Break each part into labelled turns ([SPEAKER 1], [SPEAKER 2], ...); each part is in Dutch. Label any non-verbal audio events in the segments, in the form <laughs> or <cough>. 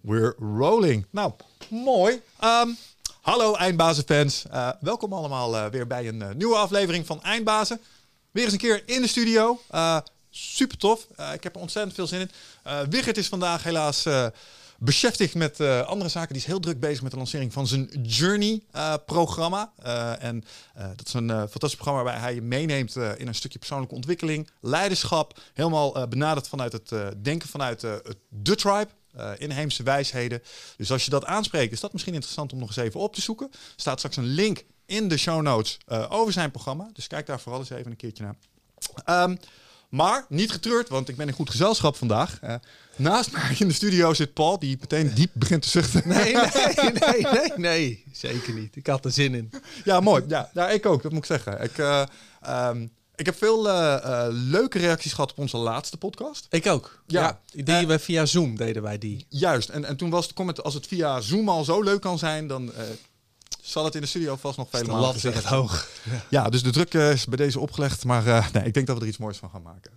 [SPEAKER 1] we're rolling. Nou, mooi. Ehm, hallo Eindbazenfans. Uh, welkom allemaal uh, weer bij een uh, nieuwe aflevering van Eindbazen. Weer eens een keer in de studio. super tof. ik heb er ontzettend veel zin in. Wigert is vandaag helaas beschäftigd met andere zaken. Die is heel druk bezig met de lancering van zijn Journey-programma. en dat is een fantastisch programma waarbij hij je meeneemt in een stukje persoonlijke ontwikkeling, leiderschap. Helemaal benaderd vanuit het denken vanuit de tribe. Uh, inheemse wijsheden. Dus als je dat aanspreekt, is dat misschien interessant om nog eens even op te zoeken. Er staat straks een link in de show notes uh, over zijn programma. Dus kijk daar vooral eens even een keertje naar. Um, maar niet getreurd, want ik ben in goed gezelschap vandaag. Uh, naast mij in de studio zit Paul, die meteen diep begint te zuchten.
[SPEAKER 2] Nee, nee, <laughs> nee, nee, nee, zeker niet. Ik had er zin in.
[SPEAKER 1] Ja, mooi. Ja, ja ik ook, dat moet ik zeggen. Ik, um, ik heb veel uh, uh, leuke reacties gehad op onze laatste podcast.
[SPEAKER 2] Ik ook. Ja, ja die uh, we via Zoom deden wij die.
[SPEAKER 1] Juist. En, en toen was de comment: als het via Zoom al zo leuk kan zijn, dan zal het in de studio vast nog vele malen
[SPEAKER 2] gezegd. echt hoog.
[SPEAKER 1] Ja. <laughs> ja, dus de druk is bij deze opgelegd. Maar nee, ik denk dat we er iets moois van gaan maken.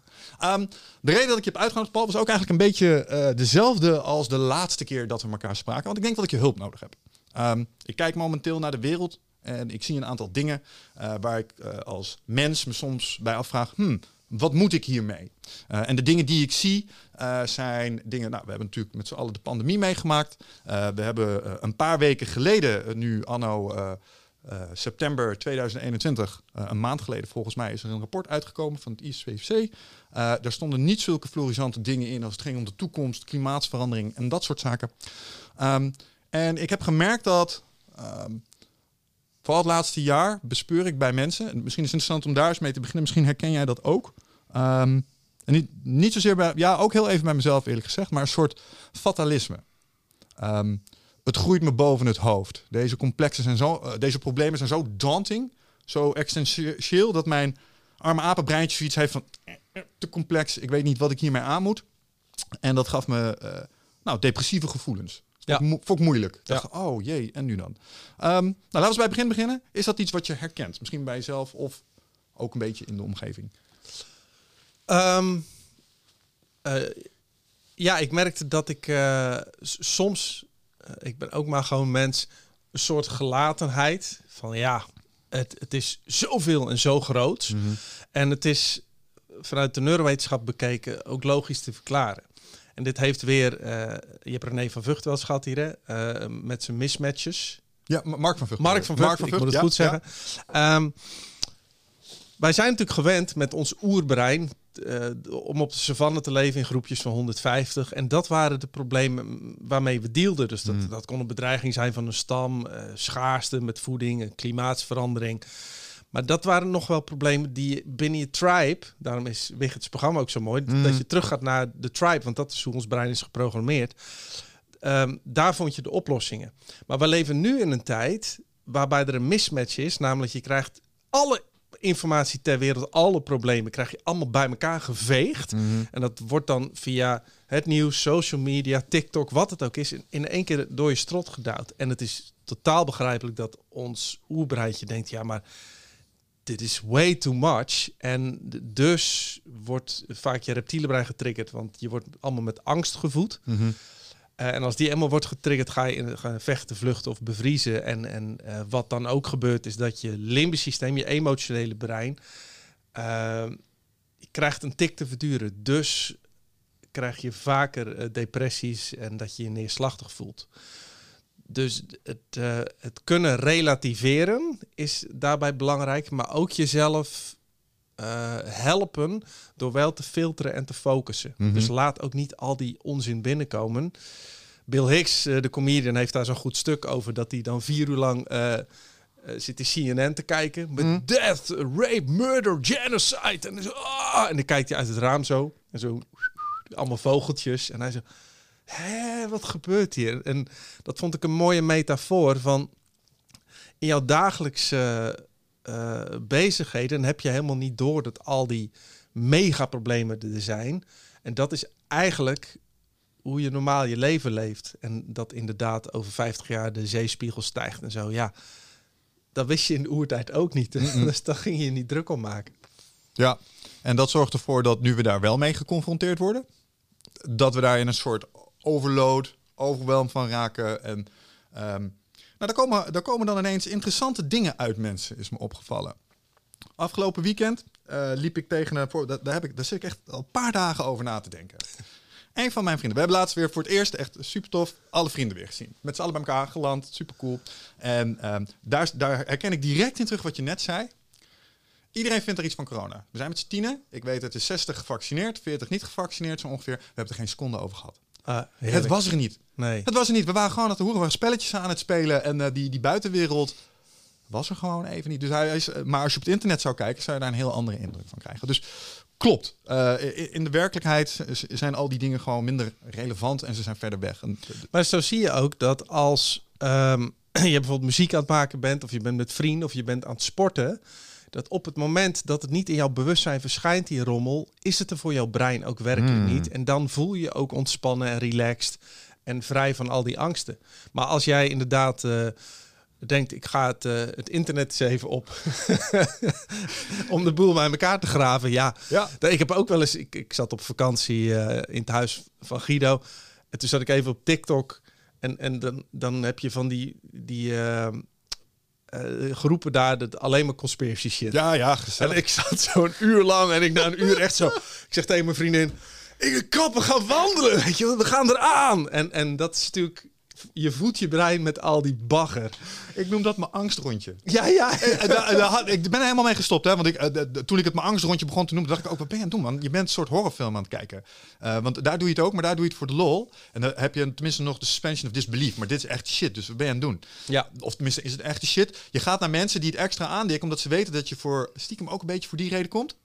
[SPEAKER 1] Um, de reden dat ik je heb uitgenodigd, Paul, was ook eigenlijk een beetje dezelfde als de laatste keer dat we elkaar spraken. Want ik denk dat ik je hulp nodig heb. Um, ik kijk momenteel naar de wereld en ik zie een aantal dingen uh, waar ik uh, als mens me soms bij afvraag: hmm, wat moet ik hiermee? Uh, en de dingen die ik zie zijn dingen. Nou, we hebben natuurlijk met z'n allen de pandemie meegemaakt. we hebben een paar weken geleden, nu anno september 2021, een maand geleden volgens mij, is er een rapport uitgekomen van het ISVC. daar stonden niet zulke florisante dingen in als het ging om de toekomst, klimaatsverandering en dat soort zaken. Um, en ik heb gemerkt dat. Um, Vooral het laatste jaar bespeur ik bij mensen. En misschien is het interessant om daar eens mee te beginnen. Misschien herken jij dat ook. Um, en niet, niet zozeer bij, ja, ook heel even bij mezelf eerlijk gezegd, maar een soort fatalisme. Um, het groeit me boven het hoofd. Deze complexen zijn zo, uh, deze problemen zijn zo daunting, zo existentieel, dat mijn arme apenbreintje zoiets heeft van eh, eh, te complex. Ik weet niet wat ik hiermee aan moet. En dat gaf me nou, depressieve gevoelens. Ja. Vond ik moeilijk. Dacht, oh jee, en nu dan? Um, nou, laten we bij het begin beginnen. Is dat iets wat je herkent? Misschien bij jezelf of ook een beetje in de omgeving?
[SPEAKER 2] Um, uh, ja, ik merkte dat ik uh, soms, uh, ik ben ook maar gewoon mens, een soort gelatenheid van ja, het, het is zoveel en zo groot. Mm -hmm. En het is vanuit de neurowetenschap bekeken ook logisch te verklaren. En dit heeft weer, uh, je hebt René van Vught wel eens gehad hier, hè? Uh, met zijn mismatches.
[SPEAKER 1] Ja, Mark van Vught.
[SPEAKER 2] Mark van Vught, Mark van Vught ik moet het ja, goed zeggen. Ja. Um, wij zijn natuurlijk gewend met ons oerbrein uh, om op de savanne te leven in groepjes van 150. En dat waren de problemen waarmee we dealden. Dus dat, mm. dat kon een bedreiging zijn van een stam, schaarste met voeding, klimaatsverandering. Maar dat waren nog wel problemen die binnen je tribe, daarom is Wichert's programma ook zo mooi, mm. dat je terug gaat naar de tribe, want dat is hoe ons brein is geprogrammeerd. Um, daar vond je de oplossingen. Maar we leven nu in een tijd waarbij er een mismatch is, namelijk je krijgt alle informatie ter wereld, alle problemen krijg je allemaal bij elkaar geveegd. Mm -hmm. En dat wordt dan via het nieuws, social media, TikTok, wat het ook is, in, één keer door je strot gedouwd. En het is totaal begrijpelijk dat ons oerbreintje denkt, ja, maar dit is way too much. En dus wordt vaak je reptiele brein getriggerd, want je wordt allemaal met angst gevoed. Mm -hmm. uh, en als die eenmaal wordt getriggerd, ga je, in, ga vechten, vluchten of bevriezen. En, en uh, wat dan ook gebeurt, is dat je limbisch systeem, je emotionele brein, uh, je krijgt een tik te verduren. Dus krijg je vaker depressies en dat je je neerslachtig voelt. Dus het, uh, het kunnen relativeren is daarbij belangrijk, maar ook jezelf uh, helpen door wel te filteren en te focussen. Mm -hmm. Dus laat ook niet al die onzin binnenkomen. Bill Hicks, uh, de comedian, heeft daar zo'n goed stuk over dat hij dan vier uur lang zit in CNN te kijken met mm -hmm. death, rape, murder, genocide. En, zo, ah, en dan kijkt hij uit het raam zo en zo allemaal vogeltjes en hij zo hé, wat gebeurt hier? En dat vond ik een mooie metafoor van in jouw dagelijkse uh, bezigheden heb je helemaal niet door dat al die megaproblemen er zijn. En dat is eigenlijk hoe je normaal je leven leeft. En dat inderdaad over 50 jaar de zeespiegel stijgt en zo. Ja, dat wist je in de oertijd ook niet. <laughs> Mm dus daar ging je niet druk om maken.
[SPEAKER 1] Ja, en dat zorgt ervoor dat nu we daar wel mee geconfronteerd worden, dat we daar in een soort overload, overweldigd van raken. En ehm, nou, daar, komen, daar komen dan ineens interessante dingen uit mensen, is me opgevallen. Afgelopen weekend eh, liep ik tegen een... Daar, daar, heb ik, daar zit ik echt al een paar dagen over na te denken. <laughs> Een van mijn vrienden. We hebben laatst weer voor het eerst echt super tof alle vrienden weer gezien. Met z'n allen bij elkaar geland. Super cool. En ehm, daar, daar herken ik direct in terug wat je net zei. Iedereen vindt er iets van corona. We zijn met z'n tienen. Ik weet het is 60 gevaccineerd, 40 niet gevaccineerd zo ongeveer. We hebben er geen seconde over gehad.
[SPEAKER 2] Ah,
[SPEAKER 1] het was er niet.
[SPEAKER 2] Nee.
[SPEAKER 1] Het was er niet. We waren gewoon aan het horen. We waren spelletjes aan het spelen. En eh, die, die buitenwereld was er gewoon even niet. Dus hij is, eh, maar als je op het internet zou kijken, zou je daar een heel andere indruk van krijgen. Dus klopt. Eh, in de werkelijkheid zijn al die dingen gewoon minder relevant en ze zijn verder weg. En,
[SPEAKER 2] Maar zo zie je ook dat als ehm, <clears throat> je bijvoorbeeld muziek aan het maken bent, of je bent met vrienden, of je bent aan het sporten, dat op het moment dat het niet in jouw bewustzijn verschijnt, die rommel, is het er voor jouw brein ook werkelijk
[SPEAKER 1] Hmm.
[SPEAKER 2] niet. En dan voel je je ook ontspannen en relaxed en vrij van al die angsten. Maar als jij inderdaad eh, denkt, ik ga het, eh, het internet eens even op <laughs> om de boel bij elkaar te graven, ja,
[SPEAKER 1] ja.
[SPEAKER 2] ik heb ook wel eens, ik, ik zat op vakantie eh, in het huis van Guido. En toen zat ik even op TikTok. En, en dan, dan heb je van die, die eh, groepen daar, dat alleen maar conspiracy shit.
[SPEAKER 1] ja, ja,
[SPEAKER 2] En
[SPEAKER 1] gezellig.
[SPEAKER 2] ik zat zo'n uur lang en ik na een uur echt zo. Ik zeg tegen mijn vriendin: Ik kap, we gaan wandelen. Weet je, we gaan eraan. En, en dat is natuurlijk. Je voedt je brein met al die bagger.
[SPEAKER 1] Ik noem dat mijn angstrondje.
[SPEAKER 2] Ja, ja.
[SPEAKER 1] En daar- en daar had- ik ben er helemaal mee gestopt. Hè? Want ik, eh, de- de- toen ik het mijn angstrondje begon te noemen, dacht ik ook, wat ben je aan het doen, man? Je bent een soort horrorfilm aan het kijken. Eh, want daar doe je het ook, maar daar doe je het voor de lol. En dan heb je tenminste nog de suspension of disbelief. Maar dit is echt shit, dus wat ben je aan het doen?
[SPEAKER 2] Ja.
[SPEAKER 1] Of tenminste, is het echte shit? Je gaat naar mensen die het extra aandikken, omdat ze weten dat je voor stiekem ook een beetje voor die reden komt.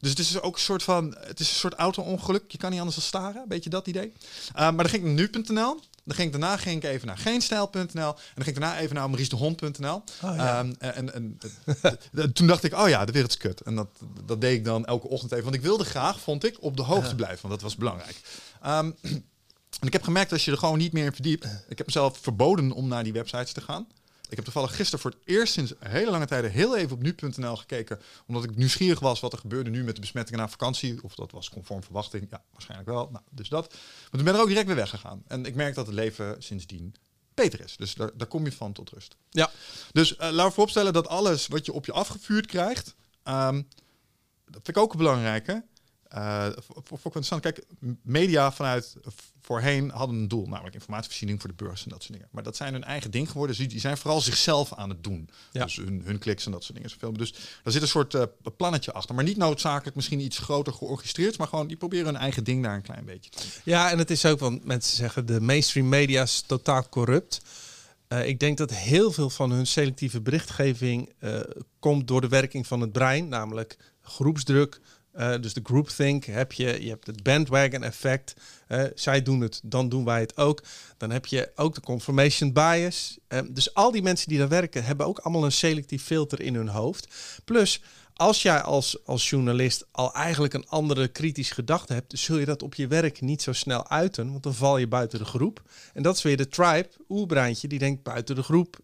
[SPEAKER 1] Dus het is dus ook een soort van, het is een soort auto-ongeluk. Je kan niet anders dan staren, een beetje dat idee. Uh, maar dan ging ik naar nu.nl. Dan ging ik daarna ging ik even naar geenstijl.nl. En dan ging ik daarna even naar mauriesdehond.nl.
[SPEAKER 2] Oh, ja.
[SPEAKER 1] Ehm, en, en, en, <laughs> en toen dacht ik, oh ja, de wereld is kut. En dat, dat deed ik dan elke ochtend even. Want ik wilde graag, vond ik, op de hoogte blijven. Want dat was belangrijk. Ehm, <clears throat> en ik heb gemerkt dat je er gewoon niet meer in verdiept. Ik heb mezelf verboden om naar die websites te gaan. Ik heb toevallig gisteren voor het eerst sinds hele lange tijden heel even op nu.nl gekeken. Omdat ik nieuwsgierig was wat er gebeurde nu met de besmettingen na vakantie. Of dat was conform verwachting. Ja, waarschijnlijk wel. Nou, dus dat. Maar toen ben ik er ook direct weer weggegaan. En ik merk dat het leven sindsdien beter is. Dus daar, daar kom je van tot rust.
[SPEAKER 2] Ja.
[SPEAKER 1] Dus eh laten we vooropstellen dat alles wat je op je afgevuurd krijgt, ehm, dat vind ik ook een belangrijke. Eh, voor, voor, voor. Kijk, media vanuit voorheen hadden een doel, namelijk informatievoorziening voor de beurs en dat soort dingen. Maar dat zijn hun eigen ding geworden. Dus die zijn vooral zichzelf aan het doen.
[SPEAKER 2] Ja.
[SPEAKER 1] Dus hun, hun kliks en dat soort dingen. Dus daar zit een soort eh, plannetje achter. Maar niet noodzakelijk misschien iets groter georchestreerd, maar gewoon die proberen hun eigen ding daar een klein beetje te doen.
[SPEAKER 2] Ja, en het is ook, want mensen zeggen de mainstream media is totaal corrupt. Uh, ik denk dat heel veel van hun selectieve berichtgeving uh, komt door de werking van het brein, namelijk groepsdruk. Uh, dus de groupthink heb je, je hebt het bandwagon effect. zij doen het, dan doen wij het ook. Dan heb je ook de confirmation bias. dus al die mensen die daar werken, hebben ook allemaal een selectief filter in hun hoofd. Plus, als jij als, als journalist al eigenlijk een andere kritische gedachte hebt, zul je dat op je werk niet zo snel uiten, want dan val je buiten de groep. En dat is weer de tribe, oerbreintje, die denkt buiten de groep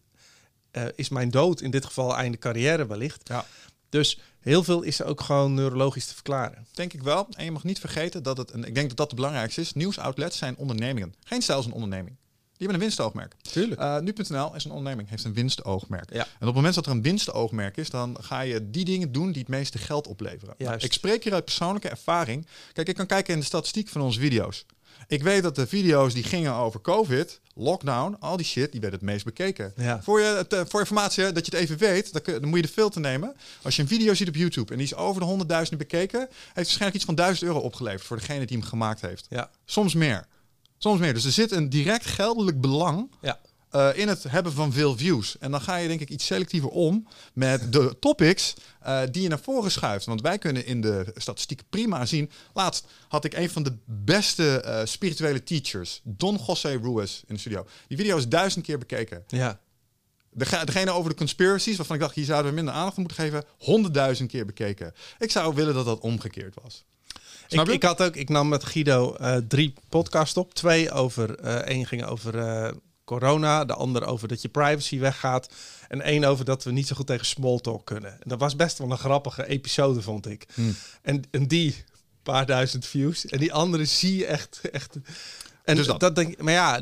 [SPEAKER 2] is mijn dood, in dit geval einde carrière wellicht.
[SPEAKER 1] Ja.
[SPEAKER 2] Dus heel veel is ook gewoon neurologisch te verklaren.
[SPEAKER 1] Denk ik wel. En je mag niet vergeten dat het, en ik denk dat dat het belangrijkste is, nieuwsoutlets zijn ondernemingen. Geen is een onderneming. Die hebben een winstoogmerk.
[SPEAKER 2] Tuurlijk.
[SPEAKER 1] Uh, Nu.nl is een onderneming, heeft een winstoogmerk.
[SPEAKER 2] Ja.
[SPEAKER 1] En op het moment dat er een winstoogmerk is, dan ga je die dingen doen die het meeste geld opleveren. Nou, ik spreek hier uit persoonlijke ervaring. Kijk, ik kan kijken in de statistiek van onze video's. Ik weet dat de video's die gingen over COVID, lockdown, al die shit, die werden het meest bekeken.
[SPEAKER 2] Ja.
[SPEAKER 1] Voor, je, te, voor informatie, dat je het even weet, dan, kun, dan moet je de filter nemen. Als je een video ziet op YouTube en die is over de honderdduizenden bekeken, heeft waarschijnlijk iets van 1000 euro opgeleverd voor degene die hem gemaakt heeft.
[SPEAKER 2] Ja.
[SPEAKER 1] Soms meer. Soms meer. Dus er zit een direct geldelijk belang
[SPEAKER 2] ja.
[SPEAKER 1] Uh, in het hebben van veel views. En dan ga je denk ik iets selectiever om met de topics uh, die je naar voren schuift. Want wij kunnen in de statistieken prima zien. Laatst had ik een van de beste uh, spirituele teachers, Don José Ruiz, in de studio. Die video is duizend keer bekeken.
[SPEAKER 2] Ja.
[SPEAKER 1] De, degene over de conspiracies, waarvan ik dacht, hier zouden we minder aandacht aan moeten geven, honderdduizend keer bekeken. Ik zou willen dat dat omgekeerd was.
[SPEAKER 2] Ik, ik, had ook, ik nam met Guido uh, drie podcasts op. Twee over, uh, één ging over uh, corona, de ander over dat je privacy weggaat. En één over dat we niet zo goed tegen smalltalk kunnen. En dat was best wel een grappige episode, vond ik.
[SPEAKER 1] Hmm.
[SPEAKER 2] En, en die paar duizend views. En die andere zie je echt, echt En
[SPEAKER 1] Dus
[SPEAKER 2] dat.
[SPEAKER 1] dat.
[SPEAKER 2] denk ik, maar ja,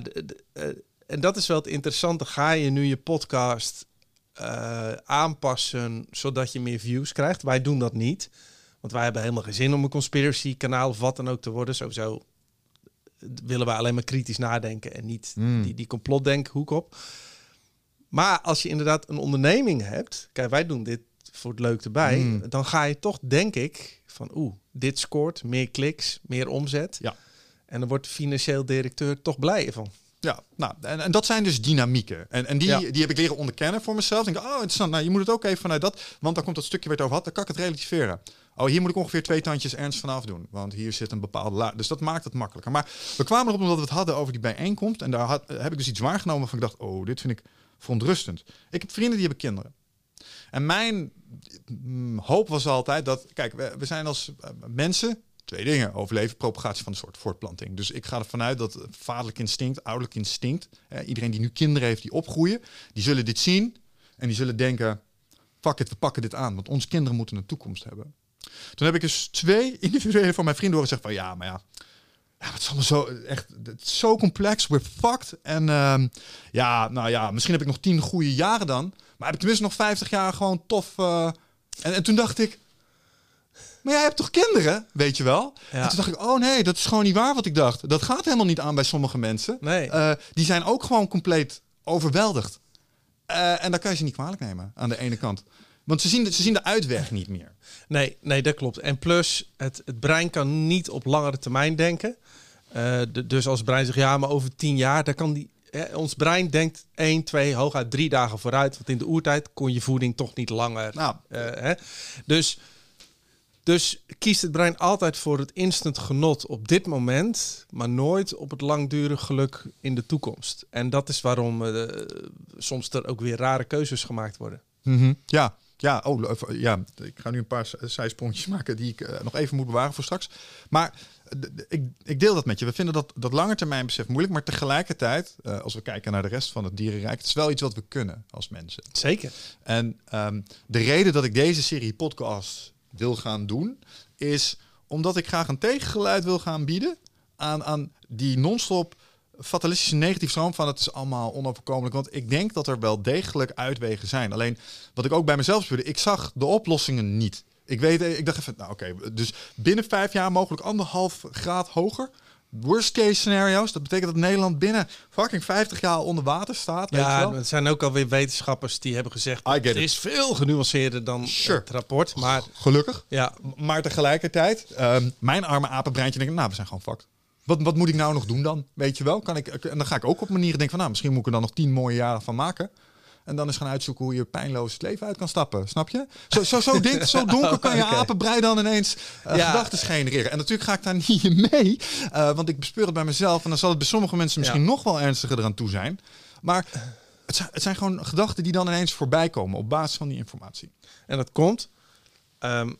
[SPEAKER 2] eh, en dat is wel het interessante. Ga je nu je podcast eh, aanpassen zodat je meer views krijgt? Wij doen dat niet. Want wij hebben helemaal geen zin om een conspiracy kanaal of wat dan ook te worden. Sowieso willen wij alleen maar kritisch nadenken en niet
[SPEAKER 1] Hmm.
[SPEAKER 2] die, die complotdenkhoek op. Maar als je inderdaad een onderneming hebt, kijk, wij doen dit voor het leuk erbij,
[SPEAKER 1] Hmm.
[SPEAKER 2] dan ga je toch, denk ik, van oeh, dit scoort, meer kliks, meer omzet.
[SPEAKER 1] Ja.
[SPEAKER 2] En dan wordt de financieel directeur toch blij van.
[SPEAKER 1] Ja, nou, en, en dat zijn dus dynamieken. En, en die,
[SPEAKER 2] Ja.
[SPEAKER 1] die heb ik leren onderkennen voor mezelf. Denk, oh, interessant. Nou, je moet het ook even vanuit dat. Want dan komt dat stukje waar het over had. Dan kan ik het relativeren. Oh, hier moet ik ongeveer twee tandjes ernst vanaf doen. Want hier zit een bepaalde la. Dus dat maakt het makkelijker. Maar we kwamen erop omdat we het hadden over die bijeenkomst. En daar had, heb ik dus iets waargenomen waarvan ik dacht, oh, dit vind ik verontrustend. Ik heb vrienden die hebben kinderen. En mijn mm, hoop was altijd dat, kijk, we, zijn als eh, mensen twee dingen: overleven, propagatie van de soort, voortplanting. Dus ik ga ervan uit dat vaderlijk instinct, ouderlijk instinct, eh, iedereen die nu kinderen heeft die opgroeien, die zullen dit zien en die zullen denken: fuck it, we pakken dit aan, want onze kinderen moeten een toekomst hebben. Toen heb ik dus twee <laughs> individuele van mijn vrienden horen zeggen van ja, maar ja. Ja, het is allemaal zo echt het is zo complex. We're fucked. En ehm, ja, nou ja, misschien heb ik nog tien goede jaren dan. Maar heb ik tenminste nog 50 jaar gewoon tof. eh, en, en toen dacht ik. Maar jij hebt toch kinderen, weet je wel?
[SPEAKER 2] Ja.
[SPEAKER 1] En toen dacht ik, oh nee, dat is gewoon niet waar wat ik dacht. Dat gaat helemaal niet aan bij sommige mensen.
[SPEAKER 2] Nee.
[SPEAKER 1] Eh, die zijn ook gewoon compleet overweldigd. Eh, en daar kan je ze niet kwalijk nemen aan de ene kant. Want ze zien, de, ze zien de uitweg niet meer.
[SPEAKER 2] Nee, nee, dat klopt. En plus, het, het brein kan niet op langere termijn denken. Eh, de- dus als het brein zegt, ja, maar over tien jaar, dan kan die... Hè, ons brein denkt één, twee, hooguit drie dagen vooruit. Want in de oertijd kon je voeding toch niet langer.
[SPEAKER 1] Nou,
[SPEAKER 2] eh, hè? Dus, dus kiest het brein altijd voor het instant genot op dit moment, maar nooit op het langdurig geluk in de toekomst. En dat is waarom eh, soms er ook weer rare keuzes gemaakt worden.
[SPEAKER 1] Mhm. Ja, ja, oh, ja, ik ga nu een paar zijsprongjes <laughs> maken die ik eh, nog even moet bewaren voor straks. Maar eh, ik, ik deel dat met je. We vinden dat, dat langetermijnbesef moeilijk, maar tegelijkertijd, eh, als we kijken naar de rest van het dierenrijk, het is wel iets wat we kunnen als mensen.
[SPEAKER 2] Zeker.
[SPEAKER 1] En ehm, de reden dat ik deze serie podcast wil gaan doen, is omdat ik graag een tegengeluid wil gaan bieden aan, aan die non-stop fatalistische negatieve stroom van het is allemaal onoverkomelijk. Want ik denk dat er wel degelijk uitwegen zijn. Alleen wat ik ook bij mezelf speurde, ik zag de oplossingen niet. Ik weet, ik dacht even, nou oké, dus binnen vijf jaar mogelijk anderhalf graad hoger. Worst case scenario's, dat betekent dat Nederland binnen fucking 50 jaar onder water staat. weet je
[SPEAKER 2] Ja, er zijn ook alweer wetenschappers die hebben gezegd... Het
[SPEAKER 1] it.
[SPEAKER 2] is veel genuanceerder dan
[SPEAKER 1] Sure.
[SPEAKER 2] het rapport. Maar
[SPEAKER 1] Gelukkig.
[SPEAKER 2] ja,
[SPEAKER 1] Maar tegelijkertijd, ehm, mijn arme apenbreintje denkt, nou, we zijn gewoon fucked. Wat, wat moet ik nou nog doen dan? Weet je wel? Kan ik, en dan ga ik ook op manieren denken van, nou, misschien moet ik er dan nog tien mooie jaren van maken. En dan eens gaan uitzoeken hoe je pijnloos het leven uit kan stappen. Snap je? Zo, zo, zo, denk, zo <laughs> donker kan je
[SPEAKER 2] Oké.
[SPEAKER 1] apenbrei dan ineens eh,
[SPEAKER 2] Ja.
[SPEAKER 1] gedachten genereren. En natuurlijk ga ik daar <laughs> niet mee. eh, want ik bespeur het bij mezelf. En dan zal het bij sommige mensen misschien
[SPEAKER 2] Ja.
[SPEAKER 1] nog wel ernstiger eraan toe zijn. Maar het zijn, het zijn gewoon gedachten die dan ineens voorbij komen op basis van die informatie.
[SPEAKER 2] en dat komt... ehm,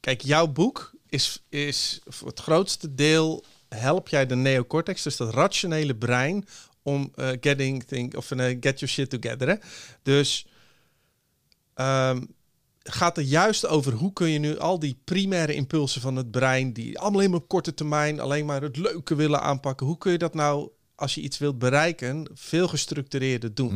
[SPEAKER 2] kijk, jouw boek is, is voor het grootste deel... help jij de neocortex, dus dat rationele brein... om eh, getting think, of, eh, get your shit together. Hè? Dus... ehm, gaat er juist over hoe kun je nu al die primaire impulsen van het brein, die allemaal in een korte termijn alleen maar het leuke willen aanpakken, hoe kun je dat nou, als je iets wilt bereiken, veel gestructureerder doen?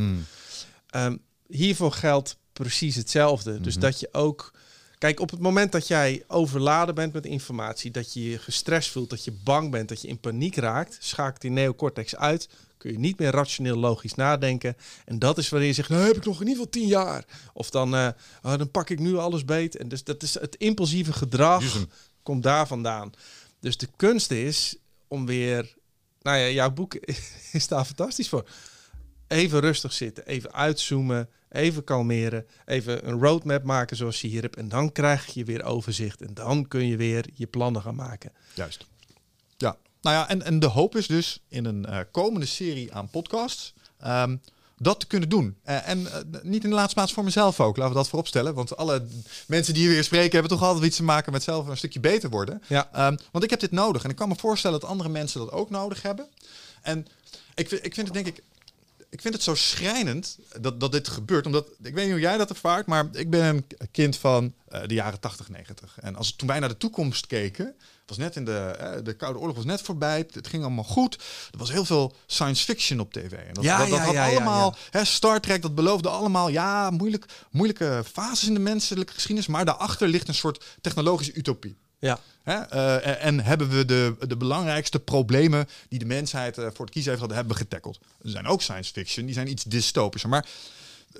[SPEAKER 2] Ehm, hiervoor geldt precies hetzelfde. Dus dat je ook. Kijk, op het moment dat jij overladen bent met informatie, dat je je gestrest voelt, dat je bang bent, dat je in paniek raakt, schakelt die neocortex uit. Kun je niet meer rationeel logisch nadenken. En dat is wanneer je zegt, nou heb ik nog in ieder geval tien jaar. Of dan, eh, oh, dan pak ik nu alles beet. En dus dat is het impulsieve gedrag komt daar vandaan. Dus de kunst is om weer, nou ja, jouw boek <laughs> is daar fantastisch voor. Even rustig zitten, even uitzoomen, even kalmeren, even een roadmap maken zoals je hier hebt. En dan krijg je weer overzicht en dan kun je weer je plannen gaan maken.
[SPEAKER 1] Juist. Ja, nou ja, en, en de hoop is dus in een eh, komende serie aan podcasts ehm, dat te kunnen doen. Eh, en eh, niet in de laatste plaats voor mezelf ook, laten we dat vooropstellen. Want alle mensen die hier weer spreken hebben toch altijd iets te maken met zelf een stukje beter worden.
[SPEAKER 2] Ja.
[SPEAKER 1] Ehm, want ik heb dit nodig en ik kan me voorstellen dat andere mensen dat ook nodig hebben. En ik, ik vind het denk ik ik vind het zo schrijnend dat, dat dit gebeurt. Omdat, ik weet niet hoe jij dat ervaart, maar ik ben een kind van uh, de jaren 80, 90. En als, toen wij naar de toekomst keken, was net in de, uh, de Koude Oorlog was net voorbij. Het ging allemaal goed. Er was heel veel science fiction op tv. En dat,
[SPEAKER 2] Ja,
[SPEAKER 1] dat, dat
[SPEAKER 2] ja,
[SPEAKER 1] had
[SPEAKER 2] ja,
[SPEAKER 1] allemaal, Hè, Star Trek, dat beloofde allemaal, ja, moeilijk, moeilijke fases in de menselijke geschiedenis. Maar daarachter ligt een soort technologische utopie.
[SPEAKER 2] Ja.
[SPEAKER 1] Eh, en, en hebben we de, de belangrijkste problemen die de mensheid eh, voor het kiezen heeft gehad, hebben getackeld. Er zijn ook science fiction, die zijn iets dystopischer. Maar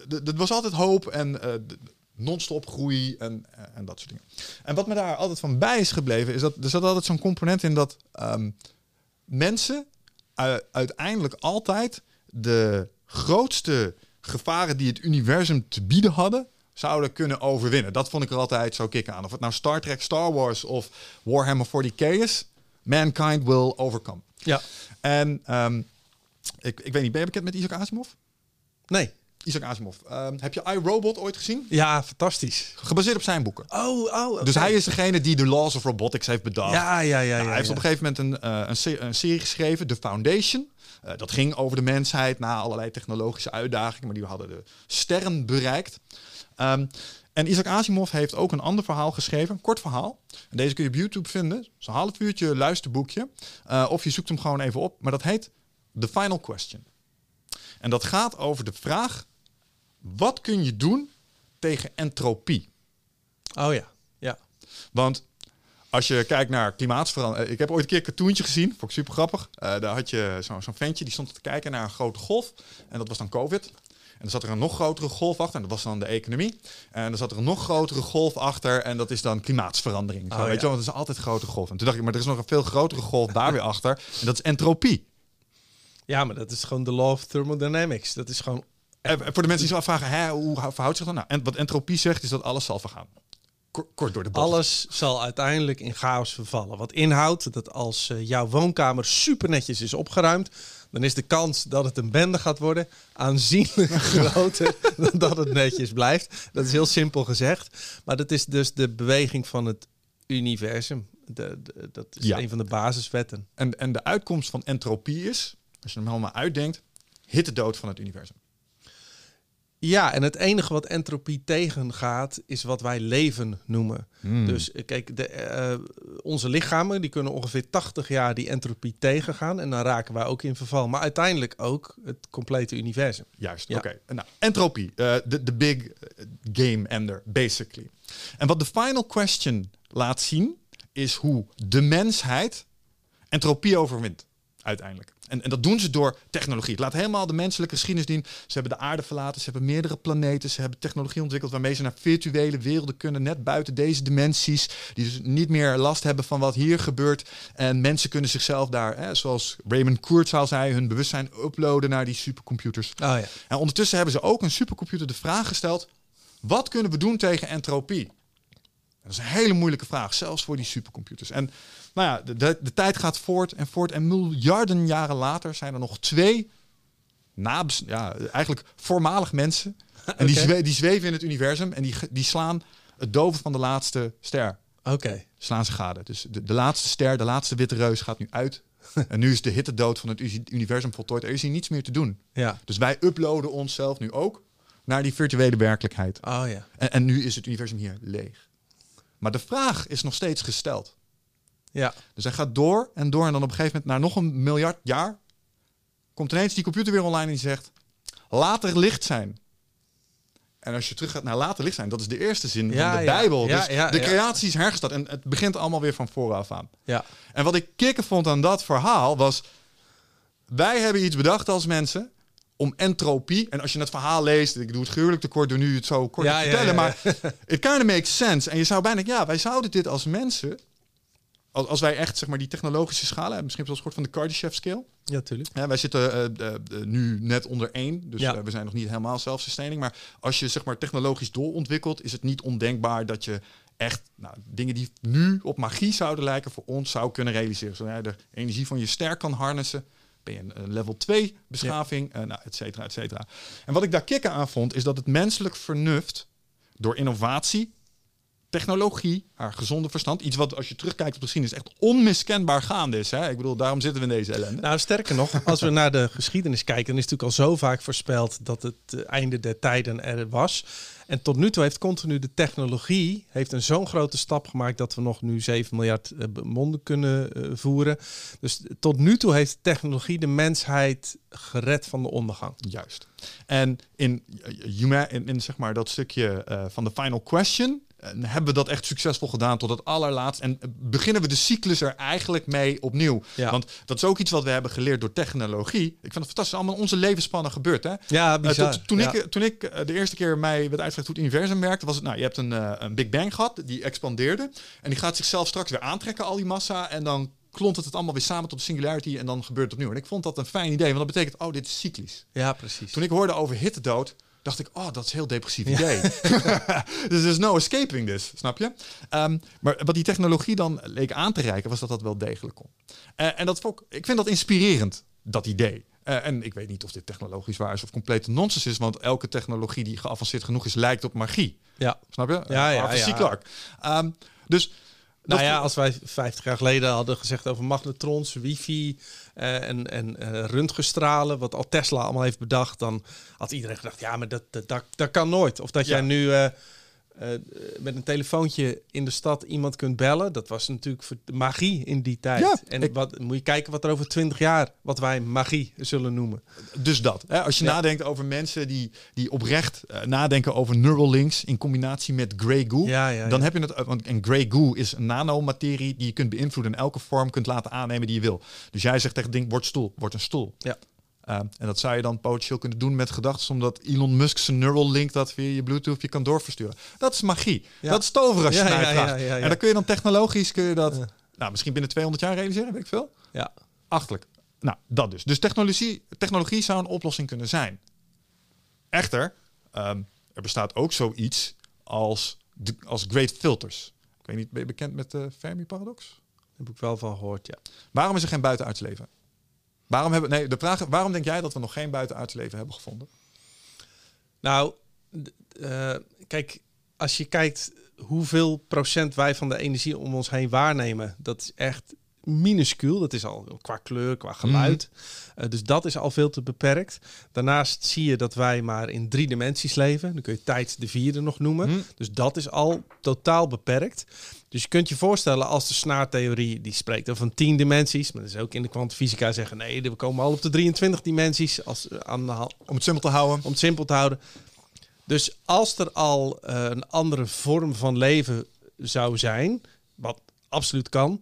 [SPEAKER 1] er was altijd hoop en de- non-stop groei en, en dat soort dingen. En wat me daar altijd van bij is gebleven, is dat er zat altijd zo'n component in dat ehm, mensen uiteindelijk altijd de grootste gevaren die het universum te bieden hadden, zouden kunnen overwinnen. Dat vond ik er altijd zo kick aan. Of het nou Star Trek, Star Wars of Warhammer 40k is, mankind will overcome.
[SPEAKER 2] Ja.
[SPEAKER 1] En ehm, ik, ik weet niet, ben je bekend met Isaac Asimov?
[SPEAKER 2] Nee.
[SPEAKER 1] Isaac Asimov. Ehm, heb je iRobot ooit gezien?
[SPEAKER 2] Ja, fantastisch.
[SPEAKER 1] Gebaseerd op zijn boeken.
[SPEAKER 2] Oh, oh.
[SPEAKER 1] Dus hij is degene die de Laws of Robotics heeft bedacht.
[SPEAKER 2] Ja, ja, ja. ja,
[SPEAKER 1] Nou, hij heeft
[SPEAKER 2] ja.
[SPEAKER 1] op een gegeven moment een, eh, een, se- een serie geschreven, The Foundation. Eh, dat ging over de mensheid na allerlei technologische uitdagingen, maar die hadden de sterren bereikt. Ehm, en Isaac Asimov heeft ook een ander verhaal geschreven, een kort verhaal. En deze kun je op YouTube vinden. Is een half uurtje luisterboekje. Eh, of je zoekt hem gewoon even op. Maar dat heet The Final Question. En dat gaat over de vraag: wat kun je doen tegen entropie?
[SPEAKER 2] Oh ja. Ja.
[SPEAKER 1] Want als je kijkt naar klimaatsverandering. Ik heb ooit een keer een cartoontje gezien. Vond ik super grappig. Eh, daar had je zo- zo'n ventje die stond te kijken naar een grote golf. En dat was dan COVID. En dan zat er een nog grotere golf achter. En dat was dan de economie. En dan zat er een nog grotere golf achter. En dat is dan klimaatsverandering. Zo,
[SPEAKER 2] Oh,
[SPEAKER 1] weet
[SPEAKER 2] ja.
[SPEAKER 1] je wel, want het is altijd een grote golf. En toen dacht ik, maar er is nog een veel grotere golf daar weer achter. En dat is entropie.
[SPEAKER 2] Ja, maar dat is gewoon de law of thermodynamics. Dat is gewoon...
[SPEAKER 1] En voor de mensen die zich afvragen, hè, hoe verhoudt zich dat nou? En wat entropie zegt, is dat alles zal vergaan. Kort, door de bocht.
[SPEAKER 2] Alles zal uiteindelijk in chaos vervallen. Wat inhoudt dat als eh, jouw woonkamer super netjes is opgeruimd, dan is de kans dat het een bende gaat worden aanzienlijk <laughs> groter dan dat het netjes blijft. Dat is heel simpel gezegd. Maar dat is dus de beweging van het universum. De, de- dat is
[SPEAKER 1] Ja.
[SPEAKER 2] een van de basiswetten.
[SPEAKER 1] En, en de uitkomst van entropie is, als je hem helemaal uitdenkt, hittedood van het universum.
[SPEAKER 2] Ja, en het enige wat entropie tegengaat, is wat wij leven noemen. Dus eh, kijk, de, eh, onze lichamen die kunnen ongeveer 80 jaar die entropie tegengaan. En dan raken wij ook in verval. Maar uiteindelijk ook het complete universum.
[SPEAKER 1] Juist,
[SPEAKER 2] Ja.
[SPEAKER 1] oké. Nou, entropie, eh, de big game ender, basically. En wat de final question laat zien, is hoe de mensheid entropie overwint, uiteindelijk. En, en dat doen ze door technologie. Het laat helemaal de menselijke geschiedenis zien. Ze hebben de aarde verlaten, ze hebben meerdere planeten, ze hebben technologie ontwikkeld waarmee ze naar virtuele werelden kunnen, net buiten deze dimensies, die dus niet meer last hebben van wat hier gebeurt. En mensen kunnen zichzelf daar, hè, zoals Raymond Kurzweil zei, hun bewustzijn uploaden naar die supercomputers.
[SPEAKER 2] Oh ja.
[SPEAKER 1] En ondertussen hebben ze ook een supercomputer de vraag gesteld: wat kunnen we doen tegen entropie? Dat is een hele moeilijke vraag, zelfs voor die supercomputers. En nou ja, de, de, de tijd gaat voort en voort. En miljarden jaren later zijn er nog twee, nabes, ja, eigenlijk voormalig mensen. En die, zwe- die zweven in het universum en die, die slaan het doven van de laatste ster.
[SPEAKER 2] Oké.
[SPEAKER 1] Slaan ze gade. Dus de, de laatste ster, de laatste witte reus gaat nu uit. <laughs> en nu is de hittedood van het universum voltooid. Er is hier niets meer te doen.
[SPEAKER 2] Ja.
[SPEAKER 1] Dus wij uploaden onszelf nu ook naar die virtuele werkelijkheid.
[SPEAKER 2] Oh ja.
[SPEAKER 1] En, en nu is het universum hier leeg. Maar de vraag is nog steeds gesteld.
[SPEAKER 2] Ja.
[SPEAKER 1] Dus hij gaat door en door. En dan op een gegeven moment, na nog een miljard jaar, komt ineens die computer weer online en die zegt: later licht zijn. En als je terug gaat naar later licht zijn, dat is de eerste zin
[SPEAKER 2] Ja,
[SPEAKER 1] van de
[SPEAKER 2] ja.
[SPEAKER 1] Bijbel.
[SPEAKER 2] Ja,
[SPEAKER 1] dus de creatie is hergestart en het begint allemaal weer van vooraf aan.
[SPEAKER 2] Ja.
[SPEAKER 1] En wat ik kicken vond aan dat verhaal was... Wij hebben iets bedacht als mensen om entropie... En als je het verhaal leest, ik doe het gruwelijk tekort door nu het zo kort te vertellen... maar it kind of makes sense. En je zou bijna ja, wij zouden dit als mensen... Als, als wij echt zeg maar, die technologische schalen hebben... Misschien eens gehoord van de Kardashev scale...
[SPEAKER 2] Ja, tuurlijk.
[SPEAKER 1] Ja, wij zitten eh, eh, eh, nu net onder één, dus
[SPEAKER 2] Ja.
[SPEAKER 1] we zijn nog niet helemaal zelfsustaining. Maar als je zeg maar technologisch doorontwikkelt, is het niet ondenkbaar dat je echt nou, dingen die nu op magie zouden lijken voor ons zou kunnen realiseren. Zodat je de energie van je ster kan harnessen, ben je een, level 2 beschaving, eh, nou, et cetera, et cetera. En wat ik daar kicken aan vond, is dat het menselijk vernuft door innovatie technologie, haar gezonde verstand, iets wat als je terugkijkt op de geschiedenis echt onmiskenbaar gaande is. Hè? Ik bedoel, daarom zitten we in deze ellende.
[SPEAKER 2] Nou, sterker nog, als we naar de geschiedenis kijken, dan is het natuurlijk al zo vaak voorspeld dat het eh, einde der tijden er was. En tot nu toe heeft continu de technologie heeft een zo'n grote stap gemaakt dat we nog nu 7 miljard eh, monden kunnen eh, voeren. Dus tot nu toe heeft technologie de mensheid gered van de ondergang.
[SPEAKER 1] Juist. En in, in, in, in zeg maar dat stukje uh, van de final question en hebben we dat echt succesvol gedaan tot het allerlaatst. En beginnen we de cyclus er eigenlijk mee opnieuw.
[SPEAKER 2] Ja.
[SPEAKER 1] Want dat is ook iets wat we hebben geleerd door technologie. Ik vind het fantastisch. Allemaal onze levensspannen gebeurd. Hè?
[SPEAKER 2] Ja,
[SPEAKER 1] Uh,
[SPEAKER 2] bizar.
[SPEAKER 1] tot- toen,
[SPEAKER 2] Ja.
[SPEAKER 1] ik, toen ik eh, de eerste keer mij werd uitgelegd hoe het universum werkte, was het, nou, je hebt een, eh, een Big Bang gehad, die expandeerde. En die gaat zichzelf straks weer aantrekken, al die massa. En dan klont het het allemaal weer samen tot de singularity en dan gebeurt het opnieuw. En ik vond dat een fijn idee, want dat betekent, oh, dit is cyclisch.
[SPEAKER 2] ja, precies.
[SPEAKER 1] Toen ik hoorde over hittedood, dacht ik, oh, dat is een heel depressief idee. <laughs> dus er is no escaping this, snap je? Ehm, maar wat die technologie dan leek aan te reiken, was dat dat wel degelijk kon. Eh, en dat vond ik, ik vind dat inspirerend, dat idee. Eh, en ik weet niet of dit technologisch waar is of complete nonsens is, want elke technologie die geavanceerd genoeg is, lijkt op magie.
[SPEAKER 2] Ja.
[SPEAKER 1] Snap je?
[SPEAKER 2] Ja, ja, ja.
[SPEAKER 1] Ehm, dus
[SPEAKER 2] Nou ja, als wij 50 jaar geleden hadden gezegd over magnetrons, wifi eh, en, en eh, röntgenstralen, wat al Tesla allemaal heeft bedacht, dan had iedereen gedacht, ja, maar dat, dat, dat, dat kan nooit. Of dat
[SPEAKER 1] Ja.
[SPEAKER 2] jij nu eh, met een telefoontje in de stad iemand kunt bellen, dat was natuurlijk magie in die tijd.
[SPEAKER 1] Ja,
[SPEAKER 2] en
[SPEAKER 1] ik-
[SPEAKER 2] wat, moet je kijken wat er over 20 jaar, wat wij magie zullen noemen.
[SPEAKER 1] Dus dat. Hè? Als je
[SPEAKER 2] Ja.
[SPEAKER 1] nadenkt over mensen die, die oprecht eh, nadenken over Neuralinks in combinatie met Grey Goo.
[SPEAKER 2] Ja, ja,
[SPEAKER 1] dan heb je het. eh, Want en Grey Goo is een nanomaterie die je kunt beïnvloeden en elke vorm kunt laten aannemen die je wil. Dus jij zegt tegen het ding, word stoel, word een stoel.
[SPEAKER 2] Ja.
[SPEAKER 1] Eh, en dat zou je dan potentieel kunnen doen met gedachten, omdat Elon Musk zijn Neuralink dat via je Bluetooth je kan doorversturen. Dat is magie.
[SPEAKER 2] Ja.
[SPEAKER 1] Dat is toveren als je
[SPEAKER 2] Ja,
[SPEAKER 1] mij
[SPEAKER 2] ja,
[SPEAKER 1] vraagt.
[SPEAKER 2] ja, ja, ja.
[SPEAKER 1] En dan kun je dan technologisch kun je dat, nou, misschien binnen 200 jaar realiseren, weet ik veel.
[SPEAKER 2] Ja.
[SPEAKER 1] Achterlijk. Nou, dat dus. Dus technologie, technologie zou een oplossing kunnen zijn. Echter, ehm, er bestaat ook zoiets als, de, als great filters. Ik weet niet, ben je bekend met de Fermi-paradox?
[SPEAKER 2] Daar heb ik wel van gehoord, ja.
[SPEAKER 1] Waarom is er geen buitenaards leven? Waarom, hebben, nee, de vraag, waarom denk jij dat we nog geen buitenaards leven hebben gevonden?
[SPEAKER 2] Nou, eh, kijk, als je kijkt hoeveel procent wij van de energie om ons heen waarnemen, dat is echt minuscuul. Dat is al qua kleur, qua geluid. Eh, dus dat is al veel te beperkt. Daarnaast zie je dat wij maar in drie dimensies leven. Dan kun je tijd de vierde nog noemen.
[SPEAKER 1] Hm.
[SPEAKER 2] Dus dat is al totaal beperkt. Dus je kunt je voorstellen als de snaartheorie die spreekt over 10 dimensies, maar dat is ook in de kwantumfysica zeggen nee, we komen al op de 23 dimensies als eh, aan de hand
[SPEAKER 1] Om het simpel te houden.
[SPEAKER 2] om het simpel te houden. Dus als er al eh, een andere vorm van leven zou zijn, wat absoluut kan,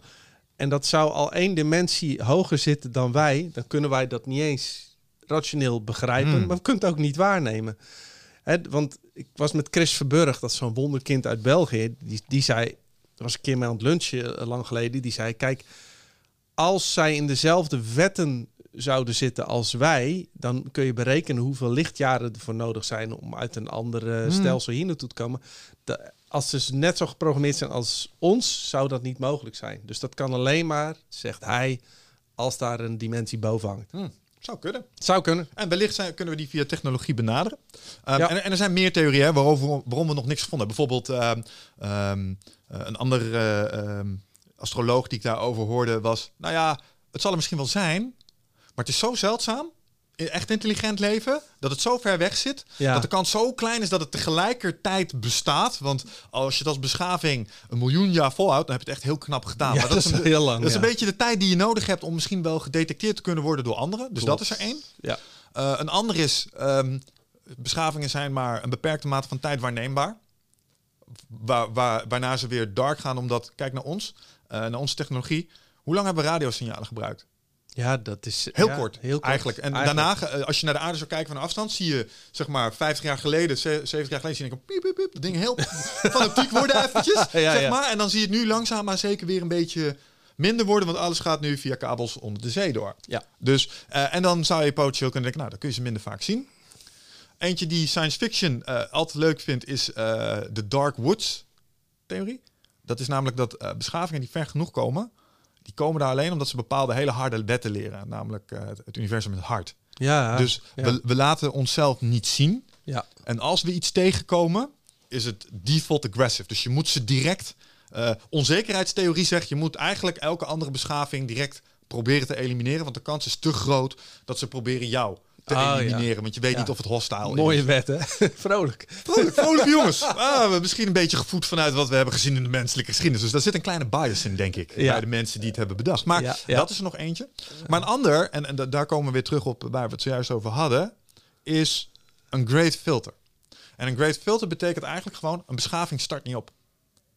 [SPEAKER 2] en dat zou al één dimensie hoger zitten dan wij, dan kunnen wij dat niet eens rationeel begrijpen,
[SPEAKER 1] Hmm.
[SPEAKER 2] maar we kunnen het ook niet waarnemen. Hè, want ik was met Chris Verburg, dat is zo'n wonderkind uit België, die, die zei, er was een keer mee aan het lunchen eh, lang geleden, die zei, kijk, als zij in dezelfde wetten zouden zitten als wij, dan kun je berekenen hoeveel lichtjaren ervoor nodig zijn om uit een andere
[SPEAKER 1] Hmm.
[SPEAKER 2] stelsel hier naartoe te komen. De- als ze net zo geprogrammeerd zijn als ons, zou dat niet mogelijk zijn. Dus dat kan alleen maar, zegt hij, als daar een dimensie boven hangt.
[SPEAKER 1] Hm, zou kunnen.
[SPEAKER 2] Zou kunnen.
[SPEAKER 1] En wellicht zijn, kunnen we die via technologie benaderen. Um,
[SPEAKER 2] Ja.
[SPEAKER 1] en, en er zijn meer theorieën waarover, waarom we nog niks gevonden hebben. Bijvoorbeeld ehm, ehm, eh, een andere eh, ehm, astroloog die ik daarover hoorde was... Nou ja, het zal er misschien wel zijn, maar het is zo zeldzaam... Echt intelligent leven, dat het zo ver weg zit,
[SPEAKER 2] Ja.
[SPEAKER 1] dat de kans zo klein is dat het tegelijkertijd bestaat. Want als je het als beschaving een miljoen jaar volhoudt, dan heb je het echt heel knap gedaan.
[SPEAKER 2] Ja,
[SPEAKER 1] maar
[SPEAKER 2] dat is
[SPEAKER 1] een,
[SPEAKER 2] heel lang,
[SPEAKER 1] Dat is een
[SPEAKER 2] ja.
[SPEAKER 1] beetje de tijd die je nodig hebt om misschien wel gedetecteerd te kunnen worden door anderen. Dus
[SPEAKER 2] Klopt.
[SPEAKER 1] dat is er één.
[SPEAKER 2] Ja.
[SPEAKER 1] Eh, een ander is, ehm, beschavingen zijn maar een beperkte mate van tijd waarneembaar. Waar, waar, waarna ze weer dark gaan, omdat, kijk naar ons, eh, naar onze technologie. Hoe lang hebben we radiosignalen gebruikt?
[SPEAKER 2] Ja, dat is
[SPEAKER 1] Heel,
[SPEAKER 2] ja,
[SPEAKER 1] kort,
[SPEAKER 2] heel kort,
[SPEAKER 1] eigenlijk. En daarna, eh, als je naar de aarde zou kijken van afstand, zie je, zeg maar, 50 jaar geleden, ze- 70 jaar geleden, zie je een piep, piep, piep, dat ding heel <laughs> fanatiek worden eventjes, <laughs>
[SPEAKER 2] Ja,
[SPEAKER 1] zeg maar. En dan zie je het nu langzaam maar zeker weer een beetje minder worden, want alles gaat nu via kabels onder de zee door.
[SPEAKER 2] Ja.
[SPEAKER 1] Dus, eh, en dan zou je potentieel kunnen denken, nou, dan kun je ze minder vaak zien. Eentje die science fiction eh, altijd leuk vindt, is de Dark Woods theorie. Dat is namelijk dat beschavingen die ver genoeg komen, komen daar alleen omdat ze bepaalde hele harde wetten leren. Namelijk eh, het, het universum is hard.
[SPEAKER 2] Ja,
[SPEAKER 1] dus
[SPEAKER 2] ja.
[SPEAKER 1] we, we laten onszelf niet zien.
[SPEAKER 2] ja.
[SPEAKER 1] En als we iets tegenkomen, is het default aggressive. Dus je moet ze direct... eh, onzekerheidstheorie zegt, je moet eigenlijk elke andere beschaving direct proberen te elimineren. Want de kans is te groot dat ze proberen jou te
[SPEAKER 2] Oh, ja.
[SPEAKER 1] elimineren. Want je weet
[SPEAKER 2] Ja.
[SPEAKER 1] niet of het hostile
[SPEAKER 2] Mooie
[SPEAKER 1] is.
[SPEAKER 2] wet, hè? <laughs> Vrolijk.
[SPEAKER 1] Vrolijk, vrolijke jongens. Ah, we- misschien een beetje gevoed vanuit wat we hebben gezien in de menselijke geschiedenis. Dus daar zit een kleine bias in, denk ik. Bij de mensen die het hebben bedacht. Maar dat is er nog eentje. Maar een ander, en, en da- daar komen we weer terug op waar we het zojuist over hadden, is een great filter. En een great filter betekent eigenlijk gewoon een beschaving start niet op.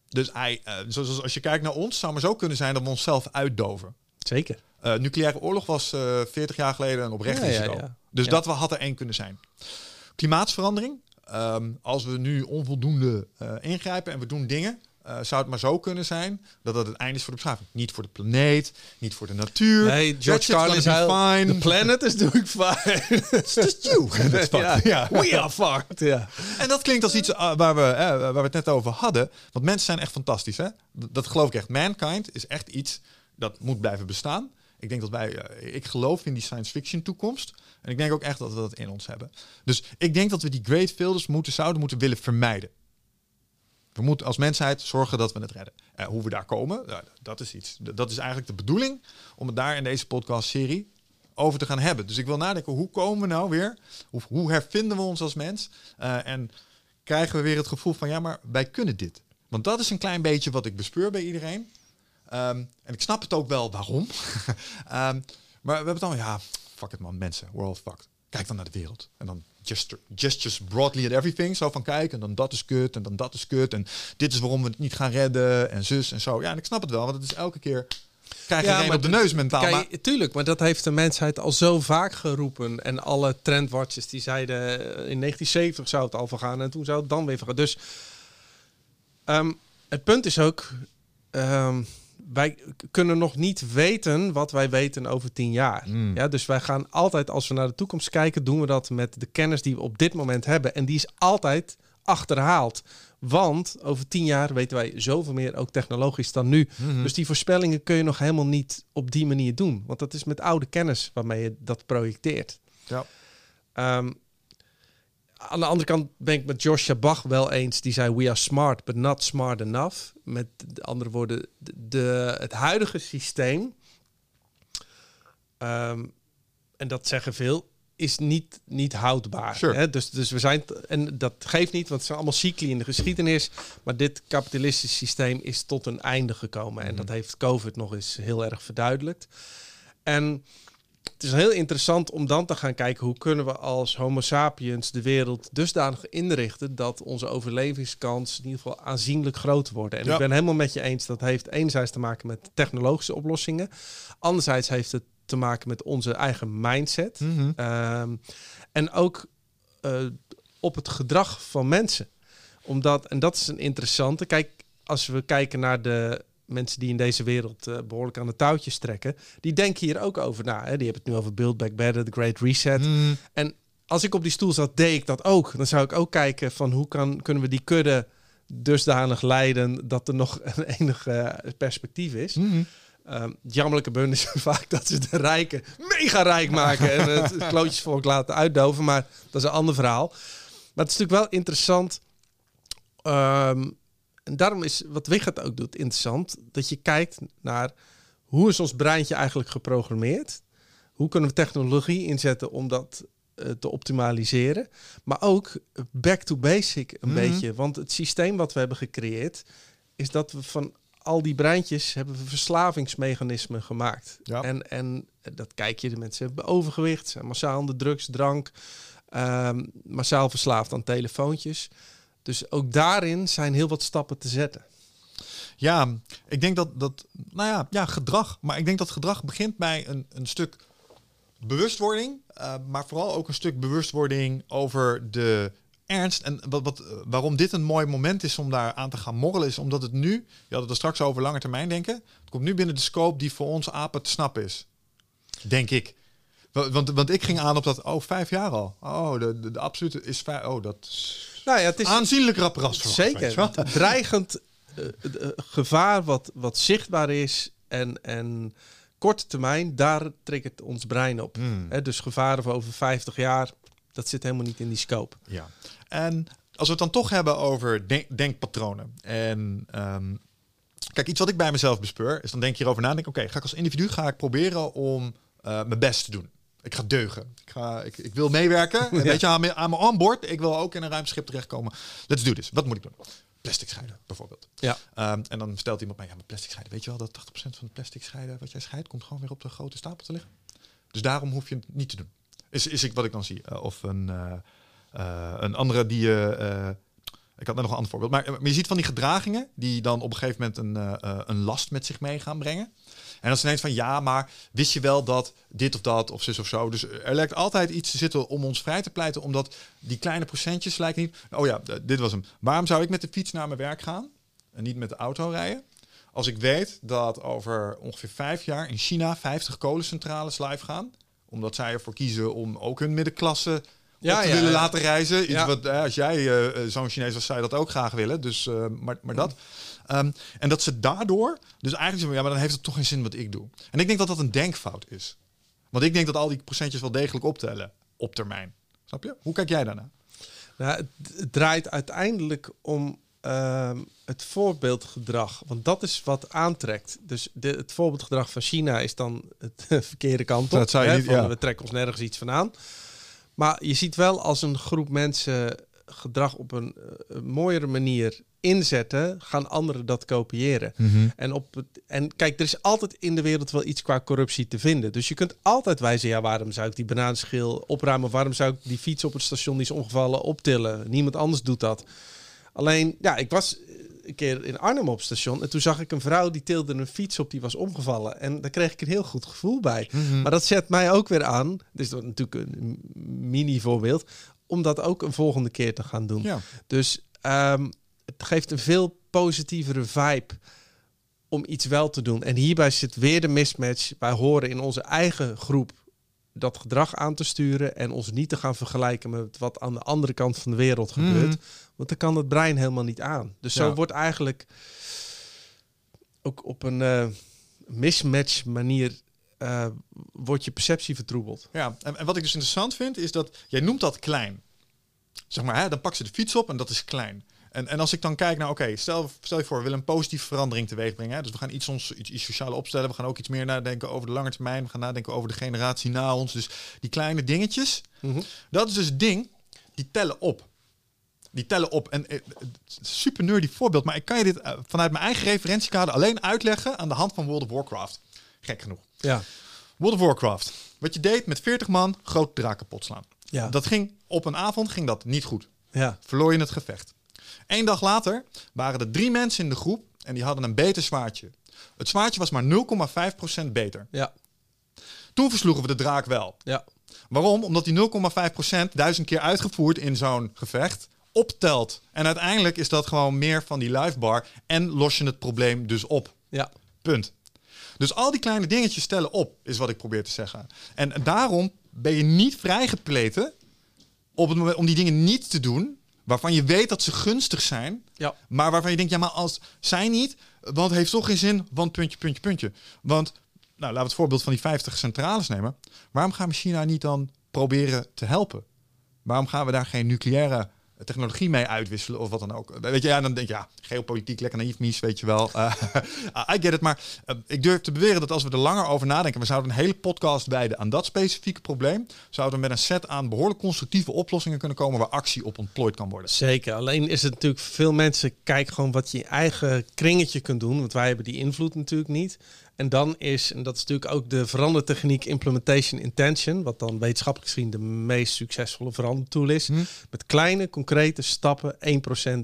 [SPEAKER 1] Dus hij, eh, zoals als je kijkt naar ons, zou maar zo kunnen zijn dat we onszelf uitdoven.
[SPEAKER 2] Zeker.
[SPEAKER 1] Eh, nucleaire oorlog was eh 40 jaar geleden een oprecht
[SPEAKER 2] Ja,
[SPEAKER 1] risico.
[SPEAKER 2] ja.
[SPEAKER 1] Dus dat we had er één kunnen zijn. Klimaatsverandering. ehm, als we nu onvoldoende eh, ingrijpen en we doen dingen, eh, zou het maar zo kunnen zijn dat dat het einde is voor de beschaving. Niet voor de planeet, niet voor de natuur.
[SPEAKER 2] Nee, George Carlin zei,
[SPEAKER 1] fine.
[SPEAKER 2] the planet is doing fine.
[SPEAKER 1] It's just you. <laughs>
[SPEAKER 2] Ja. We are fucked. Ja.
[SPEAKER 1] En dat klinkt als iets eh, waar, we, eh, waar we het net over hadden. Want mensen zijn echt fantastisch. Hè? Dat, dat geloof ik echt. Mankind is echt iets dat moet blijven bestaan. Ik denk dat wij, eh, ik geloof in die science fiction toekomst. En ik denk ook echt dat we dat in ons hebben. Dus ik denk dat we die great filters moeten, zouden moeten willen vermijden. We moeten als mensheid zorgen dat we het redden. Eh, hoe we daar komen, dat is iets. Dat is eigenlijk de bedoeling om het daar in deze podcast-serie over te gaan hebben. Dus ik wil nadenken, hoe komen we nou weer? Hoe, hoe hervinden we ons als mens? Eh, en krijgen we weer het gevoel van, ja, maar wij kunnen dit. Want dat is een klein beetje wat ik bespeur bij iedereen. Ehm, en ik snap het ook wel waarom. <laughs> Ehm, maar we hebben dan, ja, fuck it man, mensen, we're all fucked. Kijk dan naar de wereld. En dan gesture, gestures broadly at everything. Zo van kijk, en dan dat is kut, en dan dat is kut. En dit is waarom we het niet gaan redden, en zus en zo. Ja, en ik snap het wel, want het is elke keer... Krijg je
[SPEAKER 2] Ja, maar
[SPEAKER 1] op de neus mentaal. maar,
[SPEAKER 2] Kijk, tuurlijk, maar dat heeft de mensheid al zo vaak geroepen. En alle trendwatchers die zeiden eh, in 1970 zou het al vergaan en toen zou het dan weer vergaan. Dus ehm, het punt is ook, wij kunnen nog niet weten wat wij weten over tien jaar.
[SPEAKER 1] Mm.
[SPEAKER 2] Ja, dus wij gaan altijd, als we naar de toekomst kijken, doen we dat met de kennis die we op dit moment hebben. En die is altijd achterhaald. Want over tien jaar weten wij zoveel meer, ook technologisch, dan nu.
[SPEAKER 1] Mhm.
[SPEAKER 2] Dus die voorspellingen kun je nog helemaal niet op die manier doen. Want dat is met oude kennis waarmee je dat projecteert.
[SPEAKER 1] Ja.
[SPEAKER 2] Ehm, aan de andere kant ben ik met Joshua Bach wel eens. Die zei, we are smart, but not smart enough. Met de andere woorden, de, de- het huidige systeem... ehm, en dat zeggen veel, is niet, niet houdbaar.
[SPEAKER 1] Sure.
[SPEAKER 2] Hè? Dus, dus we zijn, en dat geeft niet, want het zijn allemaal cycli in de geschiedenis. Maar dit kapitalistische systeem is tot een einde gekomen. En dat heeft COVID nog eens heel erg verduidelijkt. En het is heel interessant om dan te gaan kijken hoe kunnen we als Homo sapiens de wereld dusdanig inrichten dat onze overlevingskans in ieder geval aanzienlijk groter wordt. En
[SPEAKER 1] Ja.
[SPEAKER 2] ik ben helemaal met je eens dat heeft enerzijds te maken met technologische oplossingen, anderzijds heeft het te maken met onze eigen mindset
[SPEAKER 1] Mhm.
[SPEAKER 2] Ehm, en ook eh, op het gedrag van mensen. Omdat, en dat is een interessante. Kijk, als we kijken naar de mensen die in deze wereld eh, behoorlijk aan de touwtjes trekken, die denken hier ook over na. Hè? Die hebben het nu over Build Back Better, The Great Reset.
[SPEAKER 1] Mhm.
[SPEAKER 2] En als ik op die stoel zat, deed ik dat ook. Dan zou ik ook kijken van hoe kan, kunnen we die kudde dusdanig leiden dat er nog een <laughs> enig eh, perspectief is.
[SPEAKER 1] Mhm.
[SPEAKER 2] Ehm jammerlijke punt is <laughs> vaak dat ze de rijken mega rijk maken en het, <laughs> het klootjesvolk laten uitdoven, maar dat is een ander verhaal. Maar het is natuurlijk wel interessant. ehm, en daarom is wat Wigert ook doet interessant, dat je kijkt naar hoe is ons breintje eigenlijk geprogrammeerd? Hoe kunnen we technologie inzetten om dat eh, te optimaliseren? Maar ook back to basic een
[SPEAKER 1] Mhm.
[SPEAKER 2] beetje. Want het systeem wat we hebben gecreëerd, is dat we van al die breintjes hebben we verslavingsmechanismen gemaakt.
[SPEAKER 1] Ja.
[SPEAKER 2] En, en dat kijk je, de mensen hebben overgewicht, zijn massaal aan de drugs, drank, ehm, massaal verslaafd aan telefoontjes. Dus ook daarin zijn heel wat stappen te zetten.
[SPEAKER 1] Ja, ik denk dat, dat nou ja, ja, gedrag. Maar ik denk dat gedrag begint bij een, een stuk bewustwording. eh, maar vooral ook een stuk bewustwording over de ernst. En wat, wat, eh, waarom dit een mooi moment is om daar aan te gaan morrelen, is omdat het nu, je had het er straks over lange termijn denken. Het komt nu binnen de scope die voor ons apen te snappen is. Denk ik. Wa- Want, want ik ging aan op dat, oh, vijf jaar al. Oh, de, de, de absolute is vijf. Oh, dat
[SPEAKER 2] Nou ja, het is
[SPEAKER 1] aanzienlijk weet je
[SPEAKER 2] zeker <laughs> dreigend eh, eh, gevaar wat, wat zichtbaar is en, en korte termijn, daar triggert ons brein op.
[SPEAKER 1] Hmm.
[SPEAKER 2] Dus gevaren voor over 50 jaar, dat zit helemaal niet in die scope.
[SPEAKER 1] Ja. En als we het dan toch hebben over denk- denkpatronen. En ehm, kijk, iets wat ik bij mezelf bespeur, is dan denk je erover na. Denk, oké, ga ik als individu ga ik proberen om eh, mijn best te doen. Ik ga deugen. Ik, ga, ik, ik wil meewerken. <laughs> En Weet je, aan mijn, aan mijn onboard. Ik wil ook in een ruimteschip terechtkomen. Let's do this. Wat moet ik doen? Plastic scheiden, bijvoorbeeld.
[SPEAKER 2] Ja.
[SPEAKER 1] Ehm, en dan stelt iemand mij, ja, maar plastic scheiden. Weet je wel dat 80% van het plastic scheiden wat jij scheidt, komt gewoon weer op de grote stapel te liggen? Dus daarom hoef je het niet te doen. Is, is ik wat ik dan zie. Eh, of een, eh, eh, een andere die je. ik had net nog een ander voorbeeld. Maar, maar je ziet van die gedragingen die dan op een gegeven moment een, een last met zich mee gaan brengen. En is het ineens van ja, maar wist je wel dat dit of dat of zus of zo. Dus er lijkt altijd iets te zitten om ons vrij te pleiten, omdat die kleine procentjes lijken niet. Oh ja, dit was hem. Waarom zou ik met de fiets naar mijn werk gaan en niet met de auto rijden? Als ik weet dat over ongeveer vijf jaar in China 50 kolencentrales live gaan, omdat zij ervoor kiezen om ook hun middenklasse
[SPEAKER 2] Ja,
[SPEAKER 1] te
[SPEAKER 2] ja,
[SPEAKER 1] willen
[SPEAKER 2] ja.
[SPEAKER 1] laten reizen. Iets
[SPEAKER 2] Ja.
[SPEAKER 1] wat, eh, als jij eh, zo'n Chinees was, zou je dat ook graag willen. Dus, eh, maar, maar dat. Ehm, en dat ze daardoor, dus eigenlijk zeggen, ja, maar dan heeft het toch geen zin wat ik doe. En ik denk dat dat een denkfout is. Want ik denk dat al die procentjes wel degelijk optellen op termijn. Snap je? Hoe kijk jij daarna?
[SPEAKER 2] Nou, het, draait uiteindelijk om ehm, het voorbeeldgedrag. Want dat is wat aantrekt. Dus de, het voorbeeldgedrag van China is dan het <laughs> verkeerde kant op.
[SPEAKER 1] Dat zou je
[SPEAKER 2] hè,
[SPEAKER 1] niet-
[SPEAKER 2] van,
[SPEAKER 1] ja.
[SPEAKER 2] We trekken ons nergens iets van aan. Maar je ziet wel als een groep mensen gedrag op een, eh, een mooiere manier inzetten, gaan anderen dat kopiëren. En, op het, en kijk, er is altijd in de wereld wel iets qua corruptie te vinden. Dus je kunt altijd wijzen, ja, waarom zou ik die banaanschil opruimen? Waarom zou ik die fiets op het station die is omgevallen optillen? Niemand anders doet dat. Alleen, ja, ik was eh, een keer in Arnhem op station en toen zag ik een vrouw die tilde een fiets op die was omgevallen. En daar kreeg ik een heel goed gevoel bij. Maar dat zet mij ook weer aan, dit is natuurlijk een mini voorbeeld, om dat ook een volgende keer te gaan doen.
[SPEAKER 1] Ja.
[SPEAKER 2] Dus ehm, het geeft een veel positievere vibe om iets wel te doen. En hierbij zit weer de mismatch. Wij horen in onze eigen groep dat gedrag aan te sturen en ons niet te gaan vergelijken met wat aan de andere kant van de wereld gebeurt.
[SPEAKER 1] Mhm.
[SPEAKER 2] Want dan kan het brein helemaal niet aan. Dus zo wordt eigenlijk ook op een eh, mismatch manier eh, wordt je perceptie vertroebeld.
[SPEAKER 1] Ja, en, en wat ik dus interessant vind, is dat jij noemt dat klein. Zeg maar, hè, dan pak ze de fiets op en dat is klein. En, en als ik dan kijk naar, oké, stel, stel je voor, we willen een positieve verandering teweeg brengen. Hè? Dus we gaan iets, ons, iets, iets sociaal opstellen. We gaan ook iets meer nadenken over de lange termijn. We gaan nadenken over de generatie na ons. Dus die kleine dingetjes, dat is dus het ding, die tellen op. Die tellen op. En eh, super nerdy voorbeeld, maar ik kan je dit eh, vanuit mijn eigen referentiekader alleen uitleggen aan de hand van World of Warcraft. Gek genoeg.
[SPEAKER 2] Ja.
[SPEAKER 1] World of Warcraft. Wat je deed met 40 man, grote draak kapot slaan.
[SPEAKER 2] Ja.
[SPEAKER 1] Dat ging op een avond ging dat niet goed.
[SPEAKER 2] Ja.
[SPEAKER 1] Verloor je het gevecht. Eén dag later waren er drie mensen in de groep en die hadden een beter zwaardje. Het zwaardje was maar 0,5% beter.
[SPEAKER 2] Ja.
[SPEAKER 1] Toen versloegen we de draak wel.
[SPEAKER 2] Ja.
[SPEAKER 1] Waarom? Omdat die 0,5% duizend keer uitgevoerd in zo'n gevecht optelt. En uiteindelijk is dat gewoon meer van die live bar en los je het probleem dus op.
[SPEAKER 2] Ja.
[SPEAKER 1] Punt. Dus al die kleine dingetjes stellen op, is wat ik probeer te zeggen. En daarom ben je niet vrijgepleten op het moment om die dingen niet te doen, waarvan je weet dat ze gunstig zijn,
[SPEAKER 2] Ja.
[SPEAKER 1] maar waarvan je denkt, ja, maar als zij niet, want het heeft toch geen zin, want puntje, puntje, puntje. Want, nou, laten we het voorbeeld van die 50 centrales nemen. Waarom gaan we China niet dan proberen te helpen? Waarom gaan we daar geen nucleaire technologie mee uitwisselen of wat dan ook? Weet je, ja, dan denk je, ja, geopolitiek, lekker naïef mies, weet je wel. Eh, <laughs> I get it, maar eh, ik durf te beweren dat als we er langer over nadenken, we zouden een hele podcast wijden aan dat specifieke probleem, zouden met een set aan behoorlijk constructieve oplossingen kunnen komen waar actie op ontplooid kan worden.
[SPEAKER 2] Zeker. Alleen is het natuurlijk veel mensen kijken gewoon wat je eigen kringetje kunt doen, want wij hebben die invloed natuurlijk niet. En dan is, en dat is natuurlijk ook de verandertechniek Implementation Intention, wat dan wetenschappelijk gezien de meest succesvolle verandertool is. Met kleine, concrete stappen 1%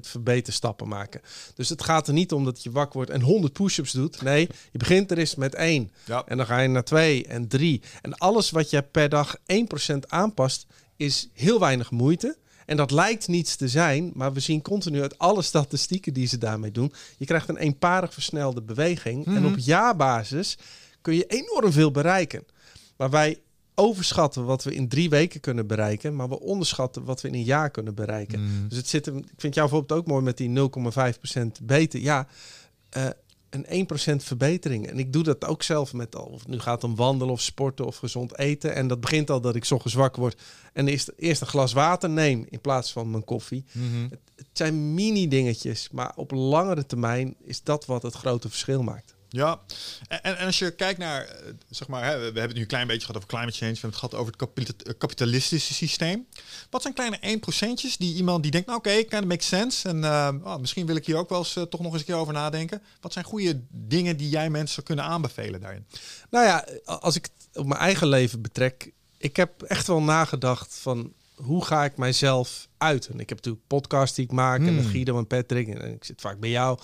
[SPEAKER 2] verbeterstappen maken. Dus het gaat er niet om dat je wakker wordt en 100 push-ups doet. Nee, je begint er eens met één.
[SPEAKER 1] Ja.
[SPEAKER 2] En dan ga je naar twee en drie. En alles wat je per dag 1% aanpast, is heel weinig moeite. En dat lijkt niets te zijn, maar we zien continu uit alle statistieken die ze daarmee doen. Je krijgt een eenparig versnelde beweging. En op jaarbasis kun je enorm veel bereiken. Maar wij overschatten wat we in drie weken kunnen bereiken, maar we onderschatten wat we in een jaar kunnen bereiken. Dus het zit hem, ik vind jouw voorbeeld ook mooi met die 0,5% beter. Ja, eh, een 1% verbetering. En ik doe dat ook zelf met al. Of nu gaat het om wandelen of sporten of gezond eten. En dat begint al dat ik zo zwak word. En eerst, eerst een glas water neem in plaats van mijn koffie. het, het zijn mini dingetjes. Maar op langere termijn is dat wat het grote verschil maakt.
[SPEAKER 1] Ja, en, en, als je kijkt naar, eh, zeg maar, hè, we hebben het nu een klein beetje gehad over climate change, we hebben het gehad over het eh, kapitalistische systeem. Wat zijn kleine 1%'tjes die iemand die denkt, nou oké, okay, kind of makes sense en uh, oh, misschien wil ik hier ook wel eens toch nog eens een keer over nadenken. Wat zijn goede dingen die jij mensen kunnen aanbevelen daarin?
[SPEAKER 2] Nou ja, als ik het op mijn eigen leven betrek, ik heb echt wel nagedacht van hoe ga ik mijzelf uiten. Ik heb natuurlijk podcasts die ik maak en met hmm. Guido en Patrick en ik zit vaak bij jou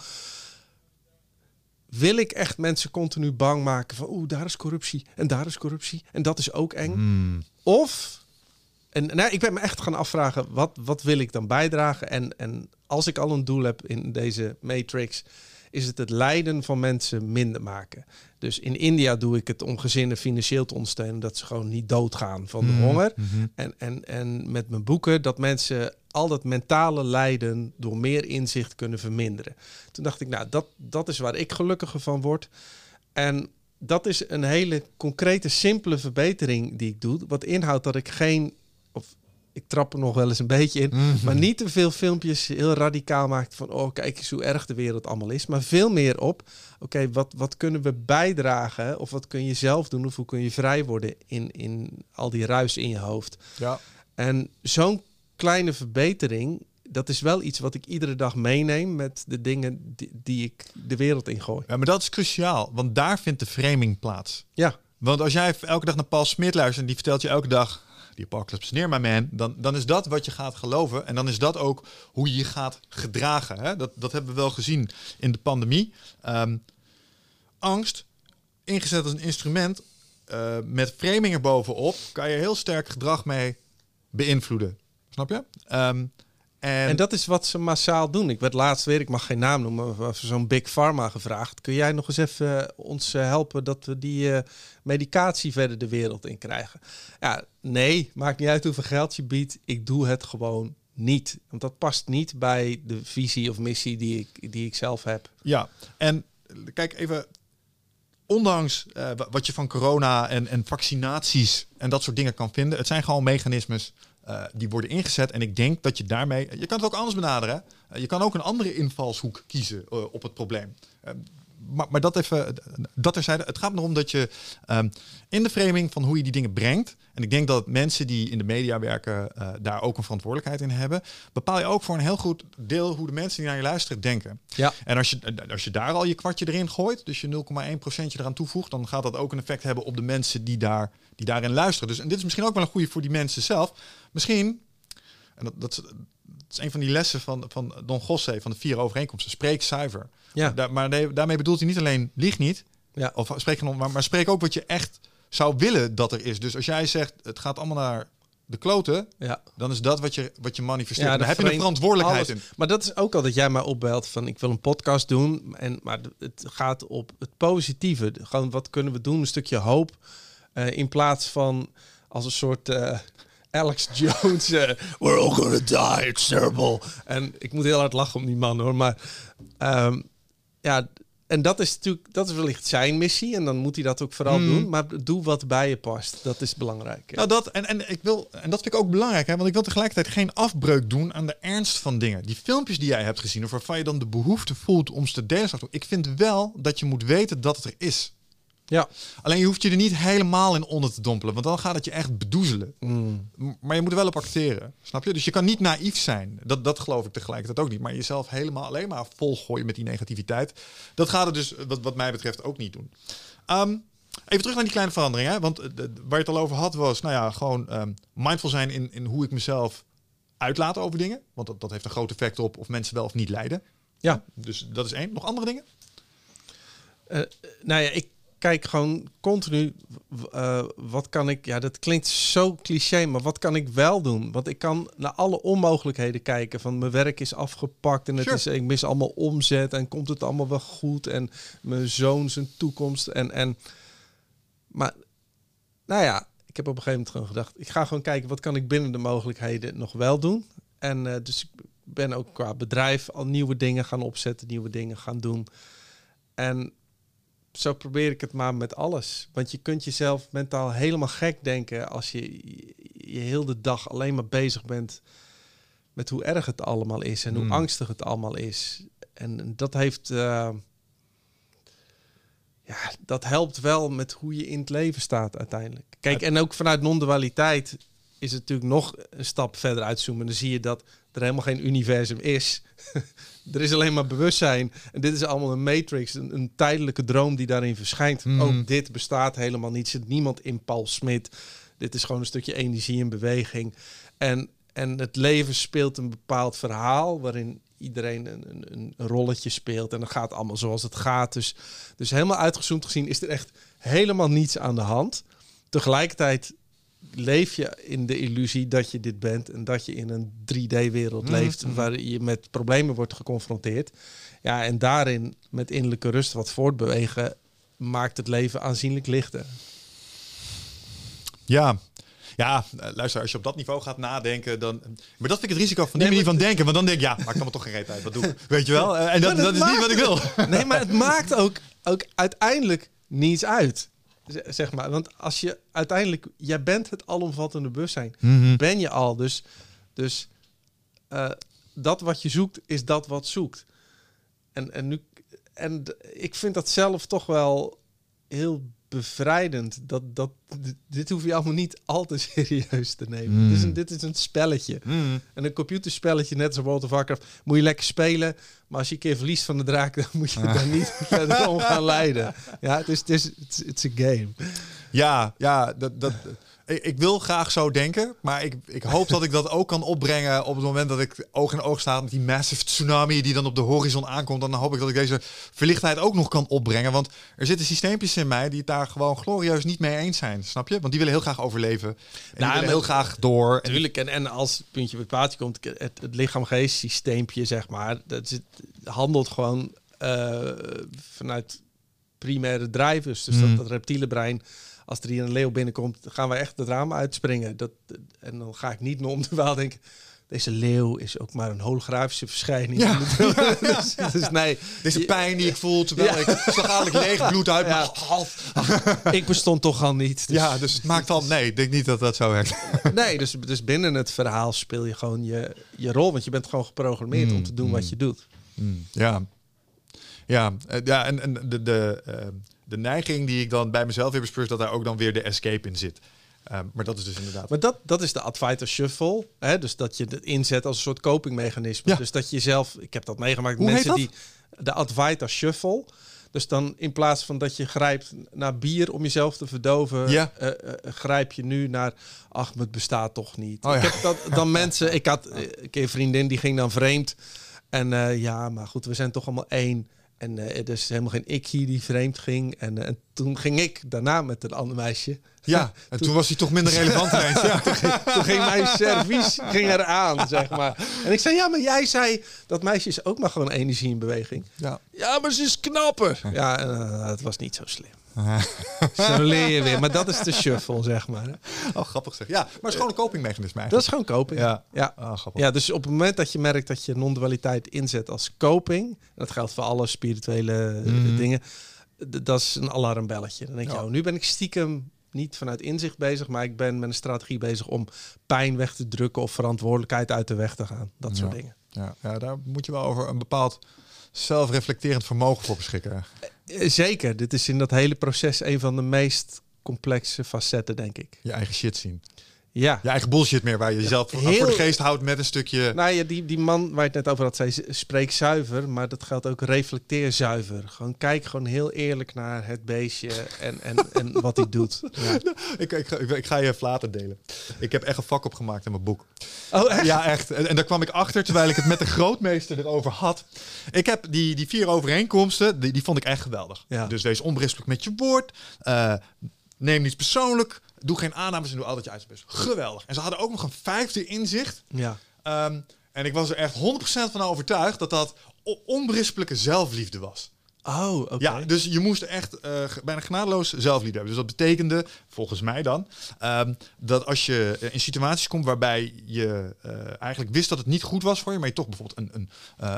[SPEAKER 2] wil ik echt mensen continu bang maken van oeh, daar is corruptie en daar is corruptie en dat is ook eng. Hmm. Of, en nou, ik ben me echt gaan afvragen, wat, wat wil ik dan bijdragen? En, en als ik al een doel heb in deze matrix, is het het lijden van mensen minder maken. Dus in India doe ik het om gezinnen financieel te ondersteunen, dat ze gewoon niet doodgaan van de hmm. honger. Mhm. En, en, en met mijn boeken dat mensen al dat mentale lijden door meer inzicht kunnen verminderen. Toen dacht ik, nou, dat, dat is waar ik gelukkiger van word. En dat is een hele concrete, simpele verbetering die ik doe. Wat inhoudt dat ik geen, of ik trap er nog wel eens een beetje in, mhm. maar niet te veel filmpjes heel radicaal maakt van, oh, kijk eens hoe erg de wereld allemaal is. Maar veel meer op, oké, wat, wat kunnen we bijdragen? Of wat kun je zelf doen? Of hoe kun je vrij worden in, in al die ruis in je hoofd?
[SPEAKER 1] Ja.
[SPEAKER 2] En zo'n kleine verbetering, dat is wel iets wat ik iedere dag meeneem met de dingen die, die ik de wereld in gooi.
[SPEAKER 1] Ja, maar dat is cruciaal, want daar vindt de framing plaats.
[SPEAKER 2] Ja.
[SPEAKER 1] Want als jij elke dag naar Paul Smit luistert en die vertelt je elke dag die apocalypse neer, my man, dan, dan is dat wat je gaat geloven. En dan is dat ook hoe je je gaat gedragen. Hè? Dat, dat hebben we wel gezien in de pandemie. Ehm, angst, ingezet als een instrument, uh, met framing erbovenop, kan je heel sterk gedrag mee beïnvloeden. Snap je? Ehm,
[SPEAKER 2] en... en... dat is wat ze massaal doen. Ik werd laatst weer, ik mag geen naam noemen, maar zo'n Big Pharma gevraagd. Kun jij nog eens even eh, ons eh, helpen dat we die eh, medicatie verder de wereld in krijgen? Ja, nee, maakt niet uit hoeveel geld je biedt. Ik doe het gewoon niet. Want dat past niet bij de visie of missie die ik, die ik zelf heb.
[SPEAKER 1] Ja, en kijk even, ondanks wat je van corona en, en vaccinaties en dat soort dingen kan vinden, het zijn gewoon mechanismes uh, die worden ingezet. En ik denk dat je daarmee. Je kan het ook anders benaderen. Je kan ook een andere invalshoek kiezen uh, op het probleem. Maar, maar dat even. Dat terzijde. Het gaat erom dat je um, in de framing van hoe je die dingen brengt. En ik denk dat mensen die in de media werken daar ook een verantwoordelijkheid in hebben. Bepaal je ook voor een heel goed deel hoe de mensen die naar je luisteren denken.
[SPEAKER 2] Ja.
[SPEAKER 1] En als je, als je daar al je kwartje erin gooit, dus je 0,1% eraan toevoegt, dan gaat dat ook een effect hebben op de mensen die, daar, die daarin luisteren. Dus en dit is misschien ook wel een goede voor die mensen zelf Misschien, en dat, dat, is een van die lessen van, van Don Gosse, van de vier overeenkomsten, spreek zuiver.
[SPEAKER 2] Ja.
[SPEAKER 1] Daar, maar daarmee bedoelt hij niet alleen lieg niet,
[SPEAKER 2] ja.
[SPEAKER 1] of spreek maar, maar spreek ook wat je echt zou willen dat er is. Dus als jij zegt, het gaat allemaal naar de kloten,
[SPEAKER 2] ja.
[SPEAKER 1] dan is dat wat je, wat je manifesteert. Ja, dan heb je een verantwoordelijkheid in.
[SPEAKER 2] Maar dat is ook al dat jij mij opbelt van ik wil een podcast doen. En, maar het gaat op het positieve. Gewoon wat kunnen we doen? Een stukje hoop. Uh, in plaats van als een soort uh, Alex Jones. Uh, We're all gonna die, it's terrible. En ik moet heel hard lachen om die man hoor. Maar um, ja, en dat is natuurlijk, dat is wellicht zijn missie. En dan moet hij dat ook vooral hmm. doen. Maar doe wat bij je past. Dat is belangrijk.
[SPEAKER 1] Nou, dat, en, en, ik wil, en dat vind ik ook belangrijk. Hè, want ik wil tegelijkertijd geen afbreuk doen aan de ernst van dingen. Die filmpjes die jij hebt gezien, of waarvan je dan de behoefte voelt om ze te delen. Ik vind wel dat je moet weten dat het er is.
[SPEAKER 2] Ja.
[SPEAKER 1] Alleen je hoeft je er niet helemaal in onder te dompelen, want dan gaat het je echt bedoezelen. Mm. Maar je moet er wel op acteren, snap je? Dus je kan niet naïef zijn. Dat, dat geloof ik tegelijkertijd ook niet. Maar jezelf helemaal alleen maar volgooien met die negativiteit. Dat gaat het dus, wat, wat mij betreft, ook niet doen. Ehm, even terug naar die kleine verandering. Hè? Want uh, waar je het al over had was, nou ja, gewoon um, mindful zijn in, in hoe ik mezelf uitlaat over dingen. Want dat, dat heeft een groot effect op of mensen wel of niet lijden.
[SPEAKER 2] Ja.
[SPEAKER 1] Dus dat is één. Nog andere dingen?
[SPEAKER 2] Uh, nou ja, ik kijk gewoon continu, uh, wat kan ik, ja, dat klinkt zo cliché, maar wat kan ik wel doen? Want ik kan naar alle onmogelijkheden kijken. Van mijn werk is afgepakt en het is, ik mis allemaal omzet en komt het allemaal wel goed en mijn zoon zijn toekomst en, en, maar, nou ja, ik heb op een gegeven moment gewoon gedacht, ik ga gewoon kijken wat kan ik binnen de mogelijkheden nog wel doen. En uh, dus ik ben ook qua bedrijf al nieuwe dingen gaan opzetten, nieuwe dingen gaan doen. En zo probeer ik het maar met alles. Want je kunt jezelf mentaal helemaal gek denken als je je heel de dag alleen maar bezig bent met hoe erg het allemaal is en hoe
[SPEAKER 1] Mm.
[SPEAKER 2] angstig het allemaal is. En dat heeft. eh, ja, dat helpt wel met hoe je in het leven staat uiteindelijk. Kijk, en ook vanuit non-dualiteit is het natuurlijk nog een stap verder uitzoomen. Dan zie je dat er helemaal geen universum is. <laughs> er is alleen maar bewustzijn. En dit is allemaal een matrix, een, een tijdelijke droom die daarin verschijnt.
[SPEAKER 1] Mhm.
[SPEAKER 2] Ook dit bestaat helemaal niet. Zit niemand in Paul Smit. Dit is gewoon een stukje energie en beweging. En, en het leven speelt een bepaald verhaal waarin iedereen een, een, een rolletje speelt. En dan gaat allemaal zoals het gaat. Dus, dus helemaal uitgezoomd gezien is er echt helemaal niets aan de hand. Tegelijkertijd leef je in de illusie dat je dit bent en dat je in een 3D-wereld
[SPEAKER 1] Mhm,
[SPEAKER 2] leeft
[SPEAKER 1] mhm.
[SPEAKER 2] waar je met problemen wordt geconfronteerd. Ja, en daarin met innerlijke rust wat voortbewegen maakt het leven aanzienlijk lichter.
[SPEAKER 1] Ja. Ja, luister, als je op dat niveau gaat nadenken, dan... Maar dat vind ik het risico van die
[SPEAKER 2] Nee,
[SPEAKER 1] manier van denken. Want dan denk ik, ja, maakt allemaal toch geen reet uit. Wat doe ik? Weet je wel? En dat dat is niet wat ik wil.
[SPEAKER 2] Nee, maar het maakt ook, ook uiteindelijk niets uit. Zeg maar. Want als je uiteindelijk, jij bent het alomvattende bewustzijn.
[SPEAKER 1] Mhm.
[SPEAKER 2] Ben je al. Dus, dus eh, dat wat je zoekt, is dat wat zoekt. En, en, nu, en ik vind dat zelf toch wel heel bevrijdend. Dat, dat, dit, hoef je allemaal niet al te <laughs> serieus te nemen.
[SPEAKER 1] Mm.
[SPEAKER 2] Dit, is een, dit is een spelletje.
[SPEAKER 1] Mhm.
[SPEAKER 2] En een computerspelletje, net als World of Warcraft, moet je lekker spelen. Maar als je een keer verliest van de draak, dan moet je daar <laughs> niet verder om gaan leiden. Ja, het is, het is, het is it's a game.
[SPEAKER 1] Ja, ja dat, dat, ik, ik wil graag zo denken, maar ik, ik hoop dat ik dat ook kan opbrengen op het moment dat ik oog in oog sta met die massive tsunami die dan op de horizon aankomt. Dan hoop ik dat ik deze verlichtheid ook nog kan opbrengen, want er zitten systeempjes in mij die het daar gewoon glorieus niet mee eens zijn, snap je? Want die willen heel graag overleven en die
[SPEAKER 2] Nou,
[SPEAKER 1] willen heel graag door. En
[SPEAKER 2] Natuurlijk, en, en als het puntje bij het paaltje komt, het, het lichaam-geest systeempje, zeg maar, dat zit, handelt gewoon eh, vanuit primaire drivers. Dus
[SPEAKER 1] Mm.
[SPEAKER 2] dat, dat reptiele brein, als er hier een leeuw binnenkomt, gaan we echt het raam uitspringen. Dat, en dan ga ik niet meer om de waal denken. Deze leeuw is ook maar een holografische verschijning.
[SPEAKER 1] Ja. <laughs>
[SPEAKER 2] dus, dus nee,
[SPEAKER 1] Deze pijn die ik voel terwijl
[SPEAKER 2] Ja.
[SPEAKER 1] ik slagadelijk leeg <laughs> bloed uit mijn
[SPEAKER 2] Ja.
[SPEAKER 1] half.
[SPEAKER 2] ik bestond toch al niet. Dus-
[SPEAKER 1] Ja, dus het maakt al. Nee, ik denk niet dat dat zo werkt. <laughs>
[SPEAKER 2] Nee, dus, dus binnen het verhaal speel je gewoon je, je rol. Want je bent gewoon geprogrammeerd
[SPEAKER 1] Mm,
[SPEAKER 2] om te doen wat je doet.
[SPEAKER 1] Ja, ja, eh, ja en, en de, de, eh, de neiging die ik dan bij mezelf weer bespeur, dat daar ook dan weer de escape in zit. Eh, maar dat is dus inderdaad.
[SPEAKER 2] Maar dat, dat is de Advaita Shuffle. Hè? Dus dat je het inzet als een soort copingmechanisme.
[SPEAKER 1] Ja.
[SPEAKER 2] Dus dat je zelf... Ik heb dat meegemaakt.
[SPEAKER 1] Hoe
[SPEAKER 2] mensen
[SPEAKER 1] heet
[SPEAKER 2] die... De Advaita Shuffle. Dus dan in plaats van dat je grijpt naar bier om jezelf te verdoven...
[SPEAKER 1] Ja.
[SPEAKER 2] eh, eh, grijp je nu naar... Ach, het bestaat toch niet.
[SPEAKER 1] Oh,
[SPEAKER 2] ik heb dat, <laughs> dan mensen... Ik had eh, een keer een vriendin die ging dan vreemd. En eh, ja, maar goed, we zijn toch allemaal één. En is helemaal geen ik hier die vreemd ging. En, eh, en toen ging ik daarna met een ander meisje.
[SPEAKER 1] ja, <laughs> en toen was hij toch minder relevant <laughs> ineens. Ja.
[SPEAKER 2] Toen ging mijn servies ging eraan, zeg maar. En ik zei, ja, maar jij zei... dat meisje is ook maar gewoon energie in beweging.
[SPEAKER 1] Ja.
[SPEAKER 2] Ja, maar ze is knapper. Ja, eh, het was niet zo slim. <laughs> Zo leer je weer. Maar dat is de shuffle, zeg maar.
[SPEAKER 1] Oh, grappig zeg. Ja, maar het is gewoon een copingmechanisme
[SPEAKER 2] Dat
[SPEAKER 1] eigenlijk.
[SPEAKER 2] is gewoon coping.
[SPEAKER 1] Ja.
[SPEAKER 2] Ja.
[SPEAKER 1] Grappig.
[SPEAKER 2] Ja, dus op het moment dat je merkt dat je non-dualiteit inzet als coping... dat geldt voor alle spirituele eh,
[SPEAKER 1] Mhm.
[SPEAKER 2] dingen... dat is een alarmbelletje. Dan denk je,
[SPEAKER 1] Ja.
[SPEAKER 2] oh, nu ben ik stiekem niet vanuit inzicht bezig... maar ik ben met een strategie bezig om pijn weg te drukken... of verantwoordelijkheid uit de weg te gaan. Dat soort
[SPEAKER 1] Ja.
[SPEAKER 2] dingen.
[SPEAKER 1] Ja, ja, daar moet je wel over een bepaald zelfreflecterend vermogen voor beschikken.
[SPEAKER 2] Eh, Zeker, dit is in dat hele proces een van de meest complexe facetten, denk ik.
[SPEAKER 1] Je eigen shit zien.
[SPEAKER 2] Ja.
[SPEAKER 1] Je eigen bullshit meer, waar je jezelf voor-
[SPEAKER 2] Heel-
[SPEAKER 1] voor de geest houdt met een stukje...
[SPEAKER 2] Nou ja, die, die man waar je het net over had, zei spreek zuiver, maar dat geldt ook reflecteer zuiver. Gewoon kijk gewoon heel eerlijk naar het beestje en, en, en wat hij doet. <laughs> Ja.
[SPEAKER 1] ik, ik, ga- ik, ik ga je even later delen. Ik heb echt een vak opgemaakt in mijn boek.
[SPEAKER 2] Oh, echt?
[SPEAKER 1] Ja, echt. En, en daar kwam ik achter terwijl ik het met de grootmeester erover had. Ik heb die, die vier overeenkomsten, die, die vond ik echt geweldig.
[SPEAKER 2] Ja.
[SPEAKER 1] Dus wees onberispelijk met je woord. eh, neem niets persoonlijk. Doe geen aannames en doe altijd je uiterste best. Geweldig. En ze hadden ook nog een vijfde inzicht.
[SPEAKER 2] Ja.
[SPEAKER 1] Ehm, en ik was er echt 100% van overtuigd dat dat onberispelijke zelfliefde was.
[SPEAKER 2] Oh, oké.
[SPEAKER 1] Ja, dus je moest echt ge- bijna genadeloos zelflied hebben. Dus dat betekende, volgens mij dan, ehm, dat als je eh, in situaties komt waarbij je eh, eigenlijk wist dat het niet goed was voor je, maar je toch bijvoorbeeld een, een,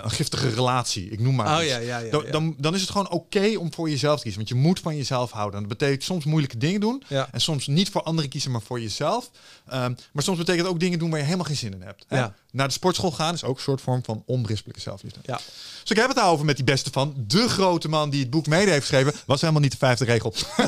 [SPEAKER 1] een giftige relatie, ik noem maar
[SPEAKER 2] Oh
[SPEAKER 1] iets.
[SPEAKER 2] ja, ja, ja.
[SPEAKER 1] dan. Dan, dan is het gewoon oké om voor jezelf te kiezen. Want je moet van jezelf houden. En dat betekent soms moeilijke dingen doen. En soms niet voor anderen kiezen, maar voor jezelf. Ehm, maar soms betekent het ook dingen doen waar je helemaal geen zin in hebt. Hè?
[SPEAKER 2] Ja.
[SPEAKER 1] Naar de sportschool gaan is ook een soort vorm van onberispelijke zelfliefde.
[SPEAKER 2] Ja.
[SPEAKER 1] Dus ik heb het daarover met die beste van. De grote man die het boek mede heeft geschreven. Was helemaal niet de vijfde regel. <laughs>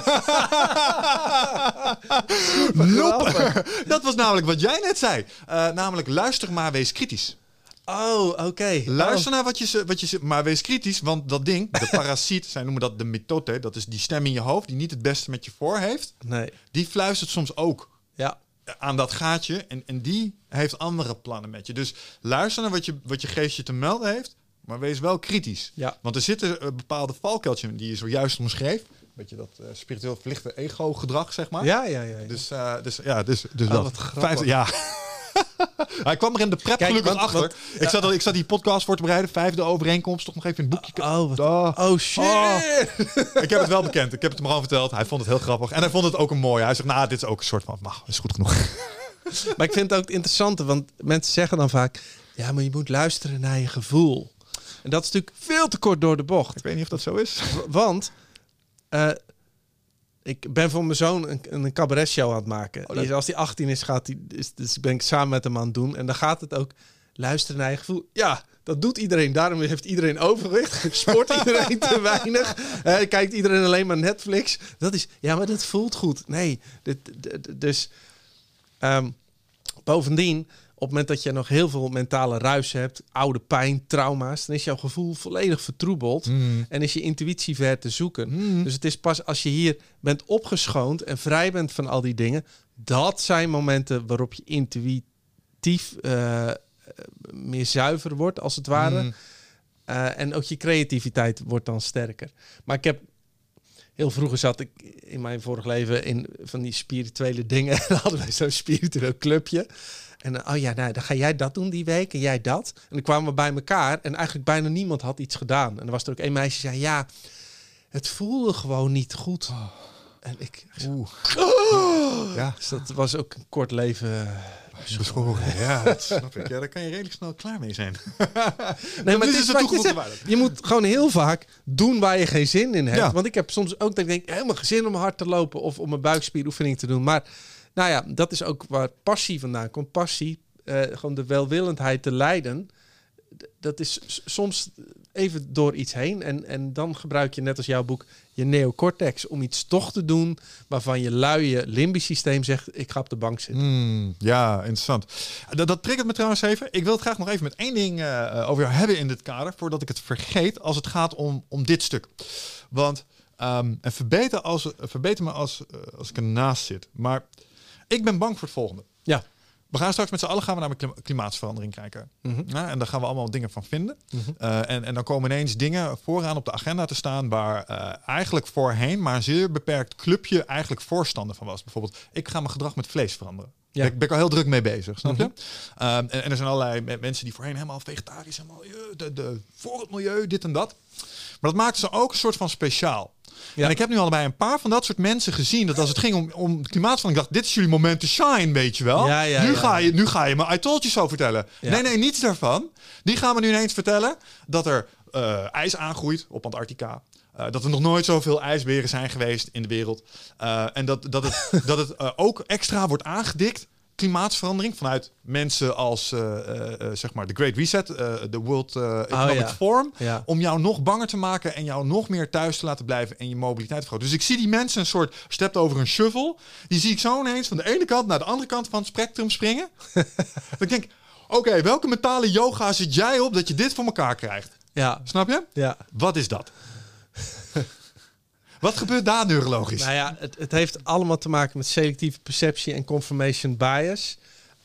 [SPEAKER 1] nope. Dat was namelijk wat jij net zei. Eh, namelijk luister maar wees kritisch.
[SPEAKER 2] Oh, oké.
[SPEAKER 1] Luister naar wat je, ze- wat je ze- maar wees kritisch, want dat ding, de <laughs> parasiet, zij noemen dat de mitote, dat is die stem in je hoofd die niet het beste met je voor heeft,
[SPEAKER 2] Oh, nee.
[SPEAKER 1] die fluistert soms ook
[SPEAKER 2] Ja.
[SPEAKER 1] Aan dat gaatje en, en die heeft andere plannen met je. Dus luister naar wat je, wat je geestje te melden heeft, maar wees wel kritisch.
[SPEAKER 2] Ja.
[SPEAKER 1] Want er zitten eh, bepaalde valkuiltjes in die je zojuist omschreef. Beetje dat eh, spiritueel verlichte ego-gedrag, zeg maar.
[SPEAKER 2] Ja, ja, ja. ja.
[SPEAKER 1] Dus, eh, dus ja, dus, dus
[SPEAKER 2] Oh,
[SPEAKER 1] dat. Vijfde, ja. <laughs> Hij kwam er in de prep
[SPEAKER 2] Kijk,
[SPEAKER 1] gelukkig
[SPEAKER 2] want-
[SPEAKER 1] achter.
[SPEAKER 2] want-
[SPEAKER 1] ik, zat, al- ik zat die podcast voor te bereiden. Vijfde overeenkomst. Toch nog even in het boekje.
[SPEAKER 2] Oh, wat-
[SPEAKER 1] Oh.
[SPEAKER 2] oh shit.
[SPEAKER 1] Oh. ik heb het wel bekend. Ik heb het hem gewoon verteld. Hij vond het heel grappig. En hij vond het ook een mooi. Hij zegt, nou, dit is ook een soort van... Maar, is goed genoeg. <laughs>
[SPEAKER 2] Maar ik vind het ook interessant, want mensen zeggen dan vaak... Ja, maar je moet luisteren naar je gevoel. En dat is natuurlijk veel te kort door de bocht.
[SPEAKER 1] ik weet niet of dat zo is.
[SPEAKER 2] Want eh, ik ben voor mijn zoon een, een cabaretshow aan het maken.
[SPEAKER 1] Oh,
[SPEAKER 2] als hij 18 is, gaat hij, is, dus ben ik samen met hem aan het doen. En dan gaat het ook luisteren naar je gevoel. Ja, dat doet iedereen. Daarom heeft iedereen overwicht. <laughs> Sport iedereen te weinig. Eh, kijkt iedereen alleen maar Netflix. Dat is, ja, maar dat voelt goed. Nee, dit, dit- dit- dus ehm, bovendien, op het moment dat je nog heel veel mentale ruis hebt, oude pijn, trauma's, dan is jouw gevoel volledig vertroebeld. En is je intuïtie ver te zoeken.
[SPEAKER 1] Mm.
[SPEAKER 2] Dus het is pas als je hier bent opgeschoond en vrij bent van al die dingen. Dat zijn momenten waarop je intuïtief eh, eh, meer zuiver wordt, als het ware.
[SPEAKER 1] Mm.
[SPEAKER 2] Eh, en ook je creativiteit wordt dan sterker. Maar ik heb heel vroeger zat ik in mijn vorig leven in van die spirituele dingen. <laughs> En hadden wij zo'n spiritueel clubje. En dan, oh ja, nou, dan ga jij dat doen die week en jij dat. En dan kwamen we bij elkaar en eigenlijk bijna niemand had iets gedaan. En er was er ook één meisje die zei, ja, het voelde gewoon niet goed. En ik,
[SPEAKER 1] Oeh. Ja,
[SPEAKER 2] dus dat was ook een kort leven.
[SPEAKER 1] Ja, dat <laughs> snap ik. Ja, daar kan je redelijk snel klaar mee zijn.
[SPEAKER 2] Nee,
[SPEAKER 1] maar <laughs>
[SPEAKER 2] het
[SPEAKER 1] is
[SPEAKER 2] wat je zegt. Je moet gewoon heel vaak doen waar je geen zin in hebt.
[SPEAKER 1] Ja.
[SPEAKER 2] Want ik heb soms ook dat ik denk, helemaal geen zin om hard te lopen of om een buikspieroefening te doen. Maar nou ja, dat is ook waar passie vandaan komt. Passie, eh, gewoon de welwillendheid te leiden. Dat is soms even door iets heen. En, en dan gebruik je, net als jouw boek, je neocortex om iets toch te doen waarvan je luie limbisch systeem zegt, ik ga op de bank zitten.
[SPEAKER 1] Mm, ja, interessant. Dat, dat triggert me trouwens even. Ik wil het graag nog even met één ding eh, over jou hebben in dit kader, voordat ik het vergeet als het gaat om, om dit stuk. Want, ehm, en verbeter, als, verbeter me als, eh, als ik ernaast zit, maar ik ben bang voor het volgende.
[SPEAKER 2] Ja.
[SPEAKER 1] We gaan straks met z'n allen gaan we naar klim- klimaatsverandering kijken.
[SPEAKER 2] Mhm.
[SPEAKER 1] Ja, en daar gaan we allemaal dingen van vinden.
[SPEAKER 2] Mhm.
[SPEAKER 1] Eh, en, en dan komen ineens dingen vooraan op de agenda te staan waar eh, eigenlijk voorheen maar een zeer beperkt clubje eigenlijk voorstander van was. Bijvoorbeeld, ik ga mijn gedrag met vlees veranderen.
[SPEAKER 2] Ja.
[SPEAKER 1] Daar ben ik al heel druk mee bezig, snap je?
[SPEAKER 2] Mhm.
[SPEAKER 1] Ehm, en, en er zijn allerlei me- mensen die voorheen helemaal vegetarisch, helemaal eh, de, de, voor het milieu, dit en dat. Maar dat maakte ze ook een soort van speciaal.
[SPEAKER 2] Ja.
[SPEAKER 1] En ik heb nu allebei een paar van dat soort mensen gezien. Dat als het ging om, om klimaatverandering, ik dacht, dit is jullie moment te shine, weet je wel.
[SPEAKER 2] Ja, ja,
[SPEAKER 1] nu. Ga je, nu ga je me I told you so vertellen. Nee, nee, niets daarvan. Die gaan me nu ineens vertellen dat er eh, ijs aangroeit op Antarctica. Eh, dat er nog nooit zoveel ijsberen zijn geweest in de wereld. Eh, en dat, dat het, <laughs> dat het ook extra wordt aangedikt. Klimaatsverandering vanuit mensen als eh, eh, eh, zeg maar de Great Reset, de World eh, Economic
[SPEAKER 2] ja.
[SPEAKER 1] Forum,
[SPEAKER 2] Ja.
[SPEAKER 1] om jou nog banger te maken en jou nog meer thuis te laten blijven en je mobiliteit te vergroten. Dus ik zie die mensen een soort, hebt over een shovel, die zie ik zo ineens van de ene kant naar de andere kant van het spectrum springen. <laughs> ik denk, oké, welke mentale yoga zit jij op dat je dit voor elkaar krijgt?
[SPEAKER 2] Ja,
[SPEAKER 1] Snap je?
[SPEAKER 2] ja.
[SPEAKER 1] Wat is dat? <laughs> Wat gebeurt daar neurologisch?
[SPEAKER 2] Nou ja, het, het heeft allemaal te maken met selectieve perceptie en confirmation bias.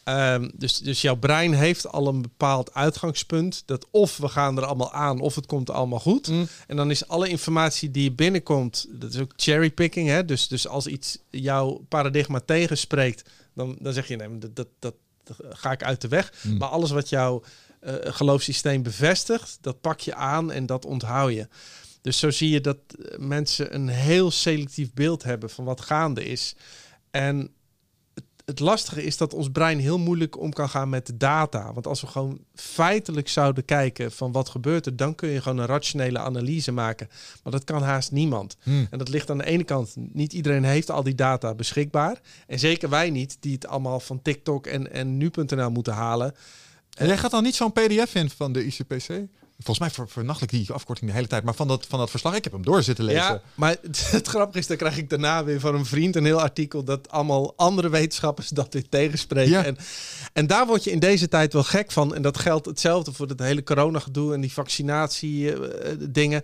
[SPEAKER 2] Ehm, dus, dus jouw brein heeft al een bepaald uitgangspunt. Dat of we gaan er allemaal aan, of het komt allemaal goed.
[SPEAKER 1] Mm.
[SPEAKER 2] En dan is alle informatie die binnenkomt, dat is ook cherrypicking. Hè? Dus, dus als iets jouw paradigma tegenspreekt, dan, dan zeg je nee, dat, dat, dat ga ik uit de weg.
[SPEAKER 1] Mm.
[SPEAKER 2] Maar alles wat jouw eh geloofssysteem bevestigt, dat pak je aan en dat onthoud je. Dus zo zie je dat eh, mensen een heel selectief beeld hebben van wat gaande is. En het, het lastige is dat ons brein heel moeilijk om kan gaan met de data. Want als we gewoon feitelijk zouden kijken van wat gebeurt er, dan kun je gewoon een rationele analyse maken. Maar dat kan haast niemand.
[SPEAKER 1] Hmm.
[SPEAKER 2] En dat ligt aan de ene kant, niet iedereen heeft al die data beschikbaar. En zeker wij niet, die het allemaal van TikTok en, en nu.nl moeten halen.
[SPEAKER 1] En jij gaat dan niet zo'n pdf in van de ICPC? Volgens mij ver, vernacht ik die afkorting de hele tijd. Maar van dat, van dat verslag, ik heb hem door zitten lezen.
[SPEAKER 2] Ja, maar het, <laughs> het grappige is, dan krijg ik daarna weer van een vriend een heel artikel dat allemaal andere wetenschappers dat weer tegenspreken.
[SPEAKER 1] Ja.
[SPEAKER 2] En, en daar word je in deze tijd wel gek van. En dat geldt hetzelfde voor het hele corona-gedoe en die vaccinatie eh.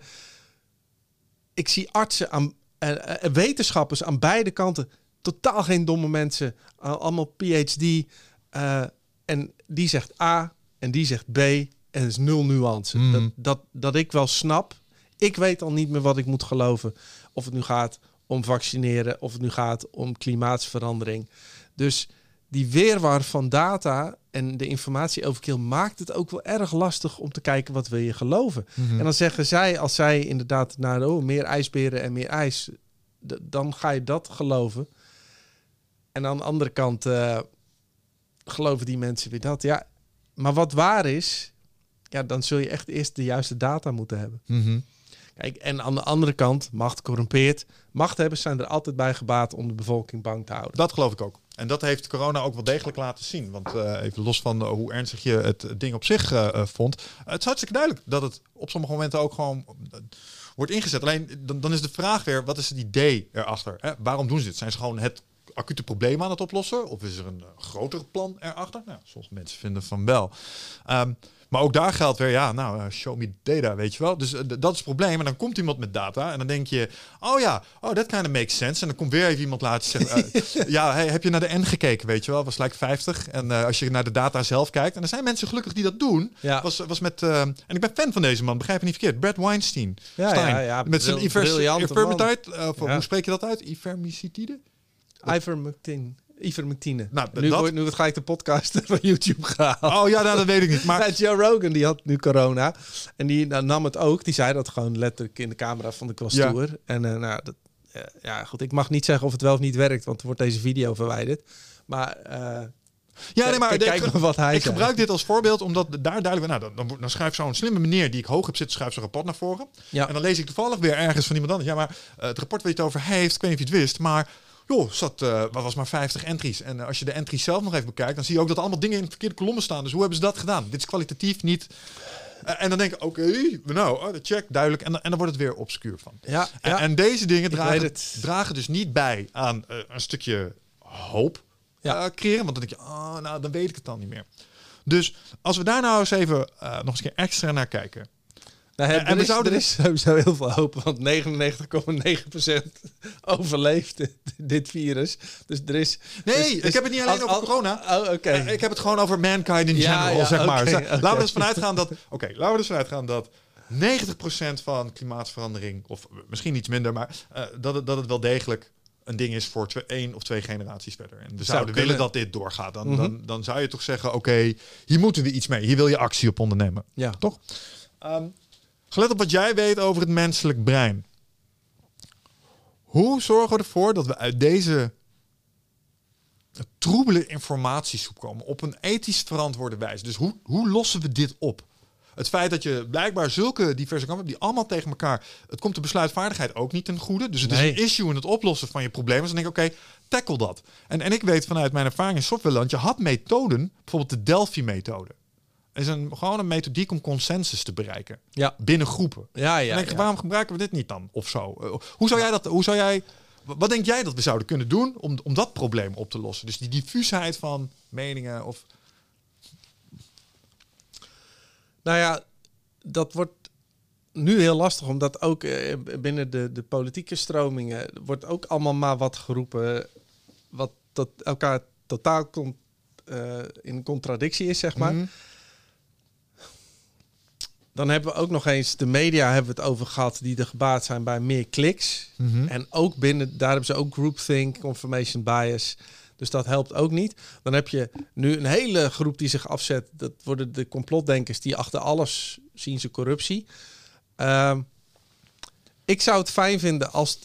[SPEAKER 2] Ik zie artsen aan, en en wetenschappers aan beide kanten, totaal geen domme mensen, allemaal PhD. eh, en die zegt A en die zegt B en er is nul nuance.
[SPEAKER 1] Mhm.
[SPEAKER 2] Dat, dat, dat ik wel snap. Ik weet al niet meer wat ik moet geloven. Of het nu gaat om vaccineren, of het nu gaat om klimaatsverandering. Dus die weerwar van data en de informatie overkill maakt het ook wel erg lastig om te kijken wat wil je geloven.
[SPEAKER 1] Mhm.
[SPEAKER 2] En dan zeggen zij, als zij inderdaad naar oh, meer ijsberen en meer ijs, dan ga je dat geloven. En aan de andere kant eh, geloven die mensen weer dat. Ja, maar wat waar is, ja, dan zul je echt eerst de juiste data moeten hebben.
[SPEAKER 1] Mhm.
[SPEAKER 2] Kijk, en aan de andere kant, macht corrumpeert. Machthebbers zijn er altijd bij gebaat om de bevolking bang te houden.
[SPEAKER 1] Dat geloof ik ook. En dat heeft corona ook wel degelijk laten zien. Want eh, even los van eh, hoe ernstig je het ding op zich eh, vond. het is hartstikke duidelijk dat het op sommige momenten ook gewoon wordt ingezet. Alleen dan, dan is de vraag weer, wat is het idee erachter? Hè? Waarom doen ze dit? Zijn ze gewoon het acute probleem aan het oplossen? Of is er een groter plan erachter? Nou, soms mensen vinden van wel. Ehm, maar ook daar geldt weer, ja, nou, eh, show me data, weet je wel. Dus eh, dat is het probleem. En dan komt iemand met data en dan denk je, oh ja, oh, that kind of makes sense. En dan komt weer even iemand laten zeggen, eh, <laughs> ja, hey, heb je naar de N gekeken, weet je wel? Was like 50. En als je naar de data zelf kijkt, en er zijn mensen gelukkig die dat doen.
[SPEAKER 2] Ja.
[SPEAKER 1] Was, was met, en ik ben fan van deze man, begrijp me niet verkeerd. Brad Weinstein.
[SPEAKER 2] Ja,
[SPEAKER 1] Stein.
[SPEAKER 2] ja, ja,
[SPEAKER 1] met zijn ivermectine, hoe spreek je dat uit? Ivermectine?
[SPEAKER 2] Ivermectine. Ivermectine.
[SPEAKER 1] Nou,
[SPEAKER 2] nu,
[SPEAKER 1] dat-
[SPEAKER 2] nu ga ik de podcast <laughs> van YouTube gehaald.
[SPEAKER 1] Oh ja, nou, dat weet ik niet. Maar <laughs>
[SPEAKER 2] Ja, Joe Rogan die had nu corona. En die nou, nam het ook. Die zei dat gewoon letterlijk in de camera van de
[SPEAKER 1] Ja.
[SPEAKER 2] stoer. En eh, nou, dat, ja, goed. Ik mag niet zeggen of het wel of niet werkt, want er wordt deze video verwijderd. Maar, eh,
[SPEAKER 1] Ja, nee, maar
[SPEAKER 2] kijk, kijk
[SPEAKER 1] ik,
[SPEAKER 2] maar wat hij
[SPEAKER 1] ik gebruik dit als voorbeeld, omdat daar duidelijk... Nou, dan, dan, dan zo'n slimme meneer die ik hoog heb zitten, schrijft zo'n rapport naar voren.
[SPEAKER 2] Ja.
[SPEAKER 1] En dan lees ik toevallig weer ergens van iemand anders. Ja, maar eh, het rapport waar je het over heeft, ik weet niet of je het wist, maar... Joh, zat, eh, wat was maar 50 entries. En eh, als je de entries zelf nog even bekijkt, dan zie je ook dat allemaal dingen in de verkeerde kolommen staan. Dus hoe hebben ze dat gedaan? Dit is kwalitatief niet... Eh, en dan denk ik, oké, nou, oh, check, duidelijk. En, dan- en dan wordt het weer obscuur van.
[SPEAKER 2] Ja,
[SPEAKER 1] En,
[SPEAKER 2] ja.
[SPEAKER 1] en deze dingen dragen, dragen dus niet bij aan een stukje hoop
[SPEAKER 2] Ja.
[SPEAKER 1] creëren. Want dan denk je, oh, nou, dan weet ik het dan niet meer. Dus als we daar nou eens even nog eens een keer extra naar kijken.
[SPEAKER 2] Nou,
[SPEAKER 1] En
[SPEAKER 2] en
[SPEAKER 1] we
[SPEAKER 2] er, is,
[SPEAKER 1] zouden
[SPEAKER 2] er is sowieso heel veel hoop, want 99,9% <laughs> overleeft dit, virus. Dus er is...
[SPEAKER 1] Nee,
[SPEAKER 2] dus-
[SPEAKER 1] ik
[SPEAKER 2] dus
[SPEAKER 1] heb het niet alleen over corona.
[SPEAKER 2] Oh, oké.
[SPEAKER 1] Ik heb het gewoon over mankind in
[SPEAKER 2] Ja,
[SPEAKER 1] general,
[SPEAKER 2] ja,
[SPEAKER 1] zeg maar. Laten we er dus vanuit gaan dat... Oké, laten we dus vanuit gaan dat 90% van klimaatverandering, of misschien iets minder, maar eh, dat, het, dat het wel degelijk een ding is voor twee, één of twee generaties verder. En we zouden willen
[SPEAKER 2] kunnen.
[SPEAKER 1] dat dit doorgaat. Dan,
[SPEAKER 2] Mhm.
[SPEAKER 1] dan, dan zou je toch zeggen, oké, hier moeten we iets mee. Hier wil je actie op ondernemen.
[SPEAKER 2] Ja.
[SPEAKER 1] Toch? Ehm, gelet op wat jij weet over het menselijk brein. Hoe zorgen we ervoor dat we uit deze troebele informatiesoep komen op een ethisch verantwoorde wijze? Dus hoe, hoe lossen we dit op? Het feit dat je blijkbaar zulke diverse kampen hebt, die allemaal tegen elkaar... Het komt de besluitvaardigheid ook niet ten goede. Dus het
[SPEAKER 2] Nee.
[SPEAKER 1] is een issue in het oplossen van je problemen. Dus dan denk ik, oké, tackle dat. En, en ik weet vanuit mijn ervaring in softwareland... je had methoden, bijvoorbeeld de Delphi-methode. Is een, gewoon een methodiek om consensus te bereiken.
[SPEAKER 2] Ja.
[SPEAKER 1] Binnen groepen.
[SPEAKER 2] Ja, ja,
[SPEAKER 1] denk waarom gebruiken we dit niet dan? Of zo. Eh, hoe zou jij dat, hoe zou jij, wat denk jij dat we zouden kunnen doen om, om dat probleem op te lossen? Dus die diffuusheid van meningen of...
[SPEAKER 2] Nou ja, dat wordt nu heel lastig, omdat ook eh, binnen de, de politieke stromingen wordt ook allemaal maar wat geroepen wat tot elkaar totaal eh, in contradictie is, zeg maar.
[SPEAKER 1] Mhm.
[SPEAKER 2] Dan hebben we ook nog eens de media hebben we het over gehad die er gebaat zijn bij meer kliks.
[SPEAKER 1] Mhm.
[SPEAKER 2] En ook binnen, daar hebben ze ook groupthink, confirmation bias. Dus dat helpt ook niet. Dan heb je nu een hele groep die zich afzet. Dat worden de complotdenkers die achter alles zien ze corruptie. Ehm, ik zou het fijn vinden als,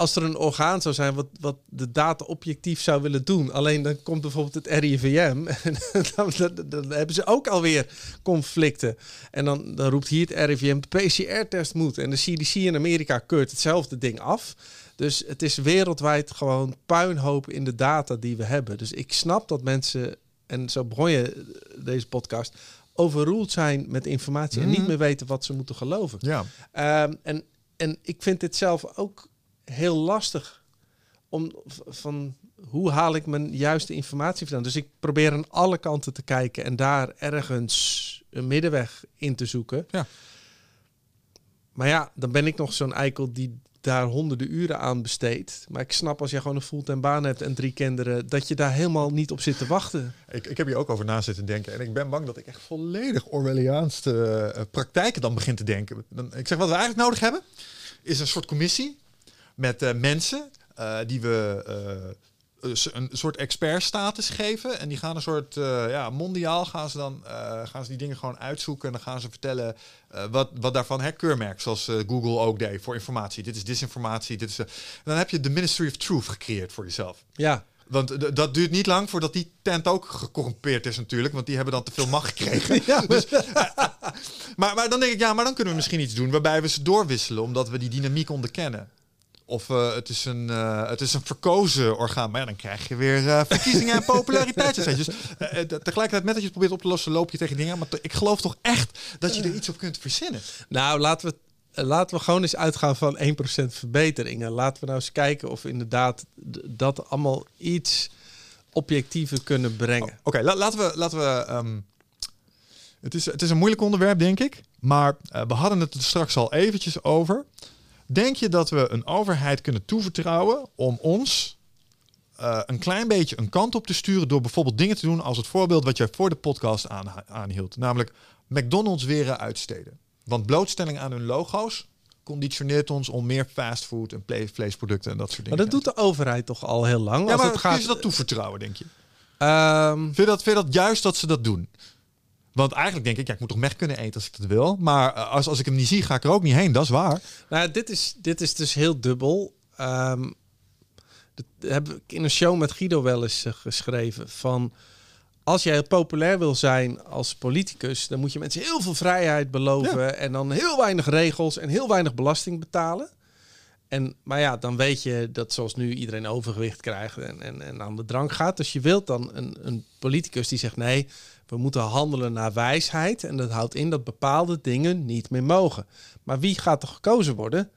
[SPEAKER 2] als er een orgaan zou zijn wat, wat de data objectief zou willen doen. Alleen dan komt bijvoorbeeld het RIVM <laughs> en dan, dan, dan hebben ze ook alweer conflicten. En dan, dan roept hier het RIVM de PCR-test moet. En de CDC in Amerika keurt hetzelfde ding af. Dus het is wereldwijd gewoon puinhoop in de data die we hebben. Dus ik snap dat mensen, en zo begon je deze podcast, overroeld zijn met informatie en niet
[SPEAKER 1] Mhm.
[SPEAKER 2] meer weten wat ze moeten geloven.
[SPEAKER 1] Ja.
[SPEAKER 2] Ehm, en, en ik vind dit zelf ook heel lastig. Om van hoe haal ik mijn juiste informatie vandaan? Dus ik probeer aan alle kanten te kijken en daar ergens een middenweg in te zoeken.
[SPEAKER 1] Ja.
[SPEAKER 2] Maar ja, dan ben ik nog zo'n eikel die daar honderden uren aan besteedt. Maar ik snap als je gewoon een fulltime baan hebt en drie kinderen, dat je daar helemaal niet op zit te wachten.
[SPEAKER 1] Ik, ik heb hier ook over na zitten denken. En ik ben bang dat ik echt volledig Orwelliaanse eh, praktijken dan begin te denken. Dan, ik zeg wat we eigenlijk nodig hebben, is een soort commissie met eh, mensen eh, die we eh, een soort expertstatus geven. En die gaan een soort, ja, mondiaal gaan ze dan gaan ze die dingen gewoon uitzoeken. En dan gaan ze vertellen wat, wat daarvan hè, keurmerk, zoals Google ook deed voor informatie. Dit is disinformatie. Dit is, en dan heb je de Ministry of Truth gecreëerd voor jezelf.
[SPEAKER 2] Ja,
[SPEAKER 1] Want dat duurt niet lang voordat die tent ook gecorrumpeerd is natuurlijk. Want die hebben dan te veel macht gekregen. <laughs> Dus, eh, maar, maar dan denk ik, ja, maar dan kunnen we misschien iets doen waarbij we ze doorwisselen. Omdat we die dynamiek onderkennen. Of eh, het, is een, eh, het is een verkozen orgaan. Maar ja, dan krijg je weer eh, verkiezingen en <laughs> populariteitsstijging. Dus tegelijkertijd, met dat je het probeert op te lossen, loop je tegen dingen aan. Maar ik geloof toch echt dat je er iets op kunt verzinnen.
[SPEAKER 2] Nou, laten we, laten we gewoon eens uitgaan van 1% verbetering. En laten we nou eens kijken of we inderdaad dat allemaal iets objectiever kunnen brengen.
[SPEAKER 1] Oké, la- laten we. Laten we ehm, het, is, het is een moeilijk onderwerp, denk ik. Maar we hadden het er straks al eventjes over. Denk je dat we een overheid kunnen toevertrouwen om ons eh, een klein beetje een kant op te sturen door bijvoorbeeld dingen te doen als het voorbeeld wat jij voor de podcast aan, aanhield, namelijk McDonald's weer uitsteden. Want blootstelling aan hun logo's conditioneert ons om meer fastfood en vleesproducten en dat soort
[SPEAKER 2] Maar
[SPEAKER 1] dingen.
[SPEAKER 2] dat doet de overheid toch al heel lang?
[SPEAKER 1] ja,
[SPEAKER 2] Als
[SPEAKER 1] maar
[SPEAKER 2] het
[SPEAKER 1] kun
[SPEAKER 2] gaat,
[SPEAKER 1] je ze dat toevertrouwen, denk je?
[SPEAKER 2] Ehm,
[SPEAKER 1] Vind je, dat, vind je dat juist dat ze dat doen? Want eigenlijk denk ik, ja, ik moet toch mech kunnen eten als ik dat wil. Maar eh, als, als ik hem niet zie, ga ik er ook niet heen. Dat is waar.
[SPEAKER 2] nou, dit is, dit is dus heel dubbel. Ehm, dat heb ik in een show met Guido wel eens eh, geschreven. Van als jij populair wil zijn als politicus, dan moet je mensen heel veel vrijheid beloven. En dan heel weinig regels en heel weinig belasting betalen. En, maar ja, dan weet je dat zoals nu iedereen overgewicht krijgt en, en, en aan de drank gaat. Dus je wilt dan een, een politicus die zegt nee, we moeten handelen naar wijsheid. En dat houdt in dat bepaalde dingen niet meer mogen. Maar wie gaat er gekozen worden?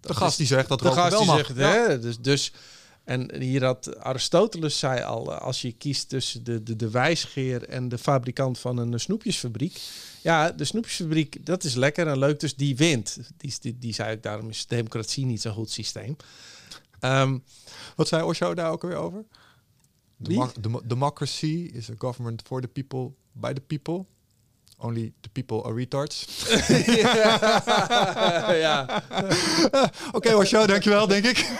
[SPEAKER 1] De gast die zegt dat
[SPEAKER 2] De gast die zegt, hè, dus, dus, en hier had Aristoteles zei al, eh, als je kiest tussen de, de, de wijsgeer en de fabrikant van een snoepjesfabriek. Ja, de snoepjesfabriek, dat is lekker en leuk, dus die wint. Die, die, die zei ik, daarom is democratie niet zo'n goed systeem. Ehm,
[SPEAKER 1] Wat zei Osho daar ook weer over? Democracy is a government for the people, by the people. Only the people are retards. <laughs>
[SPEAKER 2] ja. <laughs>
[SPEAKER 1] Oké, Osho, dankjewel, denk ik. <laughs>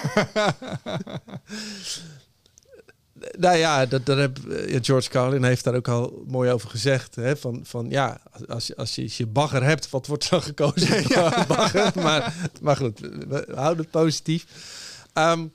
[SPEAKER 2] Nou ja, dat, dat heb, eh, George Carlin heeft daar ook al mooi over gezegd. Hè? Van, van ja, als, je- als, je, als je bagger hebt, wat wordt dan gekozen? Ja. bagger. Maar, maar goed, we houden het positief. Ehm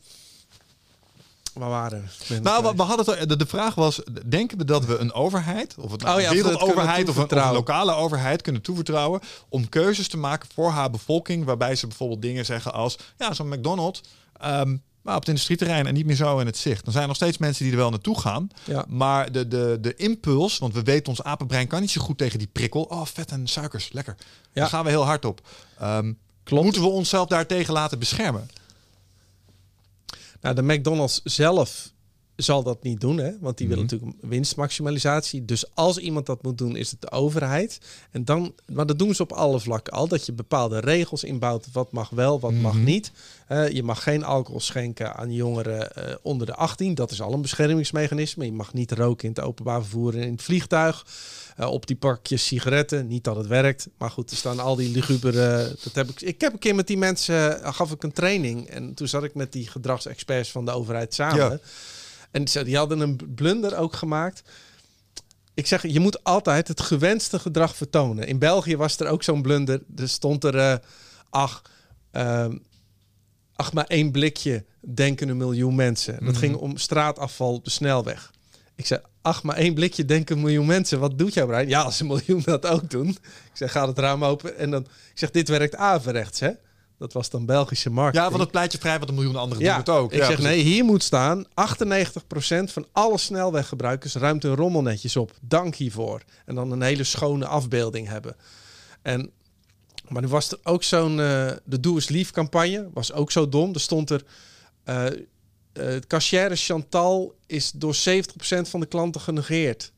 [SPEAKER 2] waren ben
[SPEAKER 1] Nou, we, hadden het, de, de vraag was, denken we dat we een overheid, of het nou
[SPEAKER 2] Oh ja,
[SPEAKER 1] een wereldoverheid of een, of een
[SPEAKER 2] toevertrouwen.
[SPEAKER 1] lokale overheid kunnen toevertrouwen om keuzes te maken voor haar bevolking, waarbij ze bijvoorbeeld dingen zeggen als, ja, zo'n McDonald's, ehm, maar op het industrieterrein en niet meer zo in het zicht. Dan zijn er nog steeds mensen die er wel naartoe gaan,
[SPEAKER 2] Ja.
[SPEAKER 1] maar de, de, de impuls, want we weten ons apenbrein kan niet zo goed tegen die prikkel, oh vet en suikers, lekker.
[SPEAKER 2] Ja.
[SPEAKER 1] Daar gaan we heel hard op.
[SPEAKER 2] Klopt.
[SPEAKER 1] Moeten we onszelf daartegen laten beschermen?
[SPEAKER 2] Nou, de McDonald's zelf zal dat niet doen, hè? want die willen
[SPEAKER 1] Mhm.
[SPEAKER 2] natuurlijk winstmaximalisatie. Dus als iemand dat moet doen, is het de overheid. En dan, maar dat doen ze op alle vlakken al, dat je bepaalde regels inbouwt. Wat mag wel, wat mag
[SPEAKER 1] Mhm.
[SPEAKER 2] niet. Eh, je mag geen alcohol schenken aan jongeren eh, onder de 18. Dat is al een beschermingsmechanisme. Je mag niet roken in het openbaar vervoer en in het vliegtuig. Eh, op die pakjes sigaretten. Niet dat het werkt. Maar goed, er staan al die lugubere... Dat heb ik, ik heb een keer met die mensen... gaf ik een training. En toen zat ik met die gedragsexperts van de overheid samen.
[SPEAKER 1] Ja.
[SPEAKER 2] En die hadden een blunder ook gemaakt. Ik zeg, je moet altijd het gewenste gedrag vertonen. In België was er ook zo'n blunder. Er stond er... eh, ach, ehm, ach, maar één blikje denken een miljoen mensen. Dat
[SPEAKER 1] Mhm.
[SPEAKER 2] ging om straatafval op de snelweg. Ik zei, ach, maar één blikje denken een miljoen mensen. Wat doet jouw brein? Ja, als een miljoen dat ook doen. Ik zeg, ga het raam open. En dan, ik zeg, dit werkt averechts, hè? Dat was dan Belgische marketing.
[SPEAKER 1] Ja, want het pleitje vrij, want een miljoen anderen
[SPEAKER 2] Ja,
[SPEAKER 1] doen het ook.
[SPEAKER 2] ik
[SPEAKER 1] Ja,
[SPEAKER 2] zeg
[SPEAKER 1] precies.
[SPEAKER 2] nee, hier moet staan 98% van alle snelweggebruikers ruimt hun rommel netjes op. Dank hiervoor. En dan een hele schone afbeelding hebben. En, maar nu was er ook zo'n eh, de Doe eens lief campagne, was ook zo dom. Er stond er eh cashier Chantal is door 70% van de klanten genegeerd.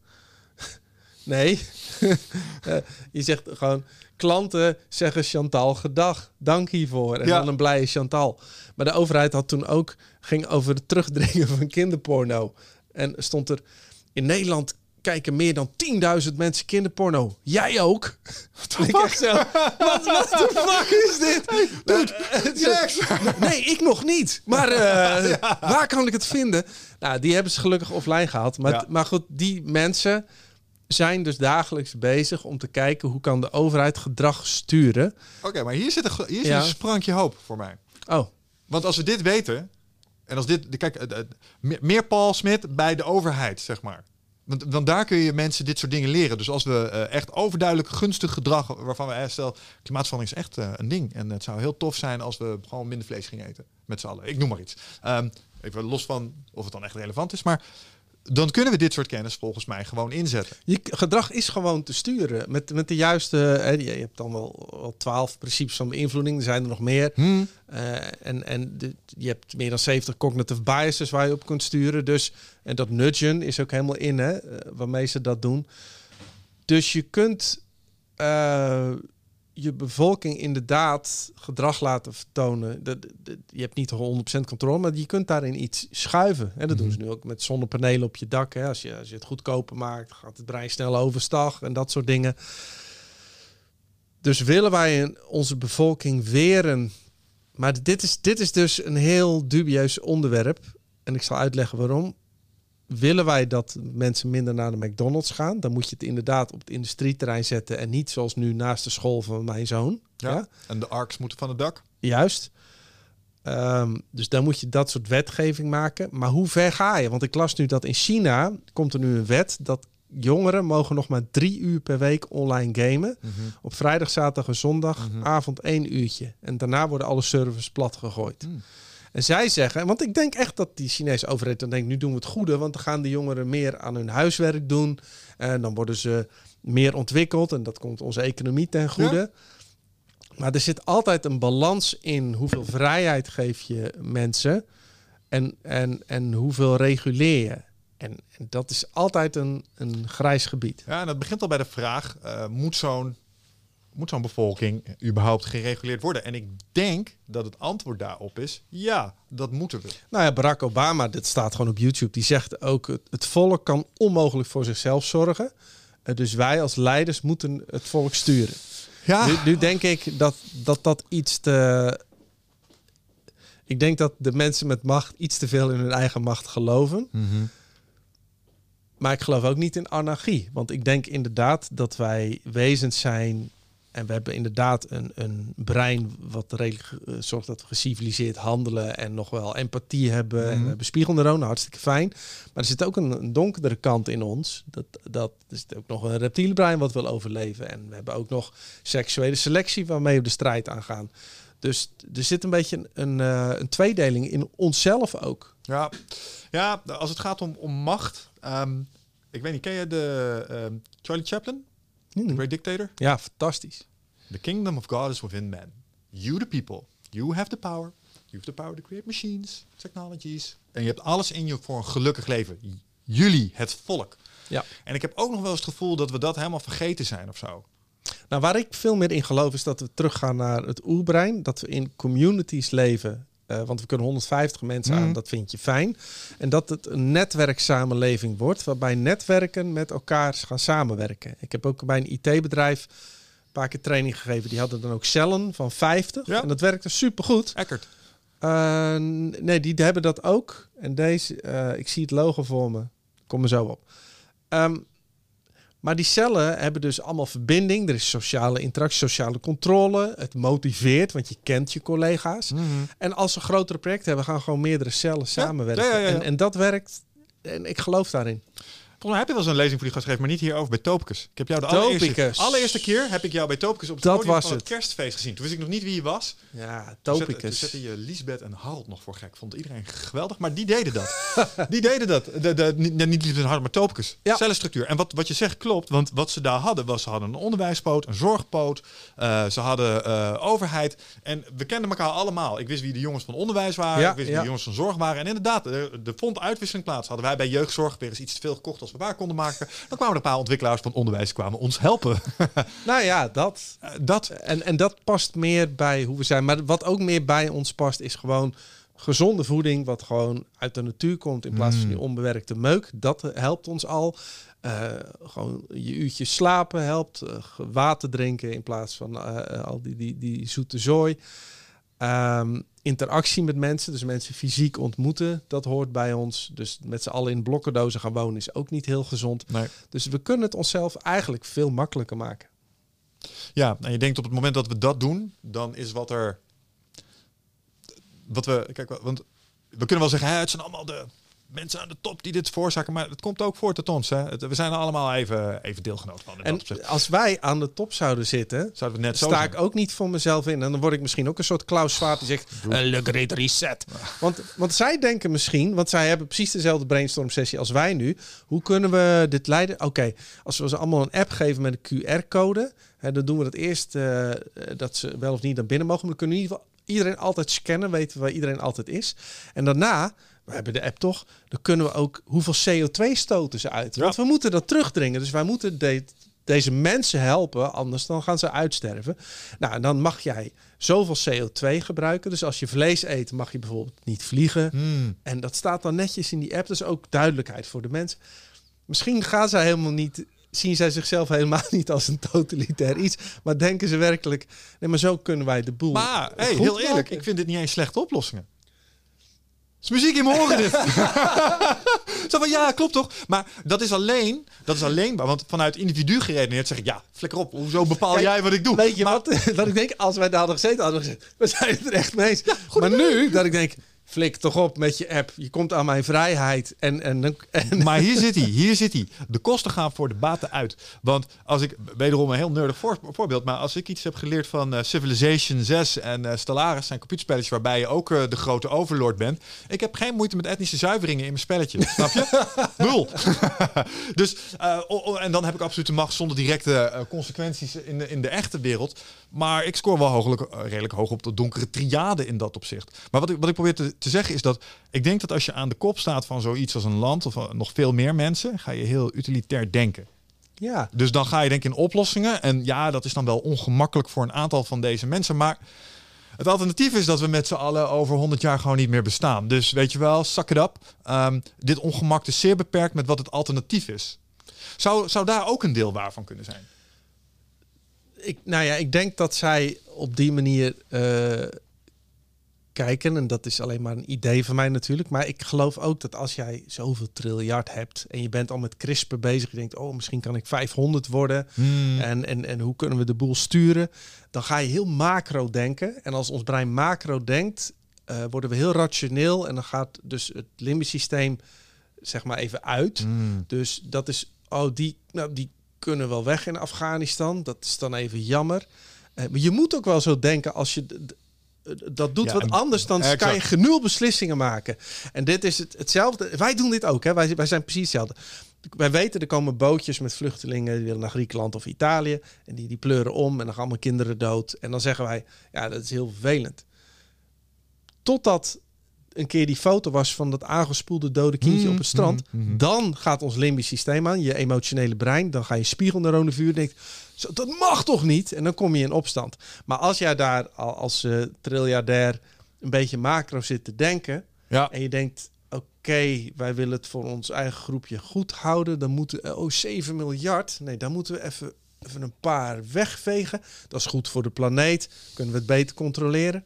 [SPEAKER 2] <laughs> nee, <laughs> je zegt gewoon klanten zeggen Chantal gedag, dank hiervoor. En
[SPEAKER 1] Ja.
[SPEAKER 2] dan een blije Chantal. Maar de overheid had toen ook, ging over het terugdringen van kinderporno. En stond er, in Nederland kijken meer dan 10.000 mensen kinderporno. Jij ook? En ik zo, wat, de fuck is dit? Dude! Nee, ik nog niet. Maar eh, <laughs> waar kan ik het vinden? Nou, die hebben ze gelukkig offline gehaald. Maar,
[SPEAKER 1] Ja.
[SPEAKER 2] maar goed, die mensen zijn dus dagelijks bezig om te kijken hoe kan de overheid gedrag sturen.
[SPEAKER 1] Oké, maar hier zit, een, hier zit
[SPEAKER 2] Ja.
[SPEAKER 1] een sprankje hoop voor mij.
[SPEAKER 2] Oh,
[SPEAKER 1] Want als we dit weten, en als dit, kijk, eh, eh, meer- Paul Smit bij de overheid, zeg maar. Want, want daar kun je mensen dit soort dingen leren. Dus als we eh, echt overduidelijk gunstig gedrag, waarvan we stel, klimaatverandering is echt een ding. En het zou heel tof zijn als we gewoon minder vlees gingen eten. Met z'n allen. Ik noem maar iets. Ehm, even los van of het dan echt relevant is. Maar dan kunnen we dit soort kennis volgens mij gewoon inzetten.
[SPEAKER 2] je gedrag is gewoon te sturen. Met, met de juiste, hè, je, hebt dan wel, wel 12 principes van beïnvloeding. Er zijn er nog meer. Eh, en en de, je hebt meer dan 70 cognitive biases waar je op kunt sturen. Dus, en dat nudgen is ook helemaal in, hè, eh, waarmee ze dat doen. Dus je kunt eh, je bevolking inderdaad gedrag laten vertonen. Dat, dat- je hebt niet 100% controle, maar je kunt daarin iets schuiven. En dat doen ze nu ook met zonnepanelen op je dak. Hè. Als, je, als je het goedkoper maakt, gaat het brein snel overstag en dat soort dingen. Dus willen wij een- onze bevolking weren maar dit is, dit is dus een heel dubieus onderwerp. En ik zal uitleggen waarom. Willen wij dat mensen minder naar de McDonald's gaan, dan moet je het inderdaad op het industrieterrein zetten en niet zoals nu naast de school van mijn zoon.
[SPEAKER 1] Ja.
[SPEAKER 2] Ja,
[SPEAKER 1] En de arcs moeten van het dak.
[SPEAKER 2] juist. Ehm, dus dan moet je dat soort wetgeving maken. Maar hoe ver ga je? Want ik las nu dat in China komt er nu een wet dat jongeren mogen nog maar drie uur per week online gamen. Op vrijdag, zaterdag en zondag,
[SPEAKER 1] Mhm.
[SPEAKER 2] avond één uurtje. En daarna worden alle servers plat gegooid.
[SPEAKER 1] Mm.
[SPEAKER 2] En zij zeggen, want ik denk echt dat die Chinese overheid dan denkt, nu doen we het goede, want dan gaan de jongeren meer aan hun huiswerk doen. En dan worden ze meer ontwikkeld en dat komt onze economie ten goede. Maar er zit altijd een balans in hoeveel vrijheid geef je mensen en, en, en hoeveel reguleer je. En, en dat is altijd een, een grijs gebied.
[SPEAKER 1] Ja, en dat begint al bij de vraag: eh, moet zo'n moet zo'n bevolking überhaupt gereguleerd worden? En ik denk dat het antwoord daarop is: ja, dat moeten we.
[SPEAKER 2] Nou ja, Barack Obama, dit staat gewoon op YouTube, die zegt ook: het, volk kan onmogelijk voor zichzelf zorgen. Eh, dus wij als leiders moeten het volk sturen.
[SPEAKER 1] Ja,
[SPEAKER 2] Nu, nu denk ik dat, dat dat iets te. Ik denk dat de mensen met macht iets te veel in hun eigen macht geloven. Maar ik geloof ook niet in anarchie. Want ik denk inderdaad dat wij wezens zijn. En we hebben inderdaad een, een brein wat redelijk eh, zorgt dat we geciviliseerd handelen. En nog wel empathie hebben. En we
[SPEAKER 1] Mhm.
[SPEAKER 2] hebben spiegelneuronen, hartstikke fijn. Maar er zit ook een, een donkerdere kant in ons. Dat, dat er zit ook nog een reptiele brein wat wil overleven. En we hebben ook nog seksuele selectie waarmee we de strijd aangaan. Dus er zit een beetje een, een, eh, een tweedeling in onszelf ook.
[SPEAKER 1] ja. ja, als het gaat om, om macht. ehm, ik weet niet, ken je de ehm, Charlie Chaplin, The Great Dictator?
[SPEAKER 2] Ja, fantastisch.
[SPEAKER 1] The kingdom of God is within man. You, the people. You have the power. You have the power to create machines, technologies. En je hebt alles in je voor een gelukkig leven. Jullie, het volk.
[SPEAKER 2] Ja.
[SPEAKER 1] En ik heb ook nog wel eens het gevoel dat we dat helemaal vergeten zijn of zo.
[SPEAKER 2] Nou, waar ik veel meer in geloof is dat we teruggaan naar het oerbrein. Dat we in communities leven. Eh, want we kunnen 150 mensen
[SPEAKER 1] Mhm.
[SPEAKER 2] aan, dat vind je fijn. En dat het een netwerksamenleving wordt, waarbij netwerken met elkaar gaan samenwerken. Ik heb ook bij een IT-bedrijf een paar keer training gegeven. Die hadden dan ook cellen van 50.
[SPEAKER 1] Ja.
[SPEAKER 2] En dat werkte supergoed.
[SPEAKER 1] Eckert.
[SPEAKER 2] Eh, nee, die hebben dat ook. En deze, eh, ik zie het logo voor me. Kom er zo op. Ehm, Maar die cellen hebben dus allemaal verbinding. Er is sociale interactie, sociale controle. Het motiveert, want je kent je collega's.
[SPEAKER 1] Mhm.
[SPEAKER 2] En als ze grotere project hebben, gaan gewoon meerdere cellen samenwerken.
[SPEAKER 1] ja, ja, ja.
[SPEAKER 2] En, en dat werkt. En ik geloof daarin.
[SPEAKER 1] Volgens mij heb je wel eens een lezing voor die gast gegeven, maar niet hierover bij Topicus. Ik heb jou de allereerste,
[SPEAKER 2] Topicus.
[SPEAKER 1] allereerste keer heb ik jou bij Topicus op het
[SPEAKER 2] Dat
[SPEAKER 1] podium
[SPEAKER 2] was
[SPEAKER 1] van het
[SPEAKER 2] het.
[SPEAKER 1] kerstfeest gezien. Toen wist ik nog niet wie je was.
[SPEAKER 2] Ja,
[SPEAKER 1] Toen zette, toen
[SPEAKER 2] topicus.
[SPEAKER 1] zette je Lisbeth en Harold nog voor gek. Vond iedereen geweldig, maar die deden dat. <laughs> die deden dat. De, de, niet, niet Lisbeth en Harold, maar Topicus.
[SPEAKER 2] Ja.
[SPEAKER 1] Cellenstructuur. En wat, wat je zegt klopt, want wat ze daar hadden, was ze hadden een onderwijspoot, een zorgpoot. eh, ze hadden eh, overheid. En we kenden elkaar allemaal. Ik wist wie de jongens van onderwijs waren.
[SPEAKER 2] Ja,
[SPEAKER 1] ik wist wie de jongens van zorg waren. En inderdaad, er, er vond uitwisseling plaats. Hadden wij bij jeugdzorg weer eens iets te veel gekocht als waar konden maken. Dan kwamen er een paar ontwikkelaars van onderwijs kwamen ons helpen. <laughs>
[SPEAKER 2] Nou ja, dat.
[SPEAKER 1] Eh, dat
[SPEAKER 2] En, en dat past meer bij hoe we zijn. Maar wat ook meer bij ons past, is gewoon gezonde voeding. Wat gewoon uit de natuur komt in plaats van die onbewerkte meuk. Dat helpt ons al. Eh, gewoon je uurtje slapen helpt. eh, water drinken in plaats van al die, die, die zoete zooi. Ehm, interactie met mensen, dus mensen fysiek ontmoeten, dat hoort bij ons. Dus met z'n allen in blokkendozen gaan wonen is ook niet heel gezond.
[SPEAKER 1] Nee.
[SPEAKER 2] Dus we kunnen het onszelf eigenlijk veel makkelijker maken.
[SPEAKER 1] Ja, en je denkt op het moment dat we dat doen, dan is wat er. Wat we. Kijk, want we kunnen wel zeggen, hè, het zijn allemaal de mensen aan de top die dit veroorzaken, maar het komt ook voort tot ons. Hè. Het- we zijn er allemaal even, even deelgenoot van.
[SPEAKER 2] En
[SPEAKER 1] dat
[SPEAKER 2] als wij aan de top zouden zitten,
[SPEAKER 1] Zouden we net zo
[SPEAKER 2] sta
[SPEAKER 1] zijn.
[SPEAKER 2] ik ook niet voor mezelf in. En dan word ik misschien ook een soort Klaus Zwaard die zegt, een le great reset. Want, want zij denken misschien, want zij hebben precies dezelfde brainstorm sessie als wij nu. Hoe kunnen we dit leiden? Oké, als we ze allemaal een app geven met een QR-code, dan doen we het eerst eh, dat ze wel of niet naar binnen mogen. Maar dan kunnen we in ieder geval iedereen altijd scannen, weten we waar iedereen altijd is. En daarna, we hebben de app toch, dan kunnen we ook hoeveel CO2 stoten ze uit.
[SPEAKER 1] Ja.
[SPEAKER 2] Want we moeten dat terugdringen. Dus wij moeten de, deze mensen helpen, anders dan gaan ze uitsterven. Nou, en dan mag jij zoveel CO2 gebruiken. Dus als je vlees eet, mag je bijvoorbeeld niet vliegen.
[SPEAKER 1] Hmm.
[SPEAKER 2] En dat staat dan netjes in die app. Dus ook duidelijkheid voor de mensen. Misschien gaan zij helemaal niet. Zien zij zichzelf helemaal <laughs> niet als een totalitair iets. Maar denken ze werkelijk. Nee, maar zo kunnen wij de boel.
[SPEAKER 1] Maar hey, heel eerlijk,
[SPEAKER 2] maken.
[SPEAKER 1] ik vind dit niet eens slechte oplossingen. Het is muziek in mijn oren dit. <laughs> Zo van, ja, klopt toch? Maar dat is alleen, dat is alleen, maar- want vanuit individu geredeneerd zeg ik, ja, flikker op, hoezo bepaal
[SPEAKER 2] Kijk,
[SPEAKER 1] jij wat ik doe?
[SPEAKER 2] Weet je wat, <laughs> wat ik denk? Als wij daar hadden gezeten, hadden we gezegd: we zijn het er echt mee eens. maar nu, dat ik denk: flik toch op met je app. Je komt aan mijn vrijheid. En, en, <laughs> en,
[SPEAKER 1] Maar hier zit hij, hier zit hij. De kosten gaan voor de baten uit. Want als ik, wederom een heel nerdig voor- voorbeeld, maar als ik iets heb geleerd van eh, Civilization 6 en eh, Stellaris, zijn computerspelletjes waarbij je ook eh, de grote overlord bent. Ik heb geen moeite met etnische zuiveringen in mijn spelletje. <laughs> snap je? Nul. <laughs> dus, en dan heb ik absoluut de macht zonder directe consequenties in de, in de echte wereld. Maar ik scoor wel hooglijk, eh, redelijk hoog op de donkere triade in dat opzicht. Maar wat ik, wat ik probeer te, te zeggen is dat ik denk dat als je aan de kop staat van zoiets als een land of eh, nog veel meer mensen, ga je heel utilitair denken.
[SPEAKER 2] ja,
[SPEAKER 1] Dus dan ga je denken in oplossingen. En ja, dat is dan wel ongemakkelijk voor een aantal van deze mensen. Maar het alternatief is dat we met z'n allen over 100 jaar gewoon niet meer bestaan. Dus weet je wel, it up. Ehm, dit ongemak is zeer beperkt met wat het alternatief is. Zou, zou daar ook een deel waarvan kunnen zijn?
[SPEAKER 2] Ik, nou ja, ik denk dat zij op die manier eh, kijken. En dat is alleen maar een idee van mij natuurlijk. Maar ik geloof ook dat als jij zoveel triljard hebt en je bent al met CRISPR bezig, je denkt, oh, misschien kan ik 500 worden. En, en, en hoe kunnen we de boel sturen? Dan ga je heel macro denken. En als ons brein macro denkt, eh, worden we heel rationeel. En dan gaat dus het limbisch systeem zeg maar even uit. Dus dat is, oh, die, nou, die kunnen wel weg in Afghanistan. Dat is dan even jammer. Eh, maar je moet ook wel zo denken als je dat doet.
[SPEAKER 1] Ja,
[SPEAKER 2] wat anders dan
[SPEAKER 1] exact.
[SPEAKER 2] kan je genoeg beslissingen maken. En dit is het, hetzelfde. Wij doen dit ook. Hè? Wij, wij zijn precies hetzelfde. Wij weten, er komen bootjes met vluchtelingen die willen naar Griekenland of Italië. En die, die pleuren om en dan gaan allemaal kinderen dood. En dan zeggen wij, ja, dat is heel vervelend. Totdat een keer die foto was van dat aangespoelde dode kindje
[SPEAKER 1] Mhm,
[SPEAKER 2] op het strand.
[SPEAKER 1] mhm, mhm.
[SPEAKER 2] Dan gaat ons limbisch systeem aan, je emotionele brein. Dan ga je spiegelneuronen vuur. Denkt, zo, dat mag toch niet? En dan kom je in opstand. Maar als jij daar al als eh triljardair een beetje macro zit te denken.
[SPEAKER 1] Ja.
[SPEAKER 2] En je denkt, oké, wij willen het voor ons eigen groepje goed houden. Dan moeten, eh, oh, 7 miljard. Nee, dan moeten we even, even een paar wegvegen. Dat is goed voor de planeet. Kunnen we het beter controleren.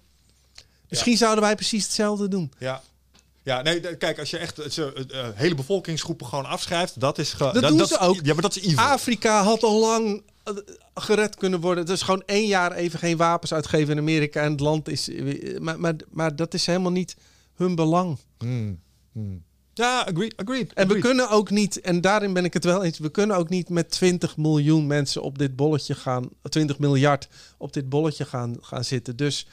[SPEAKER 2] Misschien zouden wij precies hetzelfde doen.
[SPEAKER 1] Ja. Ja, nee, kijk, als je echt eh, hele bevolkingsgroepen gewoon afschrijft, dat is ge-
[SPEAKER 2] Dat doen
[SPEAKER 1] dat
[SPEAKER 2] ze ook.
[SPEAKER 1] Ja, maar dat is evil.
[SPEAKER 2] Afrika had al lang eh, gered kunnen worden. Dus gewoon één jaar even geen wapens uitgeven in Amerika en het land is. eh, Maar, maar, maar dat is helemaal niet hun belang.
[SPEAKER 1] Hmm, hmm. Ja, agree, agreed.
[SPEAKER 2] En we
[SPEAKER 1] agreed.
[SPEAKER 2] kunnen ook niet, en daarin ben ik het wel eens, we kunnen ook niet met 20 miljoen mensen op dit bolletje gaan, 20 miljard op dit bolletje gaan, gaan zitten. Dus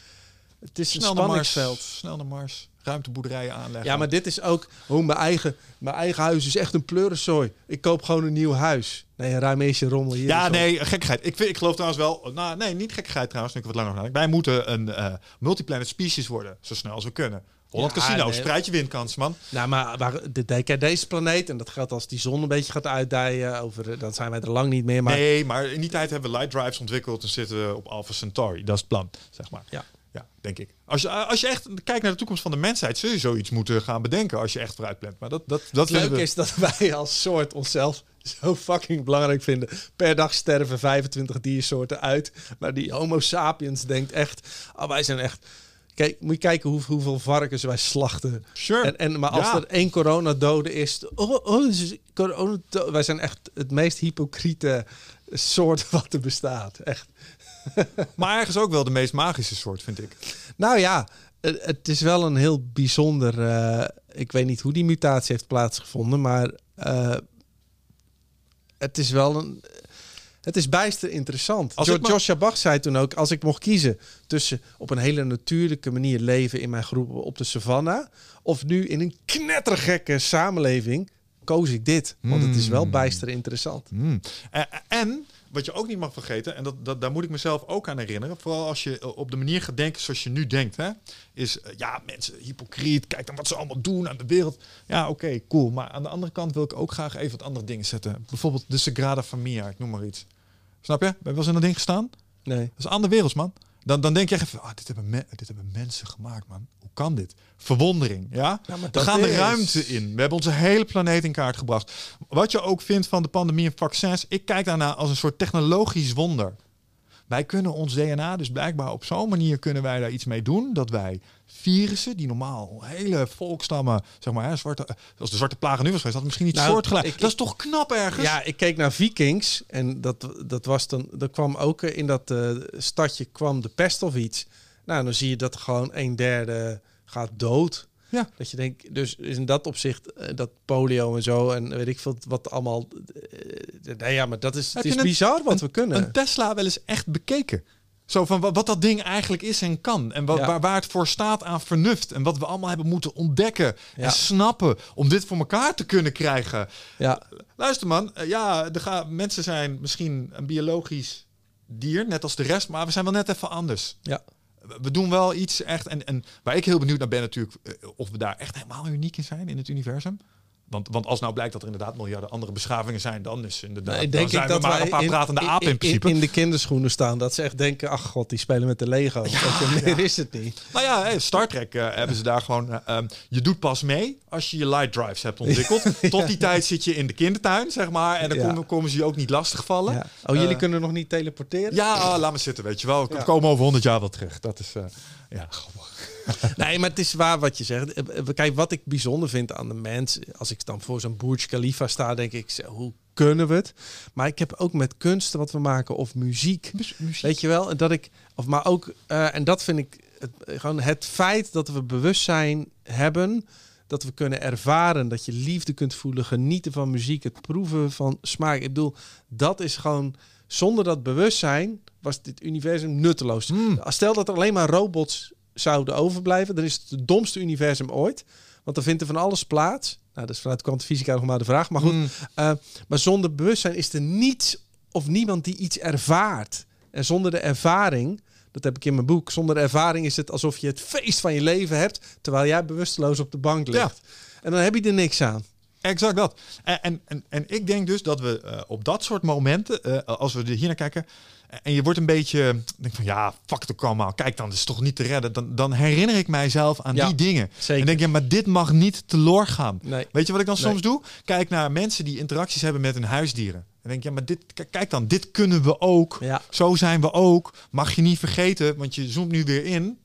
[SPEAKER 2] het is
[SPEAKER 1] snel
[SPEAKER 2] een
[SPEAKER 1] naar Mars,
[SPEAKER 2] spanningsveld.
[SPEAKER 1] snel naar Mars, ruimteboerderijen aanleggen.
[SPEAKER 2] Ja, maar dit is ook, hoe mijn eigen, mijn eigen huis is echt een pleurensooi. Ik koop gewoon een nieuw huis. Nee, ruim eens je rommel hier.
[SPEAKER 1] Ja, nee, gekkigheid. Ik, vind, ik geloof trouwens wel... Nou, nee, niet gekkigheid trouwens, ik wat langer over nadenk. Wij moeten een eh multiplanet species worden, zo snel als we kunnen. Holland
[SPEAKER 2] Ja,
[SPEAKER 1] Casino,
[SPEAKER 2] nee.
[SPEAKER 1] spreid je winkans, man.
[SPEAKER 2] Nou, maar, maar de, kijk, deze planeet, en dat geldt als die zon een beetje gaat uitdijen, over, dan zijn wij er lang niet meer. Maar
[SPEAKER 1] Nee, maar in die tijd hebben we light drives ontwikkeld en zitten we op Alpha Centauri. Dat is het plan, zeg maar.
[SPEAKER 2] Ja.
[SPEAKER 1] Ja, denk ik. Als je, als je echt kijkt naar de toekomst van de mensheid, zul je zoiets moeten gaan bedenken als je echt vooruit plant. Maar dat, dat, dat we-
[SPEAKER 2] is dat wij als soort onszelf zo fucking belangrijk vinden. Per dag sterven 25 diersoorten uit. Maar die homo sapiens denkt echt, oh, wij zijn echt... Kijk, moet je kijken hoe, hoeveel varkens wij slachten.
[SPEAKER 1] Sure.
[SPEAKER 2] En, en, maar als
[SPEAKER 1] Ja.
[SPEAKER 2] er één coronadode is... Oh, oh, dus is wij zijn echt het meest hypocriete soort <laughs> wat er bestaat. Echt. <laughs>
[SPEAKER 1] Maar ergens ook wel de meest magische soort, vind ik.
[SPEAKER 2] Nou ja, het, is wel een heel bijzonder. eh, ik weet niet hoe die mutatie heeft plaatsgevonden, maar eh, het is wel een. Het is bijster interessant.
[SPEAKER 1] Als
[SPEAKER 2] Jo-
[SPEAKER 1] ik maar-
[SPEAKER 2] Joshua Bach zei toen ook: als ik mocht kiezen tussen op een hele natuurlijke manier leven in mijn groep op de savanna, of nu in een knettergekke samenleving, koos ik dit. Want het is wel
[SPEAKER 1] Hmm.
[SPEAKER 2] bijster interessant.
[SPEAKER 1] Hmm. En, en wat je ook niet mag vergeten, en dat, dat, daar moet ik mezelf ook aan herinneren, vooral als je eh, op de manier gaat denken zoals je nu denkt, hè, is eh, ja, mensen hypocriet, kijk dan wat ze allemaal doen aan de wereld. Ja, oké, cool. Maar aan de andere kant wil ik ook graag even wat andere dingen zetten. Bijvoorbeeld de Sagrada Familia, ik noem maar iets. Snap je? Ben je wel eens in dat ding gestaan?
[SPEAKER 2] Nee.
[SPEAKER 1] Dat is een andere wereld, man. Dan, dan denk je echt even, ah, dit, hebben me- dit hebben mensen gemaakt, man. Hoe kan dit? Verwondering, ja? We gaan de ruimte in. We hebben onze hele planeet in kaart gebracht. Wat je ook vindt van de pandemie en vaccins, ik kijk daarna als een soort technologisch wonder. Wij kunnen ons DNA dus blijkbaar op zo'n manier kunnen wij daar iets mee doen dat wij virussen die normaal hele volkstammen, zeg maar, hè, zwarte, als de zwarte plagen nu was geweest, had misschien niet
[SPEAKER 2] Nou,
[SPEAKER 1] soortgelijk.
[SPEAKER 2] ik-
[SPEAKER 1] dat is toch knap ergens?
[SPEAKER 2] Ja, ik keek naar Vikings en dat, dat was dan, dat kwam ook eh, in dat eh, stadje kwam de pest of iets. Nou, dan zie je dat gewoon een derde gaat dood.
[SPEAKER 1] Ja.
[SPEAKER 2] Dat je denkt, dus in dat opzicht, eh, dat polio en zo en weet ik veel wat allemaal. eh, nee, ja, maar dat is,
[SPEAKER 1] Heb
[SPEAKER 2] het is
[SPEAKER 1] een-
[SPEAKER 2] bizar wat we kunnen.
[SPEAKER 1] een Tesla wel eens echt bekeken. Zo van wat, wat dat ding eigenlijk is en kan. En wat,
[SPEAKER 2] Ja.
[SPEAKER 1] waar, waar het voor staat aan vernuft. En wat we allemaal hebben moeten ontdekken
[SPEAKER 2] Ja.
[SPEAKER 1] en snappen. Om dit voor elkaar te kunnen krijgen.
[SPEAKER 2] ja,
[SPEAKER 1] Luister man, eh, ja, er gaan, mensen zijn misschien een biologisch dier, net als de rest. Maar we zijn wel net even anders.
[SPEAKER 2] ja.
[SPEAKER 1] We- doen wel iets echt. En, en waar ik heel benieuwd naar ben natuurlijk. eh, Of we daar echt helemaal uniek in zijn in het universum. Want, want als nou blijkt dat er inderdaad miljarden andere beschavingen zijn, dan is inderdaad.
[SPEAKER 2] Nee,
[SPEAKER 1] dan
[SPEAKER 2] denk
[SPEAKER 1] zijn
[SPEAKER 2] ik
[SPEAKER 1] we
[SPEAKER 2] dat
[SPEAKER 1] maar
[SPEAKER 2] wij
[SPEAKER 1] een paar pratende apen in, principe.
[SPEAKER 2] in de kinderschoenen staan. Dat ze echt denken, ach god, die spelen met de Lego. Je, meer is het niet.
[SPEAKER 1] Nou ja, hey, Star Trek eh, hebben ze daar gewoon. eh, ehm, je doet pas mee als je je light drives hebt ontwikkeld. <laughs> Tot die tijd zit je in de kindertuin, zeg maar. En dan
[SPEAKER 2] Ja.
[SPEAKER 1] komen, komen ze je ook niet lastigvallen.
[SPEAKER 2] Ja. Oh, jullie
[SPEAKER 1] Eh,
[SPEAKER 2] kunnen nog niet teleporteren?
[SPEAKER 1] Ja, laat me zitten, weet je wel. We
[SPEAKER 2] Ja.
[SPEAKER 1] komen over 100 jaar wel terug. Dat is. ja, <laughs>
[SPEAKER 2] Nee, maar het is waar wat je zegt. Eh, eh, Kijk, wat ik bijzonder vind aan de mens, als ik dan voor zo'n Burj Khalifa sta, denk ik, hoe kunnen we het? Maar ik heb ook met kunsten wat we maken of muziek. Weet je wel? En dat ik, of maar ook, eh, en dat vind ik het, gewoon het feit dat we bewustzijn hebben, dat we kunnen ervaren, dat je liefde kunt voelen, genieten van muziek, het proeven van smaak. Ik bedoel, dat is gewoon, zonder dat bewustzijn was dit universum nutteloos.
[SPEAKER 1] Mm.
[SPEAKER 2] Stel dat er alleen maar robots zouden overblijven, dan is het het domste universum ooit. Want dan vindt er van alles plaats. Nou, dat is vanuit kwantumfysica nog maar de vraag. Maar goed,
[SPEAKER 1] Mm.
[SPEAKER 2] eh, maar zonder bewustzijn is er niets of niemand die iets ervaart. En zonder de ervaring, dat heb ik in mijn boek, zonder de ervaring is het alsof je het feest van je leven hebt, terwijl jij bewusteloos op de bank ligt. En dan heb je er niks aan.
[SPEAKER 1] Exact dat. En, en, en, en ik denk dus dat we eh, op dat soort momenten, eh, als we er hier naar kijken, en je wordt een beetje, denk van ja, fuck het ook allemaal. Kijk dan, dat is toch niet te redden. Dan, dan herinner ik mijzelf aan
[SPEAKER 2] Ja,
[SPEAKER 1] die dingen.
[SPEAKER 2] zeker.
[SPEAKER 1] En denk je, maar dit mag niet teloor gaan.
[SPEAKER 2] Nee.
[SPEAKER 1] Weet je wat ik dan
[SPEAKER 2] Nee.
[SPEAKER 1] soms doe? Kijk naar mensen die interacties hebben met hun huisdieren. Dan denk je, ja, maar dit, kijk dan, dit kunnen we ook.
[SPEAKER 2] Ja.
[SPEAKER 1] Zo zijn we ook. Mag je niet vergeten, want je zoomt nu weer in.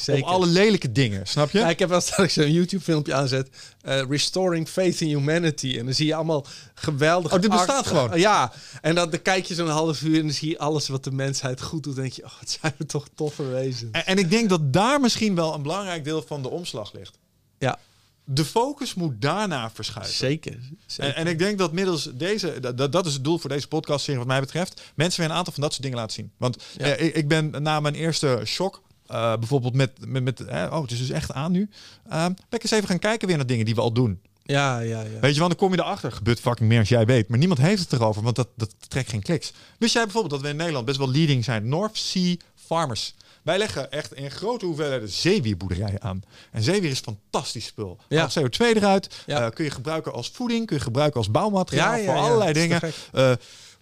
[SPEAKER 2] Zeker.
[SPEAKER 1] op alle lelijke dingen, snap je?
[SPEAKER 2] Ja, ik heb wel straks een YouTube-filmpje aanzet. eh, Restoring Faith in Humanity. En dan zie je allemaal geweldige...
[SPEAKER 1] Oh, dit bestaat
[SPEAKER 2] art-
[SPEAKER 1] gewoon?
[SPEAKER 2] ja, en dan, dan kijk je zo'n half uur en dan zie je alles wat de mensheid goed doet. Dan denk je, oh, het zijn we toch toffe wezens.
[SPEAKER 1] En, en ik denk dat daar misschien wel een belangrijk deel van de omslag ligt.
[SPEAKER 2] Ja,
[SPEAKER 1] De focus moet daarna verschuiven.
[SPEAKER 2] zeker. zeker.
[SPEAKER 1] En, en ik denk dat middels deze, dat- dat, dat is het doel voor deze podcast, wat mij betreft, mensen weer een aantal van dat soort dingen laten zien. Want
[SPEAKER 2] Ja.
[SPEAKER 1] eh, ik, ik ben na mijn eerste shock, eh, bijvoorbeeld met, met, met eh, oh, het is dus echt aan nu, eh, ben ik eens even gaan kijken weer naar dingen die we al doen.
[SPEAKER 2] ja, ja, ja.
[SPEAKER 1] Weet je, want dan kom je erachter, gebeurt fucking meer als jij weet, maar niemand heeft het erover, want dat, dat trekt geen kliks. Wist jij bijvoorbeeld dat we in Nederland best wel leading zijn, North Sea Farmers. Wij leggen echt in grote hoeveelheden zeewierboerderijen aan. En zeewier is fantastisch spul.
[SPEAKER 2] Ja.
[SPEAKER 1] Haalt CO2 eruit.
[SPEAKER 2] Ja.
[SPEAKER 1] eh, kun je gebruiken als voeding. Kun je gebruiken als bouwmateriaal.
[SPEAKER 2] Ja, ja,
[SPEAKER 1] voor allerlei dingen.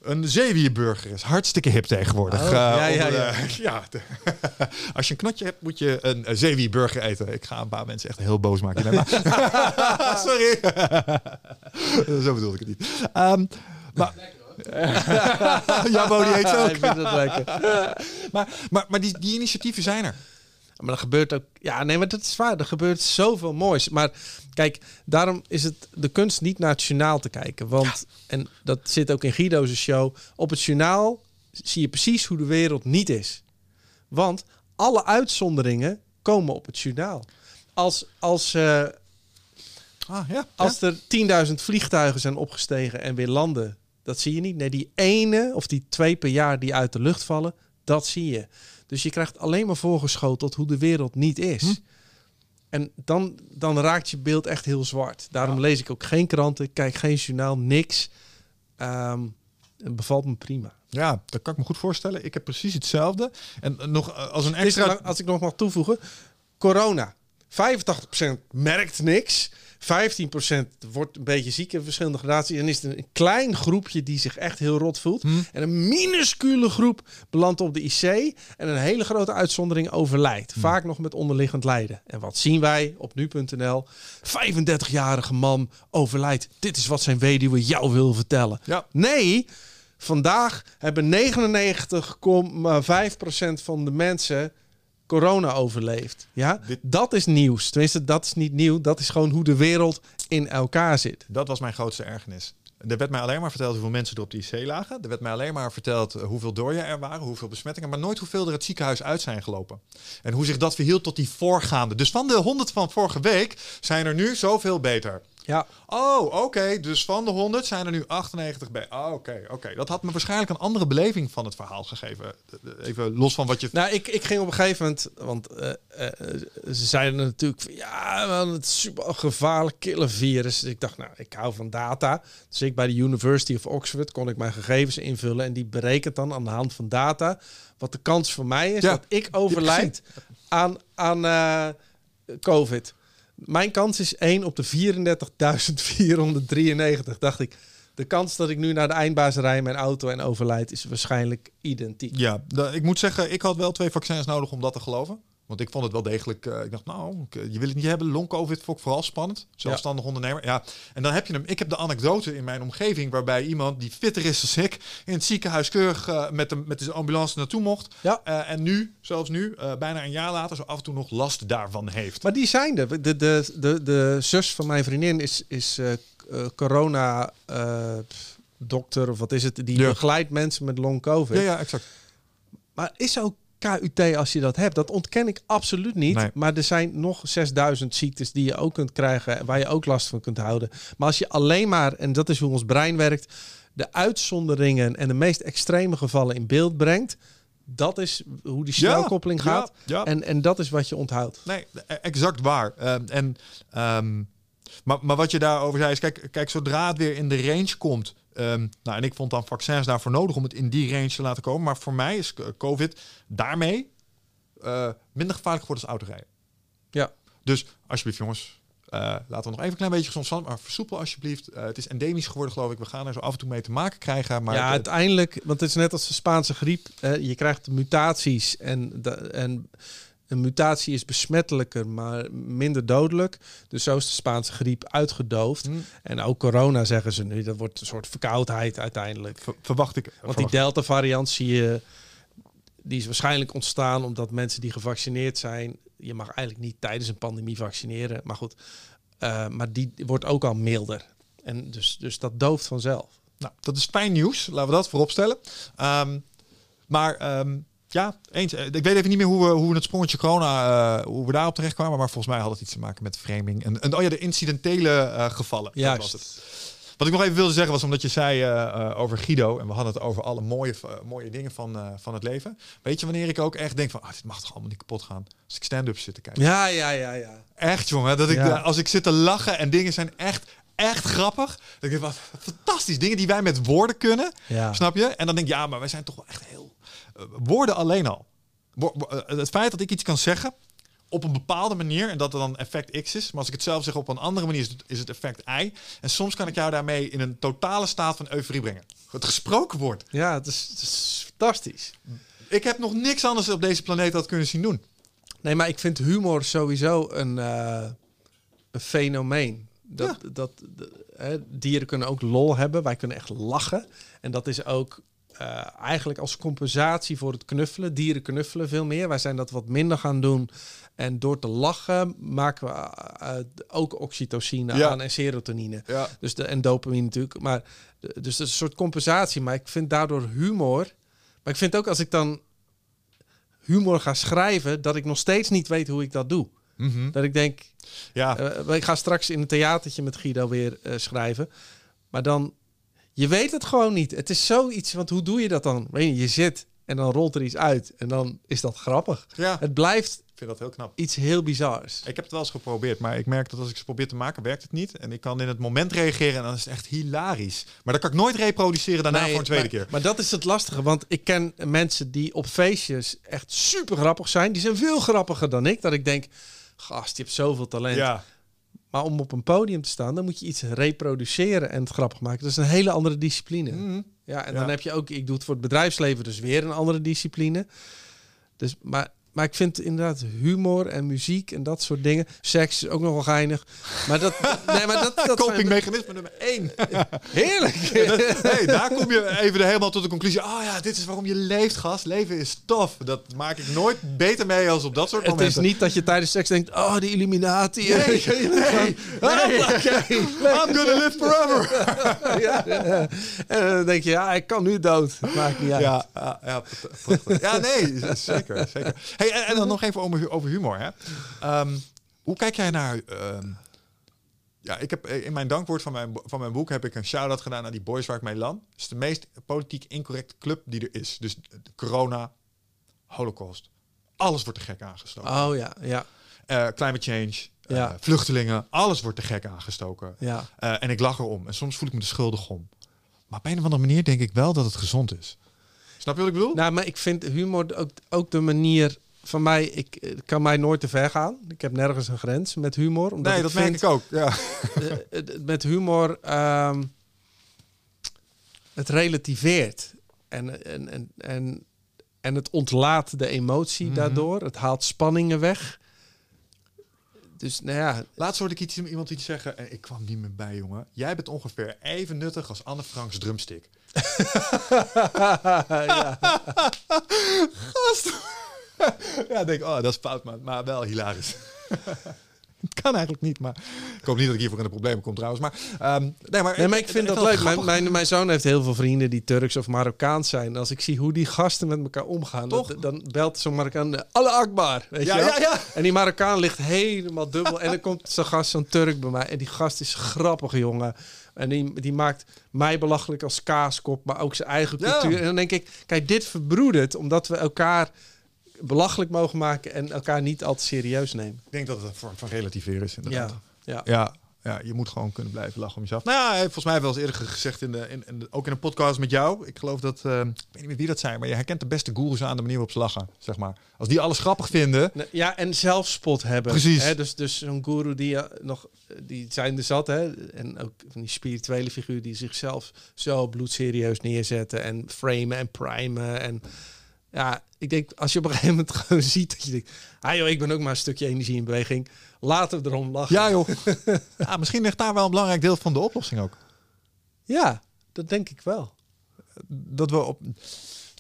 [SPEAKER 1] Eh, een zeewierburger is hartstikke hip tegenwoordig.
[SPEAKER 2] Oh,
[SPEAKER 1] Eh,
[SPEAKER 2] ja, ja, ja.
[SPEAKER 1] de- ja, <laughs> de- <laughs> als je een knotje hebt, moet je een, een zeewierburger eten. Ik ga een paar mensen echt heel boos maken. maar- <laughs> Sorry. Zo bedoelde ik het niet. Ehm, maar... die heet zo ook.
[SPEAKER 2] ik vind het lekker.
[SPEAKER 1] Maar, maar, maar die, die initiatieven zijn er.
[SPEAKER 2] Maar er gebeurt ook... Ja, nee, maar dat is waar. Er gebeurt zoveel moois. Maar kijk, daarom is het de kunst niet naar het journaal te kijken. Want, en dat zit ook in Guido's show... Op het journaal zie je precies hoe de wereld niet is. Want alle uitzonderingen komen op het journaal. Als, als, eh,
[SPEAKER 1] Ah, ja.
[SPEAKER 2] als er 10.000 vliegtuigen zijn opgestegen en weer landen... Dat zie je niet. Nee, die ene of die twee per jaar die uit de lucht vallen... Dat zie je. Dus je krijgt alleen maar voorgeschoteld hoe de wereld niet is.
[SPEAKER 1] Hm.
[SPEAKER 2] En dan, dan raakt je beeld echt heel zwart. Daarom lees ik ook geen kranten, kijk geen journaal, niks. Ehm, het bevalt me prima.
[SPEAKER 1] Ja, dat kan ik me goed voorstellen. Ik heb precies hetzelfde. En eh, nog eh, als een
[SPEAKER 2] is
[SPEAKER 1] extra...
[SPEAKER 2] als ik nog mag toevoegen, corona. 85% merkt niks. 15% wordt een beetje ziek in verschillende gradaties. En is er een klein groepje die zich echt heel rot voelt.
[SPEAKER 1] Hm.
[SPEAKER 2] En een minuscule groep belandt op de IC. En een hele grote uitzondering overlijdt.
[SPEAKER 1] Hm.
[SPEAKER 2] Vaak nog met onderliggend lijden. En wat zien wij op nu.nl? 35-jarige man overlijdt. Dit is wat zijn weduwe jou wil vertellen.
[SPEAKER 1] Ja.
[SPEAKER 2] Nee, vandaag hebben 99,5% van de mensen corona overleefd. Ja,
[SPEAKER 1] Dit-
[SPEAKER 2] dat is nieuws. Tenminste, dat is niet nieuw. Dat is gewoon hoe de wereld in elkaar zit.
[SPEAKER 1] Dat was mijn grootste ergernis. Er werd mij alleen maar verteld hoeveel mensen er op de IC lagen. Er werd mij alleen maar verteld eh, hoeveel dooien er waren, hoeveel besmettingen, maar nooit hoeveel er het ziekenhuis uit zijn gelopen. En hoe zich dat verhield tot die voorgaande. Dus van de 100 van vorige week zijn er nu zoveel beter.
[SPEAKER 2] Ja,
[SPEAKER 1] Oh, oké. Dus van de 100 zijn er nu 98 bij. Oh, oké, oké. Dat had me waarschijnlijk een andere beleving van het verhaal gegeven. Even los van wat je.
[SPEAKER 2] Nou, ik, ik ging op een gegeven moment, want eh, eh, ze zeiden natuurlijk van ja, man, het super gevaarlijk killer virus. Dus ik dacht, nou, ik hou van data. Dus ik bij de University of Oxford kon ik mijn gegevens invullen en die berekent dan aan de hand van data wat de kans voor mij is
[SPEAKER 1] Ja,
[SPEAKER 2] dat ik overlijd aan, aan eh, COVID. Mijn kans is 1 op de 34.493, dacht ik. De kans dat ik nu naar de eindbaas rij mijn auto en overlijd is waarschijnlijk identiek.
[SPEAKER 1] Ja, ik moet zeggen, ik had wel twee vaccins nodig om dat te geloven. Want ik vond het wel degelijk. eh, ik dacht, nou, ik- je wil het niet hebben. Long-COVID vond ik vooral spannend. Zelfstandig ondernemer. Ja, en dan heb je hem. Ik heb de anekdote in mijn omgeving waarbij iemand die fitter is dan ik in het ziekenhuis keurig eh, met, de, met de ambulance naartoe mocht.
[SPEAKER 2] Ja.
[SPEAKER 1] Eh, en nu, zelfs nu, eh, bijna een jaar later, zo af en toe nog last daarvan heeft.
[SPEAKER 2] Maar die zijn er. De, de, de, de zus van mijn vriendin is, is eh, eh, corona eh, dokter of wat is het? Die
[SPEAKER 1] Ja.
[SPEAKER 2] begeleidt mensen met long covid.
[SPEAKER 1] Ja, ja, exact.
[SPEAKER 2] Maar is ook KUT als je dat hebt? Dat ontken ik absoluut niet.
[SPEAKER 1] Nee.
[SPEAKER 2] Maar er zijn nog 6000 ziektes die je ook kunt krijgen, waar je ook last van kunt houden. Maar als je alleen maar, en dat is hoe ons brein werkt, de uitzonderingen en de meest extreme gevallen in beeld brengt, dat is hoe die snelkoppeling
[SPEAKER 1] Ja,
[SPEAKER 2] gaat.
[SPEAKER 1] ja.
[SPEAKER 2] En, en dat is wat je onthoudt.
[SPEAKER 1] Nee, e- exact waar. Ehm, en, ehm, maar, maar wat je daarover zei is, kijk, kijk zodra het weer in de range komt. ehm, nou, en ik vond dan vaccins daarvoor nodig om het in die range te laten komen. Maar voor mij is eh, COVID daarmee eh, minder gevaarlijk geworden als autorijden.
[SPEAKER 2] Ja.
[SPEAKER 1] Dus alsjeblieft jongens, eh, laten we nog even een klein beetje gezond stand, maar versoepel alsjeblieft. Het is endemisch geworden geloof ik. We gaan er zo af en toe mee te maken krijgen. Maar
[SPEAKER 2] ja,
[SPEAKER 1] het-
[SPEAKER 2] uiteindelijk, want het is net als de Spaanse griep. je krijgt mutaties en, de, en een mutatie is besmettelijker, maar minder dodelijk. Dus zo is de Spaanse griep uitgedoofd.
[SPEAKER 1] Hm,
[SPEAKER 2] En ook corona zeggen ze nu, dat wordt een soort verkoudheid uiteindelijk.
[SPEAKER 1] ver- verwacht ik.
[SPEAKER 2] Want die Delta-variant zie je, die is waarschijnlijk ontstaan omdat mensen die gevaccineerd zijn je mag eigenlijk niet tijdens een pandemie vaccineren. Maar goed, uh, maar die wordt ook al milder. En dus, dus dat dooft vanzelf.
[SPEAKER 1] Nou, dat is fijn nieuws. Laten we dat voorop stellen. Um, maar um, ja, eens. Ik weet even niet meer hoe we, hoe we het sprongetje corona, uh, hoe we daarop terecht kwamen. Maar volgens mij had het iets te maken met framing. En, en oh ja, de incidentele uh, gevallen.
[SPEAKER 2] Ja,
[SPEAKER 1] was het. Wat ik nog even wilde zeggen was omdat je zei uh, over Guido. En we hadden het over alle mooie, mooie dingen van, van het leven. Weet je wanneer ik ook echt denk van... Oh, dit mag toch allemaal niet kapot gaan. Als ik stand-up zit te kijken.
[SPEAKER 2] Ja, ja, ja, ja.
[SPEAKER 1] Echt jongen. Dat ik, ja. als ik zit te lachen en dingen zijn echt echt grappig. Dat ik wat fantastisch. Dingen die wij met woorden kunnen.
[SPEAKER 2] Ja.
[SPEAKER 1] Snap je? En dan denk je, ja, maar wij zijn toch wel echt heel... Woorden alleen al. Wo het feit dat ik iets kan zeggen op een bepaalde manier en dat er dan effect X is. Maar als ik het zelf zeg op een andere manier, is het, is het effect Y. En soms kan ik jou daarmee in een totale staat van euforie brengen. Het gesproken woord.
[SPEAKER 2] Ja, het is, het is fantastisch.
[SPEAKER 1] Ik heb nog niks anders op deze planeet dat kunnen zien doen.
[SPEAKER 2] Nee, maar ik vind humor sowieso een, uh, een fenomeen. Dat, ja. dat, hè, dieren kunnen ook lol hebben. Wij kunnen echt lachen. En dat is ook uh, eigenlijk als compensatie voor het knuffelen. Dieren knuffelen veel meer. Wij zijn dat wat minder gaan doen. En door te lachen maken we uh, ook oxytocine
[SPEAKER 1] ja.
[SPEAKER 2] aan en serotonine.
[SPEAKER 1] Ja.
[SPEAKER 2] Dus de, en dopamine natuurlijk. Maar, dus dat is een soort compensatie. Maar ik vind daardoor humor... Maar ik vind ook als ik dan humor ga schrijven... dat ik nog steeds niet weet hoe ik dat doe.
[SPEAKER 1] Mm -hmm.
[SPEAKER 2] Dat ik denk,
[SPEAKER 1] ja.
[SPEAKER 2] Uh, ik ga straks in een theatertje met Guido weer schrijven. Maar dan, je weet het gewoon niet. Het is zoiets, want hoe doe je dat dan? Weet je, je zit en dan rolt er iets uit. En dan is dat grappig.
[SPEAKER 1] Ja.
[SPEAKER 2] Het blijft
[SPEAKER 1] ik vind dat heel knap.
[SPEAKER 2] iets heel bizars.
[SPEAKER 1] Ik heb het wel eens geprobeerd, maar ik merk dat als ik ze probeer te maken, werkt het niet. En ik kan in het moment reageren en dan is het echt hilarisch. Maar dat kan ik nooit reproduceren daarna
[SPEAKER 2] Nee,
[SPEAKER 1] voor een tweede
[SPEAKER 2] maar,
[SPEAKER 1] keer.
[SPEAKER 2] Maar dat is het lastige, want ik ken mensen die op feestjes echt super grappig zijn. Die zijn veel grappiger dan ik. Dat ik denk, gast, je hebt zoveel talent.
[SPEAKER 1] Ja,
[SPEAKER 2] Maar om op een podium te staan, dan moet je iets reproduceren en het grappig maken. Dat is een hele andere discipline.
[SPEAKER 1] Mhm.
[SPEAKER 2] Ja, en
[SPEAKER 1] Ja.
[SPEAKER 2] dan heb je ook, ik doe het voor het bedrijfsleven, dus weer een andere discipline. Dus, maar, maar ik vind inderdaad humor en muziek en dat soort dingen. Seks is ook nog wel geinig. Maar dat, nee, maar dat,
[SPEAKER 1] copingmechanisme nummer één. <laughs>
[SPEAKER 2] heerlijk.
[SPEAKER 1] hey, daar kom je even helemaal tot de conclusie. Oh ja, dit is waarom je leeft, gast. Leven is tof. Dat maak ik nooit beter mee als op dat soort
[SPEAKER 2] Het is
[SPEAKER 1] momenten.
[SPEAKER 2] niet dat je tijdens seks denkt, oh, die Illuminati.
[SPEAKER 1] Nee, <laughs> nee, nee. I'm gonna live forever. <laughs>
[SPEAKER 2] ja, ja. En dan denk je, ja, ik kan nu dood. Maakt niet uit.
[SPEAKER 1] Ja, ja, ja, nee, zeker. zeker. Hey, en, en dan nog even over, over humor. Hè. Ehm, hoe kijk jij naar... ehm, ja, ik heb in mijn dankwoord van mijn, van mijn boek heb ik een shout-out gedaan naar die boys waar ik mee land. Het is de meest politiek incorrecte club die er is. Dus de corona, holocaust, alles wordt te gek aangestoken.
[SPEAKER 2] Oh ja, ja,
[SPEAKER 1] Eh, climate change, eh, vluchtelingen, alles wordt te gek aangestoken.
[SPEAKER 2] ja.
[SPEAKER 1] Eh, en ik lach erom. En soms voel ik me er schuldig om. Maar op een of andere manier denk ik wel dat het gezond is. Snap je wat ik bedoel?
[SPEAKER 2] Nou, maar ik vind humor ook, ook de manier van mij. Ik het kan mij nooit te ver gaan. Ik heb nergens een grens met humor. Omdat
[SPEAKER 1] nee, dat merk
[SPEAKER 2] vind,
[SPEAKER 1] ik ook. Ja. <laughs>
[SPEAKER 2] eh, eh, met humor. ehm, het relativeert. En, en, en, en, en het ontlaat de emotie
[SPEAKER 1] Mhm.
[SPEAKER 2] daardoor. Het haalt spanningen weg. Dus nou ja,
[SPEAKER 1] Laatst hoorde ik iets, iemand iets zeggen en ik kwam niet meer bij, jongen. Jij bent ongeveer even nuttig als Anne Franks drumstick. <laughs> <laughs> Gast. <laughs> ja, ik denk, oh, dat is fout, maar, maar wel hilarisch. <laughs> Het kan eigenlijk niet, maar ik hoop niet dat ik hiervoor in de problemen kom trouwens. Maar, ehm, nee, maar,
[SPEAKER 2] Nee, maar ik vind dat leuk. Mijn, mijn, mijn zoon heeft heel veel vrienden die Turks of Marokkaans zijn. Als ik zie hoe die gasten met elkaar omgaan, dat- dan belt zo'n Marokkaan alle Akbar. Weet
[SPEAKER 1] Ja,
[SPEAKER 2] je
[SPEAKER 1] ja, ja.
[SPEAKER 2] En die Marokkaan ligt helemaal dubbel. en dan komt zo'n gast, zo'n Turk bij mij. En die gast is grappig, jongen. En die, die maakt mij belachelijk als kaaskop, maar ook zijn eigen cultuur. En dan denk ik, kijk, dit verbroedert omdat we elkaar belachelijk mogen maken en elkaar niet al te serieus nemen.
[SPEAKER 1] Ik denk dat het een vorm van relativeren is, inderdaad.
[SPEAKER 2] ja.
[SPEAKER 1] Ja, ja, je moet gewoon kunnen blijven lachen om jezelf. Nou ja, hij heeft volgens mij wel eens eerder gezegd, in de, in, in de- ook in een podcast met jou. Ik geloof dat, eh, ik weet niet meer wie dat zijn, maar je herkent de beste goeroes aan de manier waarop ze lachen, zeg maar. Als die alles grappig vinden,
[SPEAKER 2] Ja, en zelfspot hebben.
[SPEAKER 1] Precies.
[SPEAKER 2] Hè, dus dus zo'n guru die eh, nog, die zijn er zat, hè. En ook van die spirituele figuur die zichzelf zo bloedserieus neerzetten en framen en primen. En ja, ik denk als je op een gegeven moment <laughs> gewoon ziet dat je denkt, ah joh, ik ben ook maar een stukje energie in beweging. Laten we erom lachen.
[SPEAKER 1] ja joh. <laughs> ja, misschien ligt daar wel een belangrijk deel van de oplossing ook.
[SPEAKER 2] Ja, dat denk ik wel.
[SPEAKER 1] Dat we op...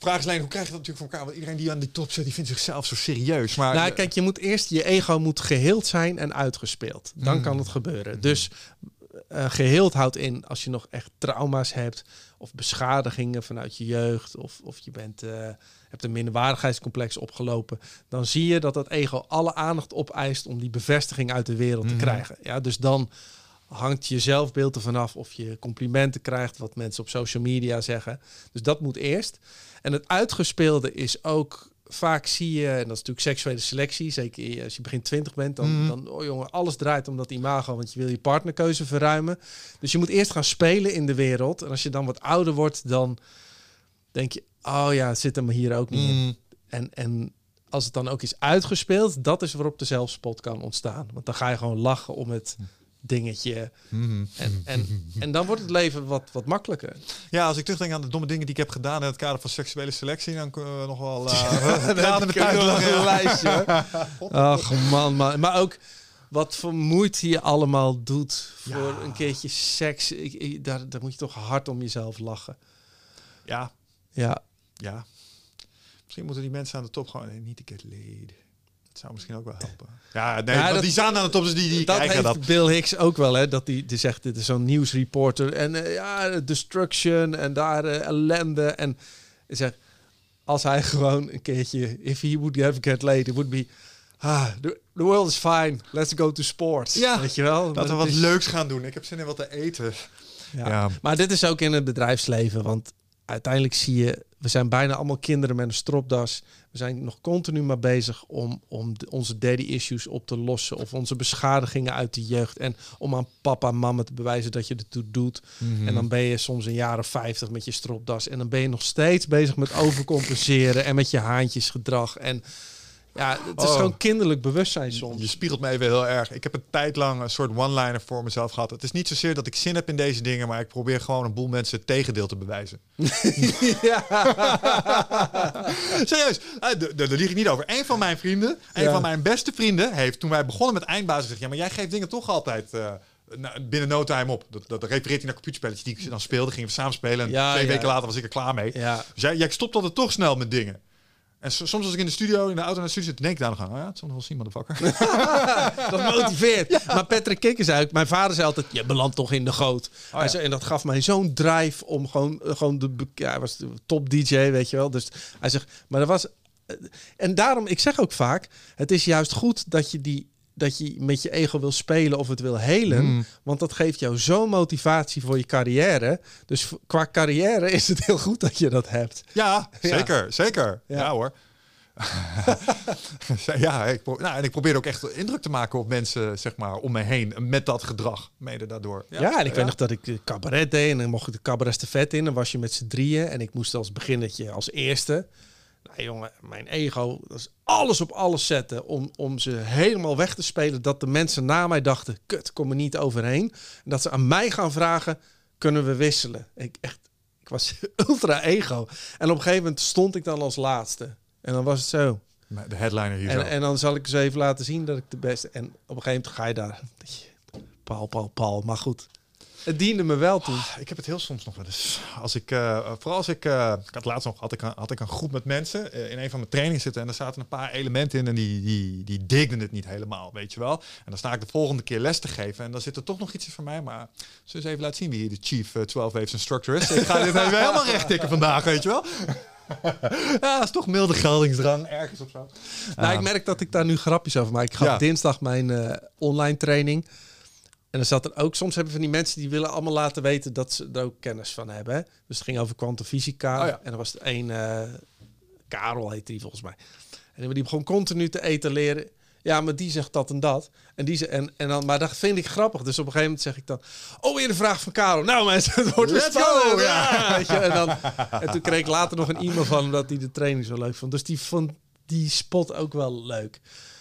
[SPEAKER 1] vraag is alleen, hoe krijg je dat natuurlijk voor elkaar? Want iedereen die aan die top zit, die vindt zichzelf zo serieus. Maar
[SPEAKER 2] Nou, kijk, je moet eerst je ego moet geheeld zijn en uitgespeeld. Dan
[SPEAKER 1] Mm.
[SPEAKER 2] kan het gebeuren. Dus eh, geheeld houdt in als je nog echt trauma's hebt of beschadigingen vanuit je jeugd of, of je bent, eh, hebt een minderwaardigheidscomplex opgelopen, dan zie je dat dat ego alle aandacht opeist om die bevestiging uit de wereld
[SPEAKER 1] Mhm.
[SPEAKER 2] te krijgen. Ja, dus dan hangt je zelfbeeld ervan af of je complimenten krijgt, wat mensen op social media zeggen. Dus dat moet eerst. En het uitgespeelde is ook vaak zie je, en dat is natuurlijk seksuele selectie, zeker als je begin 20 bent, dan,
[SPEAKER 1] Mhm.
[SPEAKER 2] dan oh jongen, alles draait om dat imago, want je wil je partnerkeuze verruimen. Dus je moet eerst gaan spelen in de wereld. En als je dan wat ouder wordt, dan denk je, oh ja, het zit hem hier ook niet in.
[SPEAKER 1] Mm,
[SPEAKER 2] En, en als het dan ook is uitgespeeld, dat is waarop de zelfspot kan ontstaan. Want dan ga je gewoon lachen om het dingetje.
[SPEAKER 1] mm.
[SPEAKER 2] En, en, en dan wordt het leven wat, wat makkelijker.
[SPEAKER 1] Ja, als ik terugdenk aan de domme dingen die ik heb gedaan in het kader van seksuele selectie, dan kunnen we nog wel uh, met uitleggen.
[SPEAKER 2] een lijstje. <laughs> Ach man, man. Maar ook wat voor moeite je allemaal doet voor
[SPEAKER 1] Ja.
[SPEAKER 2] een keertje seks. Ik, ik- daar, daar moet je toch hard om jezelf lachen.
[SPEAKER 1] Ja,
[SPEAKER 2] Ja,
[SPEAKER 1] ja. Misschien moeten die mensen aan de top gewoon nee, niet get laid. Dat zou misschien ook wel helpen. Ja, nee,
[SPEAKER 2] Ja,
[SPEAKER 1] want
[SPEAKER 2] dat-
[SPEAKER 1] die staan aan de top, dus die, die
[SPEAKER 2] dat
[SPEAKER 1] krijgen
[SPEAKER 2] heeft
[SPEAKER 1] dat.
[SPEAKER 2] Bill Hicks ook wel, hè? Dat die, die zegt, dit is zo'n nieuwsreporter. En eh, ja, destruction en daar eh, ellende. En zegt, als hij <laughs> gewoon een keertje... If he would ever get laid, it would be... Ah, the, the world is fine. Let's go to sports.
[SPEAKER 1] Ja,
[SPEAKER 2] Weet je wel?
[SPEAKER 1] Dat we
[SPEAKER 2] het
[SPEAKER 1] wat
[SPEAKER 2] is-
[SPEAKER 1] leuks gaan doen. Ik heb zin in wat te eten.
[SPEAKER 2] Ja.
[SPEAKER 1] Ja.
[SPEAKER 2] Maar dit is ook in het bedrijfsleven. Want uiteindelijk zie je, we zijn bijna allemaal kinderen met een stropdas. We zijn nog continu maar bezig om, om de- onze daddy issues op te lossen. Of onze beschadigingen uit de jeugd. En om aan papa en mama te bewijzen dat je ertoe doet.
[SPEAKER 1] Mhm.
[SPEAKER 2] En dan ben je soms een jaar of 50 met je stropdas. En dan ben je nog steeds bezig met overcompenseren. En met je haantjesgedrag. En ja, het is
[SPEAKER 1] Oh.
[SPEAKER 2] gewoon kinderlijk bewustzijn soms.
[SPEAKER 1] Je spiegelt me even heel erg. Ik heb een tijd lang een soort one-liner voor mezelf gehad. Het is niet zozeer dat ik zin heb in deze dingen, maar ik probeer gewoon een boel mensen het tegendeel te bewijzen. <laughs>
[SPEAKER 2] ja.
[SPEAKER 1] Serieus, eh, daar lieg ik niet over. Een van mijn vrienden, een
[SPEAKER 2] Ja.
[SPEAKER 1] van mijn beste vrienden, heeft toen wij begonnen met eindbasis gezegd: Ja, maar jij geeft dingen toch altijd eh, binnen no time op. Dat, dat refereert hij naar computerspelletjes die ik dan speelde, gingen we samen spelen. En
[SPEAKER 2] Ja,
[SPEAKER 1] twee
[SPEAKER 2] ja.
[SPEAKER 1] weken later was ik er klaar mee.
[SPEAKER 2] ja.
[SPEAKER 1] Dus jij, jij stopt altijd toch snel met dingen. En so- soms als ik in de studio, in de auto naar de studio zit, denk ik daar nog aan. Oh ja, het zal nog wel zien, motherfucker. <laughs>
[SPEAKER 2] Dat motiveert. <laughs> Maar Patrick Kikker zei ook, mijn vader zei altijd, je belandt toch in de goot.
[SPEAKER 1] ja.
[SPEAKER 2] Hij zei, en dat gaf mij zo'n drive om gewoon, eh, gewoon de, ja, hij was de top DJ, weet je wel. Dus hij zegt, maar dat was, eh, en daarom, ik zeg ook vaak, het is juist goed dat je die, dat je met je ego wil spelen of het wil helen.
[SPEAKER 1] Mm.
[SPEAKER 2] Want dat geeft jou zo'n motivatie voor je carrière. Dus qua carrière is het heel goed dat je dat hebt.
[SPEAKER 1] Ja, <laughs>
[SPEAKER 2] Ja.
[SPEAKER 1] zeker, zeker. Ja,
[SPEAKER 2] Ja.
[SPEAKER 1] hoor. <laughs> ja, ik, nou, en ik probeer ook echt indruk te maken op mensen zeg maar, om me heen met dat gedrag, mede daardoor.
[SPEAKER 2] Ja, en ik weet nog dat ik eh, cabaret deed en dan mocht ik de cabaret vet in. Dan was je met z'n drieën en ik moest als beginnetje als eerste. Nou jongen, mijn ego, dat is alles op alles zetten om, om ze helemaal weg te spelen. Dat de mensen na mij dachten, kut, kom er niet overheen. En dat ze aan mij gaan vragen, kunnen we wisselen? Ik, echt, ik was <laughs> ultra ego. En op een gegeven moment stond ik dan als laatste. En dan was het zo.
[SPEAKER 1] De headliner hier.
[SPEAKER 2] En, en dan zal ik eens even laten zien dat ik de beste... En op een gegeven moment ga je daar... <laughs> Paul, Paul, Paul. Maar goed, het diende me wel toen.
[SPEAKER 1] Ik heb het heel soms nog wel eens. Als ik, eh, vooral als ik, eh, ik had laatst nog, had ik, een- had ik een groep met mensen eh, in een van mijn trainingen zitten en er zaten een paar elementen in en die, die, die digden het niet helemaal, weet je wel. En dan sta ik de volgende keer les te geven en dan zit er toch nog iets in voor mij, maar we eens even laten zien wie hier de chief eh, 12 waves instructor is. Ik ga dit even helemaal recht tikken vandaag, weet je wel. <laughs> ja, dat is toch milde geldingsdrang ergens of zo.
[SPEAKER 2] Nou, ik merk dat ik daar nu grapjes over maak. Ik
[SPEAKER 1] Ja.
[SPEAKER 2] dinsdag mijn online training. En dan zat er ook, soms hebben van die mensen die willen allemaal laten weten dat ze er ook kennis van hebben. Hè? Dus het ging over kwantumfysica.
[SPEAKER 1] Oh ja.
[SPEAKER 2] En er was er een, eh, Karel heette die volgens mij. En die begon continu te etaleren. Ja, maar die zegt dat en dat. En die ze, en, en dan, maar dat vind ik grappig. Dus op een gegeven moment zeg ik dan... Oh, weer een vraag van Karel. Nou mensen, het wordt
[SPEAKER 1] Let's go, ja.
[SPEAKER 2] Ja, weet je, en, dan, en toen kreeg ik later nog een e-mail van hem dat hij de training zo leuk vond. Dus die vond die spot ook wel leuk.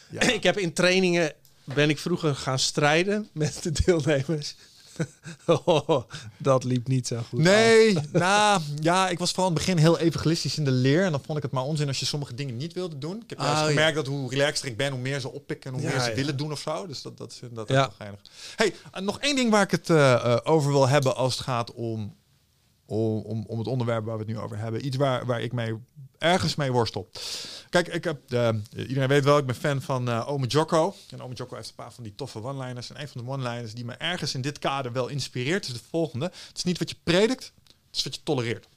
[SPEAKER 1] Ja.
[SPEAKER 2] Ik heb in trainingen ben ik vroeger gaan strijden met de deelnemers. <laughs> Oh, dat liep niet zo goed.
[SPEAKER 1] Nee, <laughs> nou ja, ik was vooral in het begin heel evangelistisch in de leer. En dan vond ik het maar onzin als je sommige dingen niet wilde doen. Ik heb juist
[SPEAKER 2] Oh, ja.
[SPEAKER 1] gemerkt dat hoe relaxter ik ben, hoe meer ze oppikken en hoe
[SPEAKER 2] Ja,
[SPEAKER 1] meer ze
[SPEAKER 2] ja.
[SPEAKER 1] willen doen of zo. Dus dat, dat is dat ook wel geinig. Hey, en nog één ding waar ik het eh, eh, over wil hebben als het gaat om om, om, om het onderwerp waar we het nu over hebben. Iets waar, waar ik mee ergens mee worstel. Kijk, ik heb, uh, iedereen weet wel, ik ben fan van uh, Ome Jocko. En Ome Jocko heeft een paar van die toffe one-liners. En een van de one-liners die me ergens in dit kader wel inspireert is de volgende. Het is niet wat je predikt, het is wat je tolereert.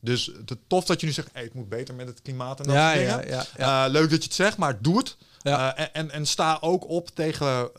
[SPEAKER 1] Dus het tof dat je nu zegt, hey, het moet beter met het klimaat en dat
[SPEAKER 2] ja,
[SPEAKER 1] soort dingen.
[SPEAKER 2] Ja, ja,
[SPEAKER 1] uh, leuk dat je het zegt, maar doe het. En, en, en sta ook op tegen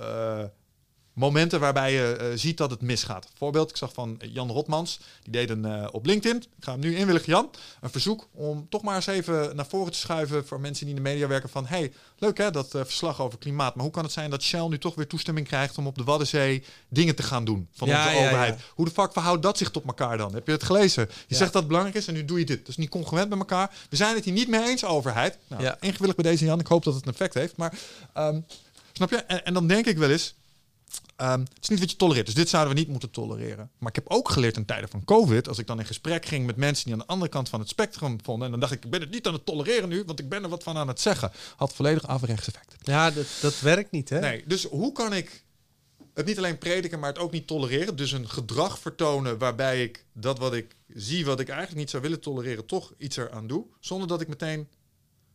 [SPEAKER 1] momenten waarbij je uh, ziet dat het misgaat. Voorbeeld, ik zag van Jan Rotmans, die deed een uh, op LinkedIn. Ik ga hem nu inwilligen, Jan. Een verzoek om toch maar eens even naar voren te schuiven voor mensen die in de media werken van hey, leuk hè, dat uh, verslag over klimaat. Maar hoe kan het zijn dat Shell nu toch weer toestemming krijgt om op de Waddenzee dingen te gaan doen van
[SPEAKER 2] Ja,
[SPEAKER 1] onze
[SPEAKER 2] ja,
[SPEAKER 1] overheid?
[SPEAKER 2] ja.
[SPEAKER 1] Hoe de fuck verhoudt dat zich tot elkaar dan? Heb je het gelezen? Je zegt dat het belangrijk is en nu doe je dit. Dat is niet congruent met elkaar. We zijn het hier niet mee eens, overheid. Nou,
[SPEAKER 2] Ja.
[SPEAKER 1] ingewilligd bij deze Jan. Ik hoop dat het een effect heeft. Maar ehm, snap je? En, en dan denk ik wel eens. Ehm, het is niet wat je tolereert. Dus dit zouden we niet moeten tolereren. Maar ik heb ook geleerd in tijden van COVID, als ik dan in gesprek ging met mensen die aan de andere kant van het spectrum vonden, en dan dacht ik, ik ben het niet aan het tolereren nu, want ik ben er wat van aan het zeggen. Had volledig averechts effect.
[SPEAKER 2] Ja, dat, dat werkt niet, hè?
[SPEAKER 1] Nee, dus hoe kan ik het niet alleen prediken, maar het ook niet tolereren? Dus een gedrag vertonen waarbij ik dat wat ik zie, wat ik eigenlijk niet zou willen tolereren, toch iets eraan doe, zonder dat ik meteen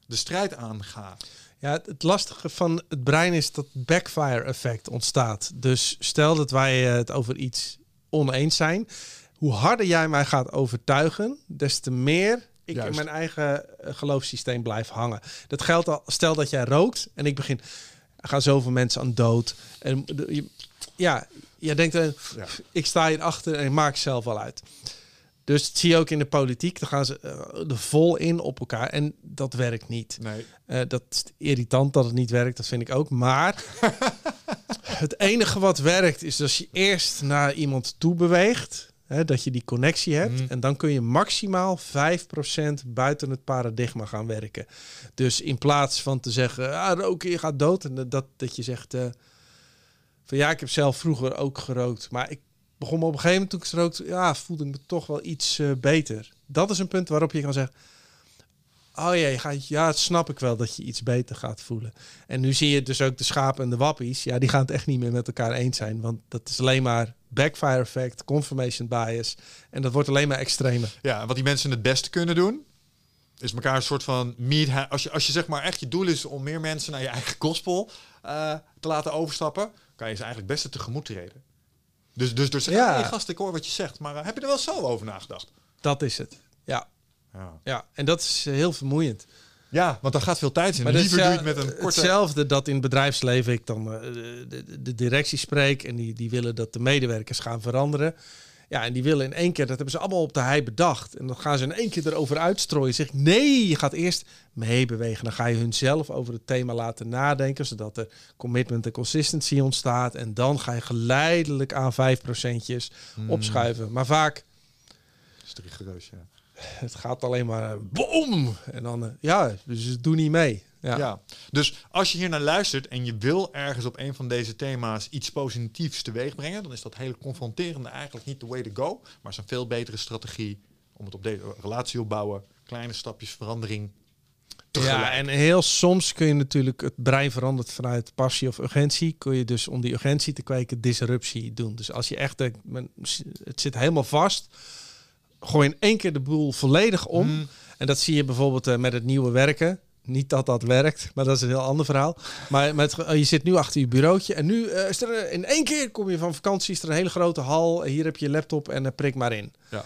[SPEAKER 1] de strijd aanga.
[SPEAKER 2] Ja, het, lastige van het brein is dat backfire effect ontstaat. Dus stel dat wij eh, het over iets oneens zijn. Hoe harder jij mij gaat overtuigen, des te meer ik
[SPEAKER 1] Juist.
[SPEAKER 2] in mijn eigen eh, geloofssysteem blijf hangen. Dat geldt al, stel dat jij rookt en ik begin, er gaan zoveel mensen aan dood. En ja, jij denkt, eh,
[SPEAKER 1] Ja.
[SPEAKER 2] ik sta hier achter en ik maak zelf wel uit. Dus dat zie je ook in de politiek. Dan gaan ze eh, er vol in op elkaar. En dat werkt niet.
[SPEAKER 1] Nee.
[SPEAKER 2] Eh, dat is irritant dat het niet werkt, dat vind ik ook. Maar <laughs> het enige wat werkt is als je eerst naar iemand toe beweegt. Hè, dat je die connectie hebt.
[SPEAKER 1] Mhm.
[SPEAKER 2] En dan kun je maximaal 5% buiten het paradigma gaan werken. Dus in plaats van te zeggen, ah, roken, je gaat dood. En dat, dat je zegt, eh, van ja, ik heb zelf vroeger ook gerookt. Maar ik begon me op een gegeven moment toen ik rookte, ja, voelde ik me toch wel iets eh, beter. Dat is een punt waarop je kan zeggen, Oh ja, je gaat, ja, het snap ik wel dat je iets beter gaat voelen. En nu zie je dus ook de schapen en de wappies. Ja, die gaan het echt niet meer met elkaar eens zijn. Want dat is alleen maar backfire effect, confirmation bias. En dat wordt alleen maar extremer.
[SPEAKER 1] Ja, wat die mensen het beste kunnen doen, is elkaar een soort van meet. Als je, als je zeg maar echt je doel is om meer mensen naar je eigen gospel eh, te laten overstappen, kan je ze eigenlijk beste tegemoet treden. Dus, dus, dus
[SPEAKER 2] Ja.
[SPEAKER 1] hey, gast, ik hoor wat je zegt, maar eh, heb je er wel zo over nagedacht?
[SPEAKER 2] Dat is het. Ja,
[SPEAKER 1] Ja,
[SPEAKER 2] ja. en dat is eh, heel vermoeiend.
[SPEAKER 1] ja want daar gaat veel tijd in.
[SPEAKER 2] Maar
[SPEAKER 1] Liever doe het met een korte...
[SPEAKER 2] Hetzelfde dat in het bedrijfsleven ik dan eh, de, de, de directie spreek en die, die willen dat de medewerkers gaan veranderen. Ja, en die willen in één keer, dat hebben ze allemaal op de hei bedacht. En dan gaan ze in één keer erover uitstrooien. Zeg ik, nee, je gaat eerst meebewegen. Dan ga je hun zelf over het thema laten nadenken, zodat er commitment en consistency ontstaat. En dan ga je geleidelijk aan 5 procentjes
[SPEAKER 1] Hmm.
[SPEAKER 2] opschuiven. Maar vaak,
[SPEAKER 1] Dat is rigoureus, ja.
[SPEAKER 2] het gaat alleen maar eh, boom! En dan, eh, ja, dus ze doen niet mee. Ja.
[SPEAKER 1] Ja. Dus als je hier naar luistert en je wil ergens op een van deze thema's iets positiefs teweeg brengen, dan is dat hele confronterende eigenlijk niet de way to go, maar is een veel betere strategie om het op deze relatie opbouwen, kleine stapjes verandering. tegelijk.
[SPEAKER 2] Ja, en heel soms kun je natuurlijk het brein verandert vanuit passie of urgentie. Kun je dus om die urgentie te kweken disruptie doen. Dus als je echt denkt, het zit helemaal vast, gooi in één keer de boel volledig om.
[SPEAKER 1] Mm.
[SPEAKER 2] En dat zie je bijvoorbeeld eh, met het nieuwe werken. Niet dat dat werkt, maar dat is een heel ander verhaal. Maar met, eh, je zit nu achter je bureautje en nu eh, is er in één keer kom je van vakantie, is er een hele grote hal. Hier heb je je laptop en eh, prik maar in.
[SPEAKER 1] Ja.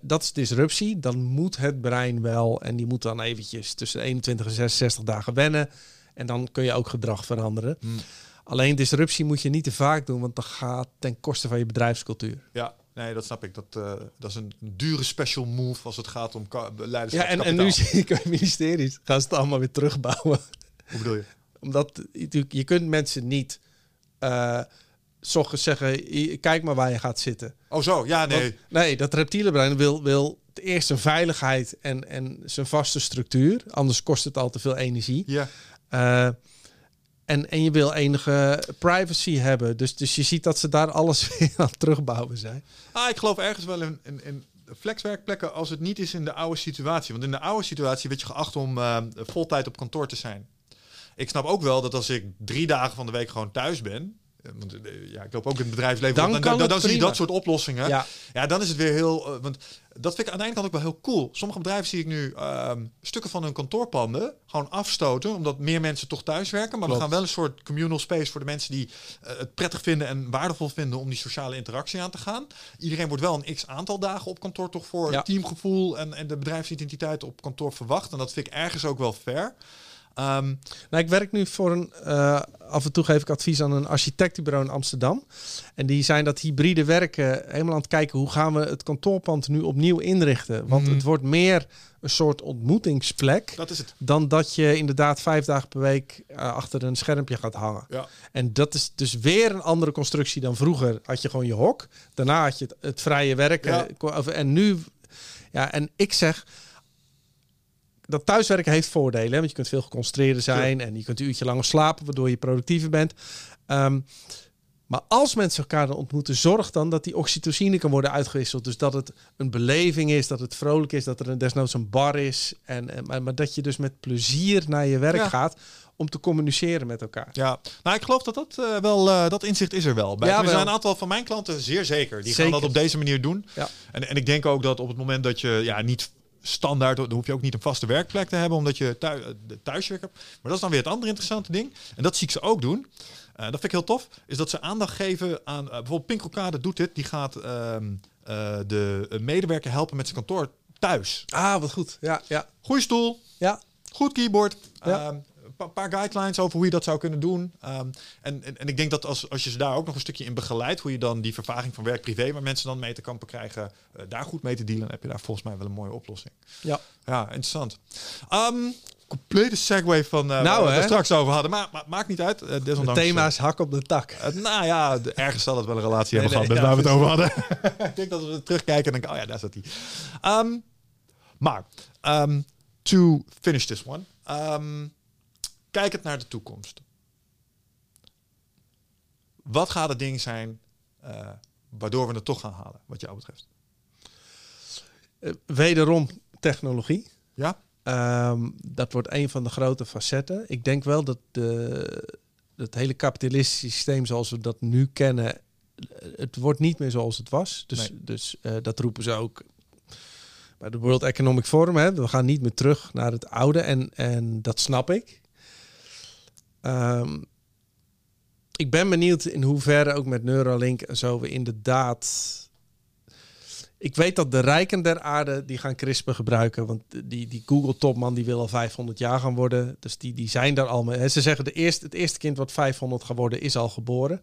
[SPEAKER 2] Dat is disruptie. Dan moet het brein wel. En die moet dan eventjes tussen 21 en 66 dagen wennen. En dan kun je ook gedrag veranderen.
[SPEAKER 1] Hmm.
[SPEAKER 2] Alleen disruptie moet je niet te vaak doen, want dat gaat ten koste van je bedrijfscultuur.
[SPEAKER 1] Ja, nee, dat snap ik. Dat, eh, dat is een dure special move als het gaat om ka-
[SPEAKER 2] Ja,
[SPEAKER 1] leiderschap.
[SPEAKER 2] en, en nu zie ik bij ministeries gaan ze het allemaal weer terugbouwen.
[SPEAKER 1] Hoe bedoel je?
[SPEAKER 2] Omdat je, je kunt mensen niet ochtends zeggen, "I- kijk maar waar je gaat zitten.
[SPEAKER 1] Oh zo, ja, nee.
[SPEAKER 2] Want- nee, dat reptiele brein wil, wil eerst zijn veiligheid en, en zijn vaste structuur. Anders kost het al te veel energie.
[SPEAKER 1] Ja,
[SPEAKER 2] Eh, en, en je wil enige privacy hebben. Dus, dus je ziet dat ze daar alles <laughs> weer aan terugbouwen zijn.
[SPEAKER 1] Ah, ik geloof ergens wel in, in, flexwerkplekken als het niet is in de oude situatie. Want in de oude situatie werd je geacht om eh voltijd op kantoor te zijn. Ik snap ook wel dat als ik drie dagen van de week gewoon thuis ben, want, eh, ja, ik loop ook in het bedrijfsleven.
[SPEAKER 2] Dan
[SPEAKER 1] dan,
[SPEAKER 2] het
[SPEAKER 1] dan zie je dat soort oplossingen.
[SPEAKER 2] Ja.
[SPEAKER 1] Ja, dan is het weer heel. eh, want dat vind ik aan de ene kant ook wel heel cool. Sommige bedrijven zie ik nu ehm, stukken van hun kantoorpanden gewoon afstoten, omdat meer mensen toch thuis werken. Maar
[SPEAKER 2] Klopt.
[SPEAKER 1] we gaan wel een soort communal space voor de mensen die eh, het prettig vinden en waardevol vinden om die sociale interactie aan te gaan. Iedereen wordt wel een x aantal dagen op kantoor toch voor
[SPEAKER 2] Ja.
[SPEAKER 1] teamgevoel en, en de bedrijfsidentiteit op kantoor verwacht. En dat vind ik ergens ook wel fair. Ehm,
[SPEAKER 2] Nou, ik werk nu voor een. eh, af en toe geef ik advies aan een architectenbureau in Amsterdam. En die zijn dat hybride werken helemaal aan het kijken hoe gaan we het kantoorpand nu opnieuw inrichten. Want
[SPEAKER 1] Mhm.
[SPEAKER 2] het wordt meer een soort ontmoetingsplek.
[SPEAKER 1] dat is het.
[SPEAKER 2] Dan dat je inderdaad vijf dagen per week eh, achter een schermpje gaat hangen.
[SPEAKER 1] Ja.
[SPEAKER 2] En dat is dus weer een andere constructie dan vroeger. Had je gewoon je hok. Daarna had je het, het vrije werken.
[SPEAKER 1] Ja.
[SPEAKER 2] En nu, ja, en ik zeg. Dat thuiswerken heeft voordelen. Hè? Want je kunt veel geconcentreerder zijn. En je kunt een uurtje langer slapen, waardoor je productiever bent. Ehm, maar als mensen elkaar dan ontmoeten, zorg dan dat die oxytocine kan worden uitgewisseld. Dus dat het een beleving is, dat het vrolijk is, dat er een, desnoods een bar is. En, en, maar, maar dat je dus met plezier naar je werk
[SPEAKER 1] Ja.
[SPEAKER 2] gaat om te communiceren met elkaar.
[SPEAKER 1] Ja, nou ik geloof dat dat eh, wel, eh, dat inzicht is er wel. Bij,
[SPEAKER 2] Ja,
[SPEAKER 1] er
[SPEAKER 2] wel.
[SPEAKER 1] zijn een aantal van mijn klanten zeer zeker. Die
[SPEAKER 2] Zeker.
[SPEAKER 1] gaan dat op deze manier doen.
[SPEAKER 2] Ja.
[SPEAKER 1] En, en ik denk ook dat op het moment dat je ja, niet standaard, dan hoef je ook niet een vaste werkplek te hebben, omdat je thuis, thuiswerk hebt. Maar dat is dan weer het andere interessante ding. En dat zie ik ze ook doen. Eh, dat vind ik heel tof. Is dat ze aandacht geven aan, eh, bijvoorbeeld Pinkelkade doet dit. Die gaat ehm, eh, de medewerker helpen met zijn kantoor thuis.
[SPEAKER 2] Ah, wat goed. Ja, ja,
[SPEAKER 1] Goeie stoel,
[SPEAKER 2] ja.
[SPEAKER 1] Goed keyboard.
[SPEAKER 2] Ja.
[SPEAKER 1] Een paar guidelines over hoe je dat zou kunnen doen. Ehm, en, en, en ik denk dat als, als je ze daar ook nog een stukje in begeleidt, hoe je dan die vervaging van werk-privé, waar mensen dan mee te kampen krijgen, eh, daar goed mee te dealen, dan heb je daar volgens mij wel een mooie oplossing.
[SPEAKER 2] ja.
[SPEAKER 1] Ja, interessant. Ehm, complete segue van eh
[SPEAKER 2] Nou,
[SPEAKER 1] waar we straks over hadden. Maar, maar maakt niet uit. eh,
[SPEAKER 2] Het
[SPEAKER 1] desondanks,
[SPEAKER 2] thema is hak op de tak.
[SPEAKER 1] nou ja, de- ergens zal het wel een relatie
[SPEAKER 2] Nee,
[SPEAKER 1] hebben
[SPEAKER 2] nee,
[SPEAKER 1] gehad met
[SPEAKER 2] ja,
[SPEAKER 1] waar we het over hadden. <laughs> ik denk dat we terugkijken en denken, oh ja, daar zat hij. Ehm, maar, to finish this one. Kijkend naar de toekomst. Wat gaat het ding zijn eh, waardoor we het toch gaan halen, wat jou betreft?
[SPEAKER 2] Eh, wederom technologie.
[SPEAKER 1] Ja?
[SPEAKER 2] Ehm, dat wordt een van de grote facetten. Ik denk wel dat de, het hele kapitalistische systeem zoals we dat nu kennen, het wordt niet meer zoals het was. Dus,
[SPEAKER 1] Nee.
[SPEAKER 2] dus eh, dat roepen ze ook bij de World Economic Forum. Hè. We gaan niet meer terug naar het oude en, en dat snap ik. Ehm, ik ben benieuwd in hoeverre ook met Neuralink en zo we inderdaad ik weet dat de rijken der aarde die gaan CRISPR gebruiken. Want die, die Google-topman die wil al 500 jaar gaan worden. Dus die, die zijn daar al mee. Ze zeggen de eerste, het eerste kind wat 500 gaat worden is al geboren.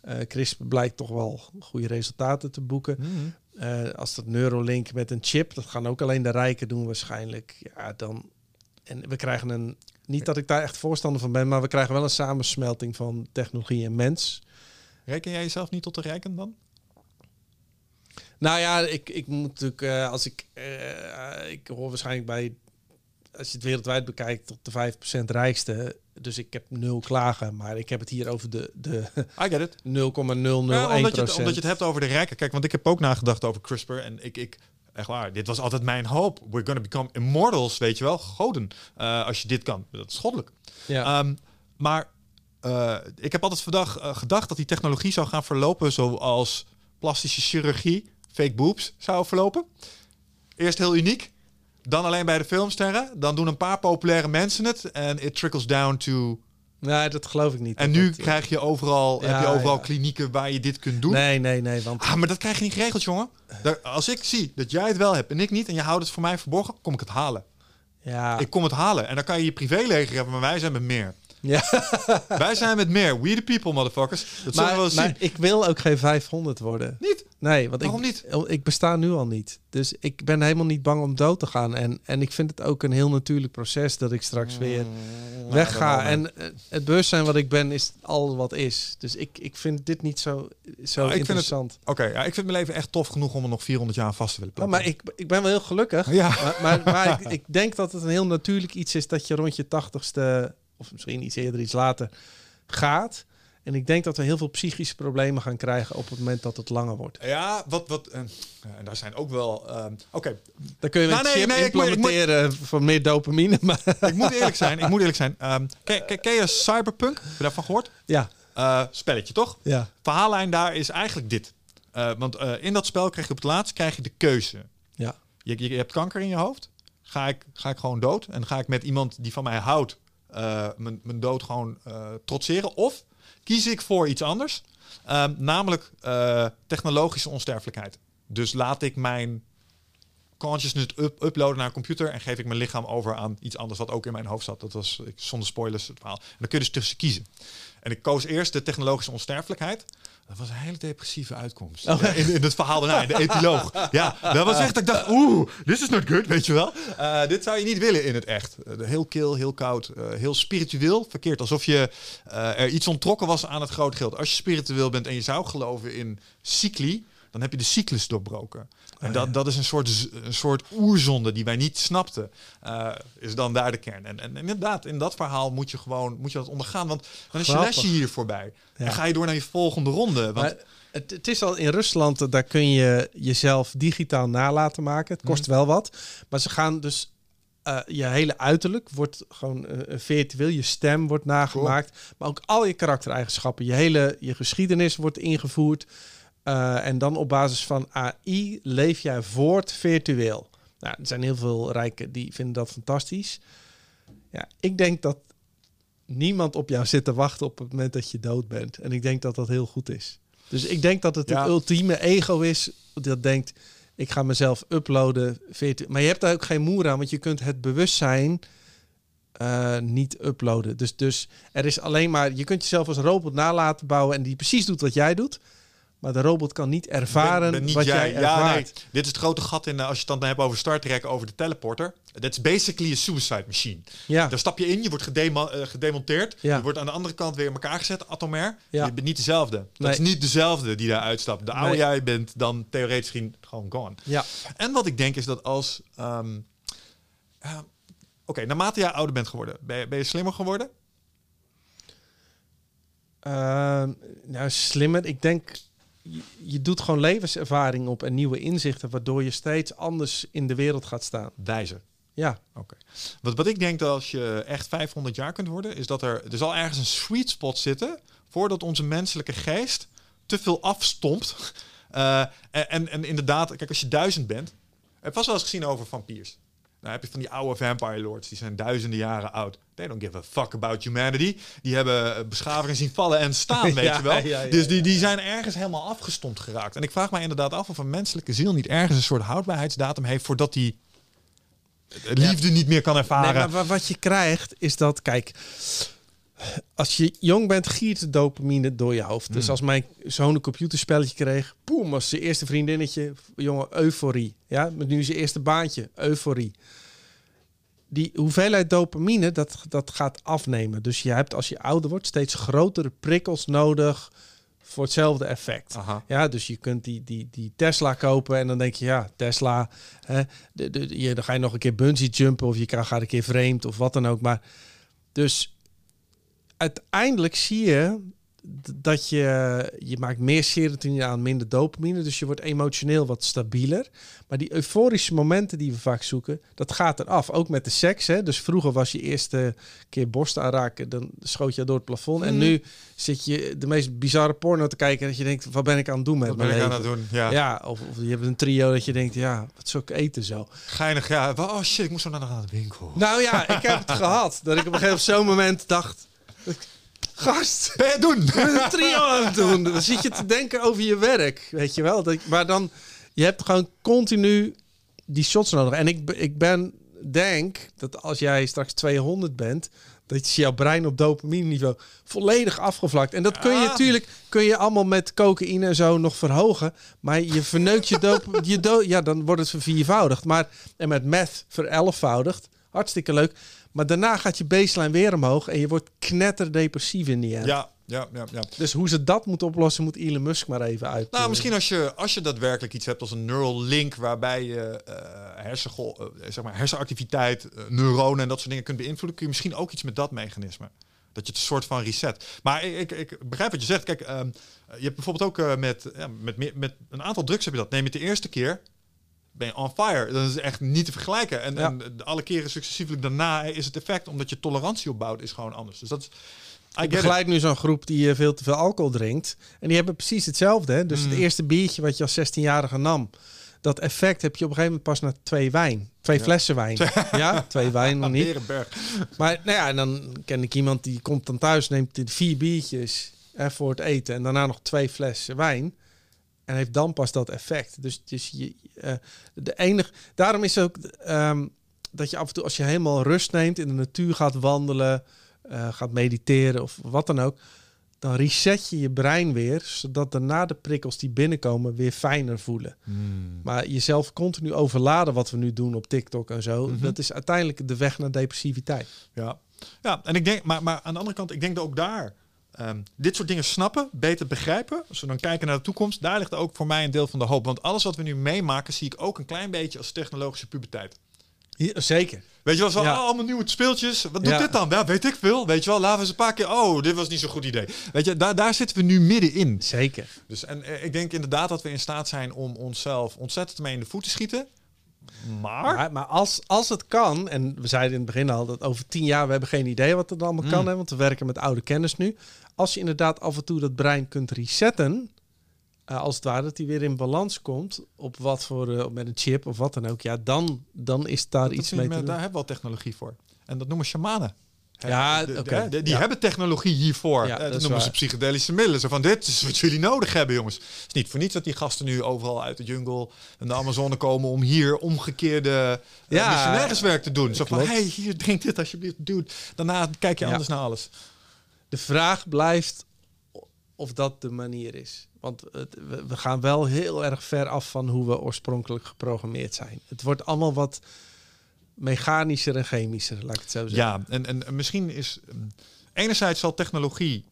[SPEAKER 2] Eh CRISPR blijkt toch wel goede resultaten te boeken. Eh, als dat Neuralink met een chip, dat gaan ook alleen de rijken doen waarschijnlijk. Ja, dan... En we krijgen een... Niet dat ik daar echt voorstander van ben, maar we krijgen wel een samensmelting van technologie en mens.
[SPEAKER 1] Reken jij jezelf niet tot de rijken dan?
[SPEAKER 2] Nou ja, ik, ik moet natuurlijk, eh, als ik, eh, ik hoor waarschijnlijk bij, als je het wereldwijd bekijkt, tot de 5% rijkste. Dus ik heb nul klagen, maar ik heb het hier over de, de 0,001%.
[SPEAKER 1] I get it. Ja, omdat, je het, omdat je het hebt over de rijken. Kijk, want ik heb ook nagedacht over CRISPR. En ik, ik echt waar, dit was altijd mijn hoop. We're gonna become immortals, weet je wel. Goden, eh, als je dit kan. Dat is goddelijk.
[SPEAKER 2] ja.
[SPEAKER 1] Ehm, maar eh, ik heb altijd vandaag, eh, gedacht dat die technologie zou gaan verlopen zoals plastische chirurgie, fake boobs, zou verlopen. Eerst heel uniek, dan alleen bij de filmsterren. Dan doen een paar populaire mensen het en it trickles down to...
[SPEAKER 2] nee, dat geloof ik niet.
[SPEAKER 1] En nu
[SPEAKER 2] dat-
[SPEAKER 1] krijg je overal, heb je overal
[SPEAKER 2] ja.
[SPEAKER 1] klinieken waar je dit kunt doen.
[SPEAKER 2] Nee, nee, nee, want
[SPEAKER 1] Ah, maar dat krijg je niet geregeld, jongen. Daar- als ik zie dat jij het wel hebt en ik niet... en je houdt het voor mij verborgen, kom ik het halen.
[SPEAKER 2] ja,
[SPEAKER 1] Ik kom het halen. En dan kan je je privéleger hebben, maar wij zijn met meer.
[SPEAKER 2] Ja. <laughs>
[SPEAKER 1] wij zijn met meer. We the people, motherfuckers. Dat zullen we wel
[SPEAKER 2] maar,
[SPEAKER 1] zien.
[SPEAKER 2] maar ik wil ook geen 500 worden.
[SPEAKER 1] Niet?
[SPEAKER 2] Nee, want
[SPEAKER 1] Waarom
[SPEAKER 2] ik,
[SPEAKER 1] niet?
[SPEAKER 2] Ik besta nu al niet. Dus ik ben helemaal niet bang om dood te gaan. En, en ik vind het ook een heel natuurlijk proces dat ik straks weer
[SPEAKER 1] Mm,
[SPEAKER 2] wegga. En eh, het bewustzijn wat ik ben is al wat is. Dus ik, ik vind dit niet zo, zo
[SPEAKER 1] het-
[SPEAKER 2] interessant.
[SPEAKER 1] Oké, ja, ik vind mijn leven echt tof genoeg om er nog 400 jaar vast te willen
[SPEAKER 2] Nou,
[SPEAKER 1] plakken.
[SPEAKER 2] maar ik, ik ben wel heel gelukkig.
[SPEAKER 1] Ja.
[SPEAKER 2] Maar, maar, maar ik, ik denk dat het een heel natuurlijk iets is dat je rond je tachtigste, of misschien iets eerder, iets later, gaat. En ik denk dat we heel veel psychische problemen gaan krijgen op het moment dat het langer wordt.
[SPEAKER 1] Ja, wat... wat eh, en daar zijn ook wel... ehm, Oké,
[SPEAKER 2] Dan kun je met
[SPEAKER 1] Nou, nee, nee, ik moet- ik moet-
[SPEAKER 2] implementeren van meer dopamine. <laughs> Maar
[SPEAKER 1] ik moet eerlijk zijn. Ik moet eerlijk zijn. Ehm, ken, ken, ken je Cyberpunk? Heb je daarvan gehoord?
[SPEAKER 2] ja,
[SPEAKER 1] Eh, spelletje, toch?
[SPEAKER 2] Ja.
[SPEAKER 1] Verhaallijn daar is eigenlijk dit. Eh, want eh, in dat spel krijg je op het laatst krijg je de keuze.
[SPEAKER 2] Ja.
[SPEAKER 1] Je, je, je hebt kanker in je hoofd. Ga ik, ga ik gewoon dood? En ga ik met iemand die van mij houdt eh, mijn, dood gewoon eh, trotseren? Of kies ik voor iets anders? Ehm, namelijk eh, technologische onsterfelijkheid. Dus laat ik mijn consciousness up uploaden naar een computer en geef ik mijn lichaam over aan iets anders wat ook in mijn hoofd zat. Dat was ik, zonder spoilers het verhaal. En dan kun je dus tussen kiezen. En ik koos eerst de technologische onsterfelijkheid. Dat was een hele depressieve uitkomst.
[SPEAKER 2] Oh.
[SPEAKER 1] Ja, in, in het verhaal daarna, in de epiloog. Ja, dat was echt, ik dacht, oeh, this is not good, weet je wel. Eh, dit zou je niet willen in het echt. Eh, heel kil, heel koud, eh, heel spiritueel. Verkeerd, alsof je er iets ontrokken was aan het groot geld. Als je spiritueel bent en je zou geloven in cycli, dan heb je de cyclus doorbroken. En dat, dat is een soort, een soort oerzonde die wij niet snapten. eh, is dan daar de kern. En, en inderdaad, in dat verhaal moet je gewoon moet je dat ondergaan. Want dan is je lesje hier voorbij.
[SPEAKER 2] Ja.
[SPEAKER 1] Dan ga je door naar je volgende ronde. Want
[SPEAKER 2] Maar het, het is al in Rusland, daar kun je jezelf digitaal nalaten maken. Het kost wel wat. Maar ze gaan dus. eh, je hele uiterlijk wordt gewoon eh, virtueel. Je stem wordt nagemaakt. Maar ook al je karaktereigenschappen. Je hele je geschiedenis wordt ingevoerd. Eh, en dan op basis van AI leef jij voort virtueel. Nou, er zijn heel veel rijken die vinden dat fantastisch. Ja, ik denk dat niemand op jou zit te wachten op het moment dat je dood bent. En ik denk dat dat heel goed is. Dus ik denk dat het
[SPEAKER 1] Ja.
[SPEAKER 2] het ultieme ego is dat denkt, ik ga mezelf uploaden. virtu- Maar je hebt daar ook geen moer aan, want je kunt het bewustzijn eh, niet uploaden. Dus, dus er is alleen maar, je kunt jezelf als robot nalaten bouwen en die precies doet wat jij doet. Maar de robot kan niet ervaren
[SPEAKER 1] ben- ben niet
[SPEAKER 2] wat jij,
[SPEAKER 1] Ja,
[SPEAKER 2] ervaart.
[SPEAKER 1] nee. Dit is het grote gat in, eh, als je het dan hebt over Star Trek, over de teleporter. Dat is basically a suicide machine.
[SPEAKER 2] Ja.
[SPEAKER 1] Daar stap je in, je wordt eh, gedemonteerd.
[SPEAKER 2] Ja.
[SPEAKER 1] Je wordt aan de andere kant weer in elkaar gezet, atomair.
[SPEAKER 2] Ja.
[SPEAKER 1] Je bent niet dezelfde. Dat
[SPEAKER 2] Nee.
[SPEAKER 1] is niet dezelfde die daar uitstapt. De oude
[SPEAKER 2] Nee.
[SPEAKER 1] jij bent dan theoretisch gewoon gone.
[SPEAKER 2] Ja.
[SPEAKER 1] En wat ik denk is dat als... eh, Oké, naarmate jij ouder bent geworden, ben je, ben je slimmer geworden?
[SPEAKER 2] Ehm, nou, slimmer. Ik denk, je, je doet gewoon levenservaring op en nieuwe inzichten, waardoor je steeds anders in de wereld gaat staan.
[SPEAKER 1] Wijzer.
[SPEAKER 2] Ja,
[SPEAKER 1] Oké. Wat, wat ik denk dat als je echt 500 jaar kunt worden, is dat er, er zal ergens een sweet spot zitten voordat onze menselijke geest te veel afstompt. <laughs> Eh, en, en, inderdaad, kijk, als je duizend bent, heb vast wel eens gezien over vampiers. Dan heb je van die oude vampire lords, die zijn duizenden jaren oud. They don't give a fuck about humanity. Die hebben eh, beschavingen zien vallen en staan, <laughs> weet
[SPEAKER 2] Ja,
[SPEAKER 1] je wel.
[SPEAKER 2] ja, ja,
[SPEAKER 1] dus die, die zijn ergens helemaal afgestompt geraakt. En ik vraag mij inderdaad af of een menselijke ziel niet ergens een soort houdbaarheidsdatum heeft voordat die eh, liefde niet meer kan ervaren.
[SPEAKER 2] Nee, maar wa- wat je krijgt is dat, kijk, als je jong bent, giert de dopamine door je hoofd. Dus als mijn zoon een computerspelletje kreeg, boem, was zijn eerste vriendinnetje, jongen, euforie. Ja, met nu zijn eerste baantje, euforie. Die hoeveelheid dopamine, dat, dat gaat afnemen. Dus je hebt als je ouder wordt steeds grotere prikkels nodig voor hetzelfde effect.
[SPEAKER 1] Aha.
[SPEAKER 2] Ja, dus je kunt die, die, die Tesla kopen en dan denk je, ja, Tesla, hè, de, de, je, dan ga je nog een keer bungee jumpen of je gaat een keer vreemd of wat dan ook. Maar dus uiteindelijk zie je dat je, je maakt meer serotonine aan, minder dopamine. Dus je wordt emotioneel wat stabieler. Maar die euforische momenten die we vaak zoeken, dat gaat eraf. Ook met de seks. Hè? Dus vroeger was je eerste keer borst aanraken, dan schoot je door het plafond. En
[SPEAKER 1] Mhm.
[SPEAKER 2] nu zit je de meest bizarre porno te kijken. Dat je denkt, wat ben ik aan het doen met
[SPEAKER 1] Wat
[SPEAKER 2] mijn
[SPEAKER 1] ben ik aan het doen? Ja.
[SPEAKER 2] Ja, of, of je hebt een trio dat je denkt, ja, wat zou ik eten zo?
[SPEAKER 1] Geinig, ja. Oh shit, ik moest zo naar de winkel.
[SPEAKER 2] Nou ja, ik heb het <laughs> gehad. Dat ik op een gegeven moment zo'n moment dacht... Gast,
[SPEAKER 1] Ben je doen?
[SPEAKER 2] een trio aan het doen. Dan zit je te denken over je werk, weet je wel. Dat, maar dan, je hebt gewoon continu die shots nodig. En ik, ik ben, denk dat als jij straks 200 bent, dat is jouw brein op dopamine niveau volledig afgevlakt. En dat kun je
[SPEAKER 1] Ah.
[SPEAKER 2] natuurlijk, kun je allemaal met cocaïne en zo nog verhogen. Maar je verneukt je dop, je do, ja, dan wordt het verviervoudigd. Maar, en met meth verelfvoudigd. Hartstikke leuk. Maar daarna gaat je baseline weer omhoog en je wordt knetterdepressief in die end.
[SPEAKER 1] Ja, ja, ja, ja.
[SPEAKER 2] Dus hoe ze dat moeten oplossen, moet Elon Musk maar even uit.
[SPEAKER 1] Nou,
[SPEAKER 2] eh,
[SPEAKER 1] misschien als je, als je daadwerkelijk iets hebt als een neural link waarbij je eh, zeg maar hersenactiviteit, neuronen en dat soort dingen kunt beïnvloeden, kun je misschien ook iets met dat mechanisme. Dat je het een soort van reset. Maar ik, ik, ik begrijp wat je zegt. Kijk, ehm, je hebt bijvoorbeeld ook met, ja, met, met een aantal drugs heb je dat. Neem je het de eerste keer, ben je on fire. Dat is echt niet te vergelijken. En,
[SPEAKER 2] Ja.
[SPEAKER 1] en alle keren successievelijk daarna is het effect, omdat je tolerantie opbouwt, is gewoon anders. Dus dat is, I
[SPEAKER 2] Ik
[SPEAKER 1] it.
[SPEAKER 2] begeleid nu zo'n groep die eh, veel te veel alcohol drinkt. En die hebben precies hetzelfde. Hè? Dus
[SPEAKER 1] Mm.
[SPEAKER 2] het eerste biertje wat je als 16-jarige nam. Dat effect heb je op een gegeven moment pas na twee wijn. Twee
[SPEAKER 1] Ja.
[SPEAKER 2] flessen wijn. <laughs> ja, twee wijn nog niet. Maar nou ja, en dan ken ik iemand die komt dan thuis, neemt vier biertjes hè, voor het eten. En daarna nog twee flessen wijn. En heeft dan pas dat effect. Dus, dus je, eh, de enige. Daarom is ook ehm, dat je af en toe, als je helemaal rust neemt, in de natuur gaat wandelen, eh, gaat mediteren of wat dan ook. Dan reset je je brein weer, zodat daarna de prikkels die binnenkomen weer fijner voelen.
[SPEAKER 1] Hmm.
[SPEAKER 2] Maar jezelf continu overladen, wat we nu doen op TikTok en zo,
[SPEAKER 1] Mhm.
[SPEAKER 2] dat is uiteindelijk de weg naar depressiviteit.
[SPEAKER 1] Ja. ja, en ik denk, maar, maar aan de andere kant, ik denk dat ook daar ehm, dit soort dingen snappen, beter begrijpen. Als we dan kijken naar de toekomst, daar ligt ook voor mij een deel van de hoop. Want alles wat we nu meemaken, zie ik ook een klein beetje als technologische puberteit.
[SPEAKER 2] Ja, zeker.
[SPEAKER 1] Weet je wel, zo,
[SPEAKER 2] Ja.
[SPEAKER 1] oh, allemaal nieuwe speeltjes. Wat doet
[SPEAKER 2] Ja.
[SPEAKER 1] dit dan? Ja, weet ik veel. Weet je wel, laten we eens een paar keer. Oh, dit was niet zo'n goed idee. Weet je, daar, daar zitten we nu middenin.
[SPEAKER 2] Zeker.
[SPEAKER 1] Dus en eh, ik denk inderdaad dat we in staat zijn om onszelf ontzettend mee in de voet te schieten. Maar,
[SPEAKER 2] Maar, maar als, als het kan, en we zeiden in het begin al dat over tien jaar we hebben geen idee wat het allemaal kan,
[SPEAKER 1] Mm.
[SPEAKER 2] hè, want we werken met oude kennis nu. Als je inderdaad af en toe dat brein kunt resetten, eh, als het ware dat hij weer in balans komt op wat voor eh, met een chip of wat dan ook, ja, dan, dan is daar
[SPEAKER 1] dat
[SPEAKER 2] iets mee te
[SPEAKER 1] daar
[SPEAKER 2] doen.
[SPEAKER 1] hebben we al technologie voor. En dat noemen shamanen. Hè,
[SPEAKER 2] Ja,
[SPEAKER 1] de- de-
[SPEAKER 2] oké.
[SPEAKER 1] de- die
[SPEAKER 2] Ja.
[SPEAKER 1] hebben technologie hiervoor.
[SPEAKER 2] Ja,
[SPEAKER 1] Eh,
[SPEAKER 2] dat
[SPEAKER 1] noemen ze psychedelische middelen. Zo van, dit is wat jullie nodig hebben, jongens. Het is niet voor niets dat die gasten nu overal uit de jungle en de Amazone komen om hier omgekeerde
[SPEAKER 2] Ja,
[SPEAKER 1] te doen. Zo van, hey, hier, drink dit alsjeblieft, dude. Daarna kijk je anders naar alles.
[SPEAKER 2] De vraag blijft of dat de manier is. Want het, we, gaan wel heel erg ver af van hoe we oorspronkelijk geprogrammeerd zijn. Het wordt allemaal wat mechanischer en chemischer, laat ik het zo zeggen.
[SPEAKER 1] Ja, en, en, en misschien is... mm, Enerzijds zal technologie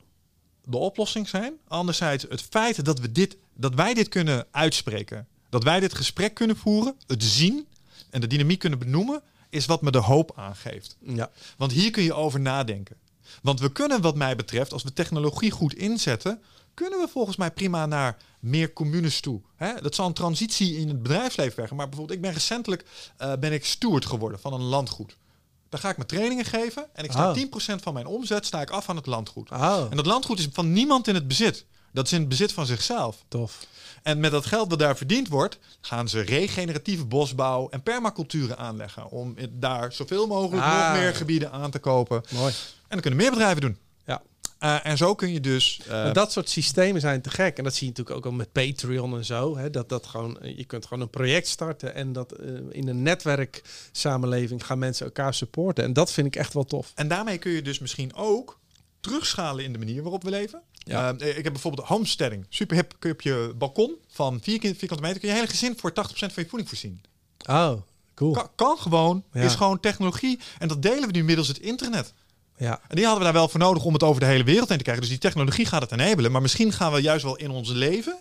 [SPEAKER 1] de oplossing zijn. Anderzijds het feit dat, we dit, dat wij dit kunnen uitspreken. Dat wij dit gesprek kunnen voeren. Het zien en de dynamiek kunnen benoemen. Is wat me de hoop aangeeft.
[SPEAKER 2] Ja.
[SPEAKER 1] Want hier kun je over nadenken. Want we kunnen wat mij betreft, als we technologie goed inzetten... kunnen we volgens mij prima naar meer communes toe. Hè? Dat zal een transitie in het bedrijfsleven vergen. Maar bijvoorbeeld, ik ben recentelijk eh, ben ik steward geworden van een landgoed. Daar ga ik mijn trainingen geven. En ik sta
[SPEAKER 2] Oh.
[SPEAKER 1] 10% van mijn omzet sta ik af aan het landgoed.
[SPEAKER 2] Oh,
[SPEAKER 1] En dat landgoed is van niemand in het bezit. Dat is in het bezit van zichzelf.
[SPEAKER 2] tof.
[SPEAKER 1] En met dat geld dat daar verdiend wordt, gaan ze regeneratieve bosbouw en permaculturen aanleggen. Om daar zoveel mogelijk
[SPEAKER 2] Ah.
[SPEAKER 1] nog meer gebieden aan te kopen.
[SPEAKER 2] Mooi.
[SPEAKER 1] En dan kunnen meer bedrijven doen.
[SPEAKER 2] Ja.
[SPEAKER 1] Eh, en zo kun je dus. eh,
[SPEAKER 2] Maar dat soort systemen zijn te gek. En dat zie je natuurlijk ook al met Patreon en zo. Hè? Dat, dat gewoon, je kunt gewoon een project starten. En dat eh, in een netwerksamenleving gaan mensen elkaar supporten. En dat vind ik echt wel tof.
[SPEAKER 1] En daarmee kun je dus misschien ook terugschalen in de manier waarop we leven.
[SPEAKER 2] Ja.
[SPEAKER 1] Eh, ik heb bijvoorbeeld homesteading. Super hip. Kun je op je balkon van 4 vierkante meter kun je hele gezin voor 80% van je voeding voorzien.
[SPEAKER 2] Oh, cool.
[SPEAKER 1] Kan, kan gewoon.
[SPEAKER 2] Ja.
[SPEAKER 1] Is gewoon technologie. En dat delen we nu middels het internet.
[SPEAKER 2] Ja.
[SPEAKER 1] En die hadden we daar wel voor nodig om het over de hele wereld heen te krijgen. Dus die technologie gaat het enabelen. Maar misschien gaan we juist wel in ons leven.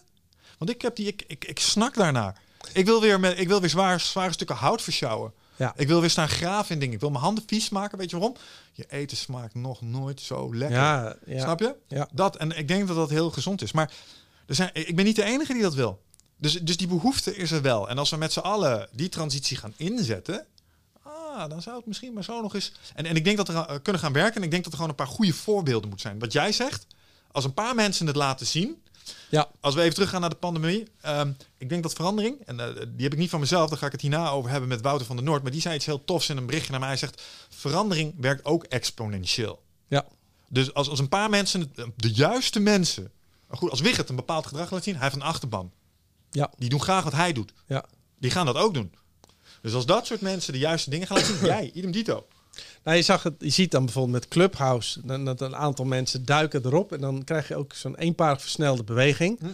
[SPEAKER 1] Want ik heb die, ik, ik, ik snak daarnaar. Ik wil weer, met, ik wil weer zwaar, zware stukken hout versjouwen.
[SPEAKER 2] Ja.
[SPEAKER 1] Ik wil weer staan graven in dingen. Ik wil mijn handen vies maken. Weet je waarom? Je eten smaakt nog nooit zo lekker.
[SPEAKER 2] Ja, ja.
[SPEAKER 1] Snap je?
[SPEAKER 2] Ja.
[SPEAKER 1] Dat, en ik denk dat dat heel gezond is. Maar er zijn, ik ben niet de enige die dat wil. Dus, dus die behoefte is er wel. En als we met z'n allen die transitie gaan inzetten... Ah, dan zou het misschien maar zo nog eens... En, en ik denk dat we uh, kunnen gaan werken. En ik denk dat er gewoon een paar goede voorbeelden moeten zijn. Wat jij zegt, als een paar mensen het laten zien...
[SPEAKER 2] Ja.
[SPEAKER 1] Als we even teruggaan naar de pandemie. ehm, ik denk dat verandering, en eh, die heb ik niet van mezelf, daar ga ik het hierna over hebben met Wouter van der Noord. Maar die zei iets heel tofs in een berichtje naar mij. Hij zegt, verandering werkt ook exponentieel.
[SPEAKER 2] Ja.
[SPEAKER 1] Dus als, als een paar mensen, het- de juiste mensen, goed, als Wigert een bepaald gedrag laat zien, hij heeft een achterban.
[SPEAKER 2] Ja.
[SPEAKER 1] Die doen graag wat hij doet.
[SPEAKER 2] Ja.
[SPEAKER 1] Die gaan dat ook doen. Dus als dat soort mensen de juiste dingen gaan zien, <coughs> jij, idem dito.
[SPEAKER 2] Nou, je, zag het, je ziet dan bijvoorbeeld met Clubhouse dan, dat een aantal mensen duiken erop en dan krijg je ook zo'n eenparig versnelde beweging.
[SPEAKER 1] Hm.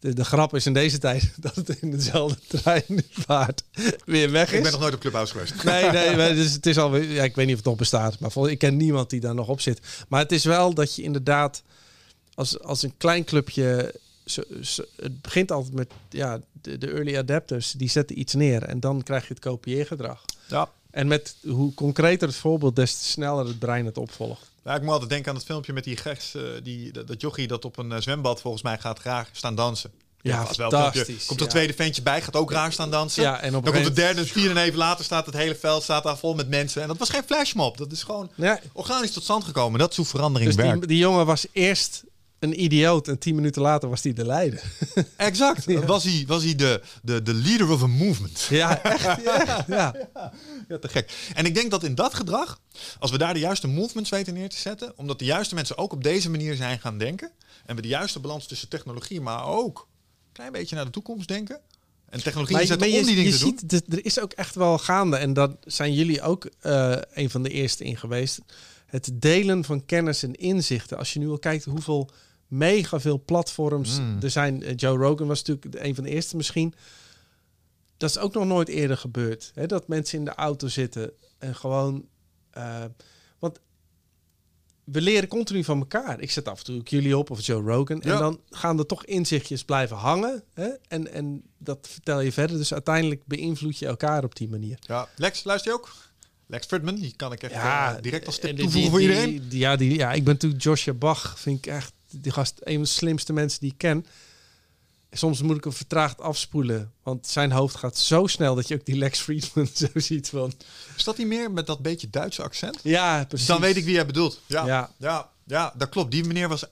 [SPEAKER 2] De, de grap is in deze tijd <laughs> dat het in dezelfde trein vaart weer weg is.
[SPEAKER 1] Ik ben nog nooit op Clubhouse geweest.
[SPEAKER 2] Nee, nee, <laughs> maar dus het is alweer. Ja, ik weet niet of het nog bestaat, maar vol- ik ken niemand die daar nog op zit. Maar het is wel dat je inderdaad als, als een klein clubje. zo- zo- het begint altijd met ja, de, de early adapters, die zetten iets neer en dan krijg je het kopieergedrag.
[SPEAKER 1] Ja.
[SPEAKER 2] En met hoe concreter het voorbeeld, des te sneller het brein het opvolgt.
[SPEAKER 1] Ja, ik moet altijd denken aan het filmpje met die geks, eh, die, dat, dat jochie dat op een eh, zwembad volgens mij gaat graag staan dansen.
[SPEAKER 2] Ja,
[SPEAKER 1] wel
[SPEAKER 2] fantastisch.
[SPEAKER 1] Komt
[SPEAKER 2] ja.
[SPEAKER 1] een tweede ventje bij, gaat ook raar staan dansen.
[SPEAKER 2] Ja, en op
[SPEAKER 1] dan komt de derde, de vierde en even later staat het hele veld staat daar vol met mensen. En dat was geen flashmob. Dat is gewoon
[SPEAKER 2] Ja,
[SPEAKER 1] organisch tot stand gekomen. Dat is hoe verandering
[SPEAKER 2] dus
[SPEAKER 1] werkt.
[SPEAKER 2] die, die jongen was eerst een idioot en tien minuten later was hij de leider. <laughs>
[SPEAKER 1] Exact. Was hij, was hij de, de, de leader of a movement.
[SPEAKER 2] Ja, echt. echt <laughs> ja.
[SPEAKER 1] Ja, te gek. En ik denk dat in dat gedrag, als we daar de juiste movements weten neer te zetten, omdat de juiste mensen ook op deze manier zijn gaan denken, en we de juiste balans tussen technologie, maar ook een klein beetje naar de toekomst denken, en technologie
[SPEAKER 2] Maar,
[SPEAKER 1] zetten
[SPEAKER 2] maar
[SPEAKER 1] om die
[SPEAKER 2] je
[SPEAKER 1] dingen te doen.
[SPEAKER 2] ziet, er- er is ook echt wel gaande. En dat zijn jullie ook eh, een van de eerste in geweest. Het delen van kennis en inzichten. Als je nu al kijkt hoeveel mega veel platforms
[SPEAKER 1] Mm.
[SPEAKER 2] er zijn. Eh, Joe Rogan was natuurlijk een van de eerste misschien. Dat is ook nog nooit eerder gebeurd. Hè? Dat mensen in de auto zitten en gewoon... eh, want we leren continu van elkaar. Ik zet af en toe jullie op of Joe Rogan.
[SPEAKER 1] Ja.
[SPEAKER 2] En dan gaan er toch inzichtjes blijven hangen. Hè? En, en dat vertel je verder. Dus uiteindelijk beïnvloed je elkaar op die manier.
[SPEAKER 1] Ja, Lex, luister je ook? Lex Fridman, die kan ik echt eh, direct als tip
[SPEAKER 2] die-
[SPEAKER 1] toevoegen
[SPEAKER 2] die-
[SPEAKER 1] voor iedereen.
[SPEAKER 2] die- ja, die, ja, ik ben natuurlijk Joshua Bach. Vind ik echt die gast een van de slimste mensen die ik ken. Soms moet ik hem vertraagd afspoelen. Want zijn hoofd gaat zo snel dat je ook die Lex <laughs> Friedman zo ziet van...
[SPEAKER 1] Is dat niet meer met dat beetje Duitse accent?
[SPEAKER 2] Ja, precies.
[SPEAKER 1] Dan weet ik wie jij bedoelt. Ja, ja.
[SPEAKER 2] Ja.
[SPEAKER 1] ja, dat klopt. Die meneer was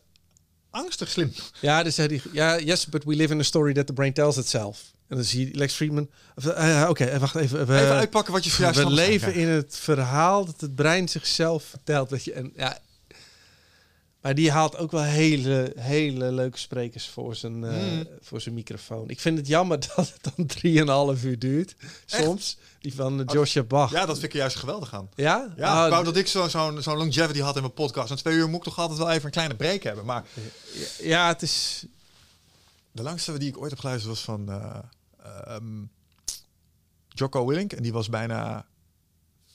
[SPEAKER 1] angstig slim.
[SPEAKER 2] Ja, dus hij, ja, yes, but we live in a story that the brain tells itself. En dan zie je Lex Friedman. of, eh, Oké, eh, wacht even. We,
[SPEAKER 1] Even uitpakken wat je zojuist
[SPEAKER 2] we leven in het verhaal dat het brein zichzelf vertelt. Dat je, en, ja, maar die haalt ook wel hele, hele leuke sprekers voor zijn, eh,
[SPEAKER 1] Mm.
[SPEAKER 2] voor zijn microfoon. Ik vind het jammer <laughs> dat het dan 3,5 uur duurt. Soms. Die van uh, Joshua Bach.
[SPEAKER 1] Ja, dat vind ik er juist geweldig aan.
[SPEAKER 2] Ja?
[SPEAKER 1] Ja,
[SPEAKER 2] Ah,
[SPEAKER 1] ik wou dat ik zo- zo'n zo'n longevity had in mijn podcast. En twee uur moet ik toch altijd wel even een kleine break hebben. Maar
[SPEAKER 2] ja, het is...
[SPEAKER 1] de langste die ik ooit heb geluisterd was van eh ehm, Jocko Willink. En die was bijna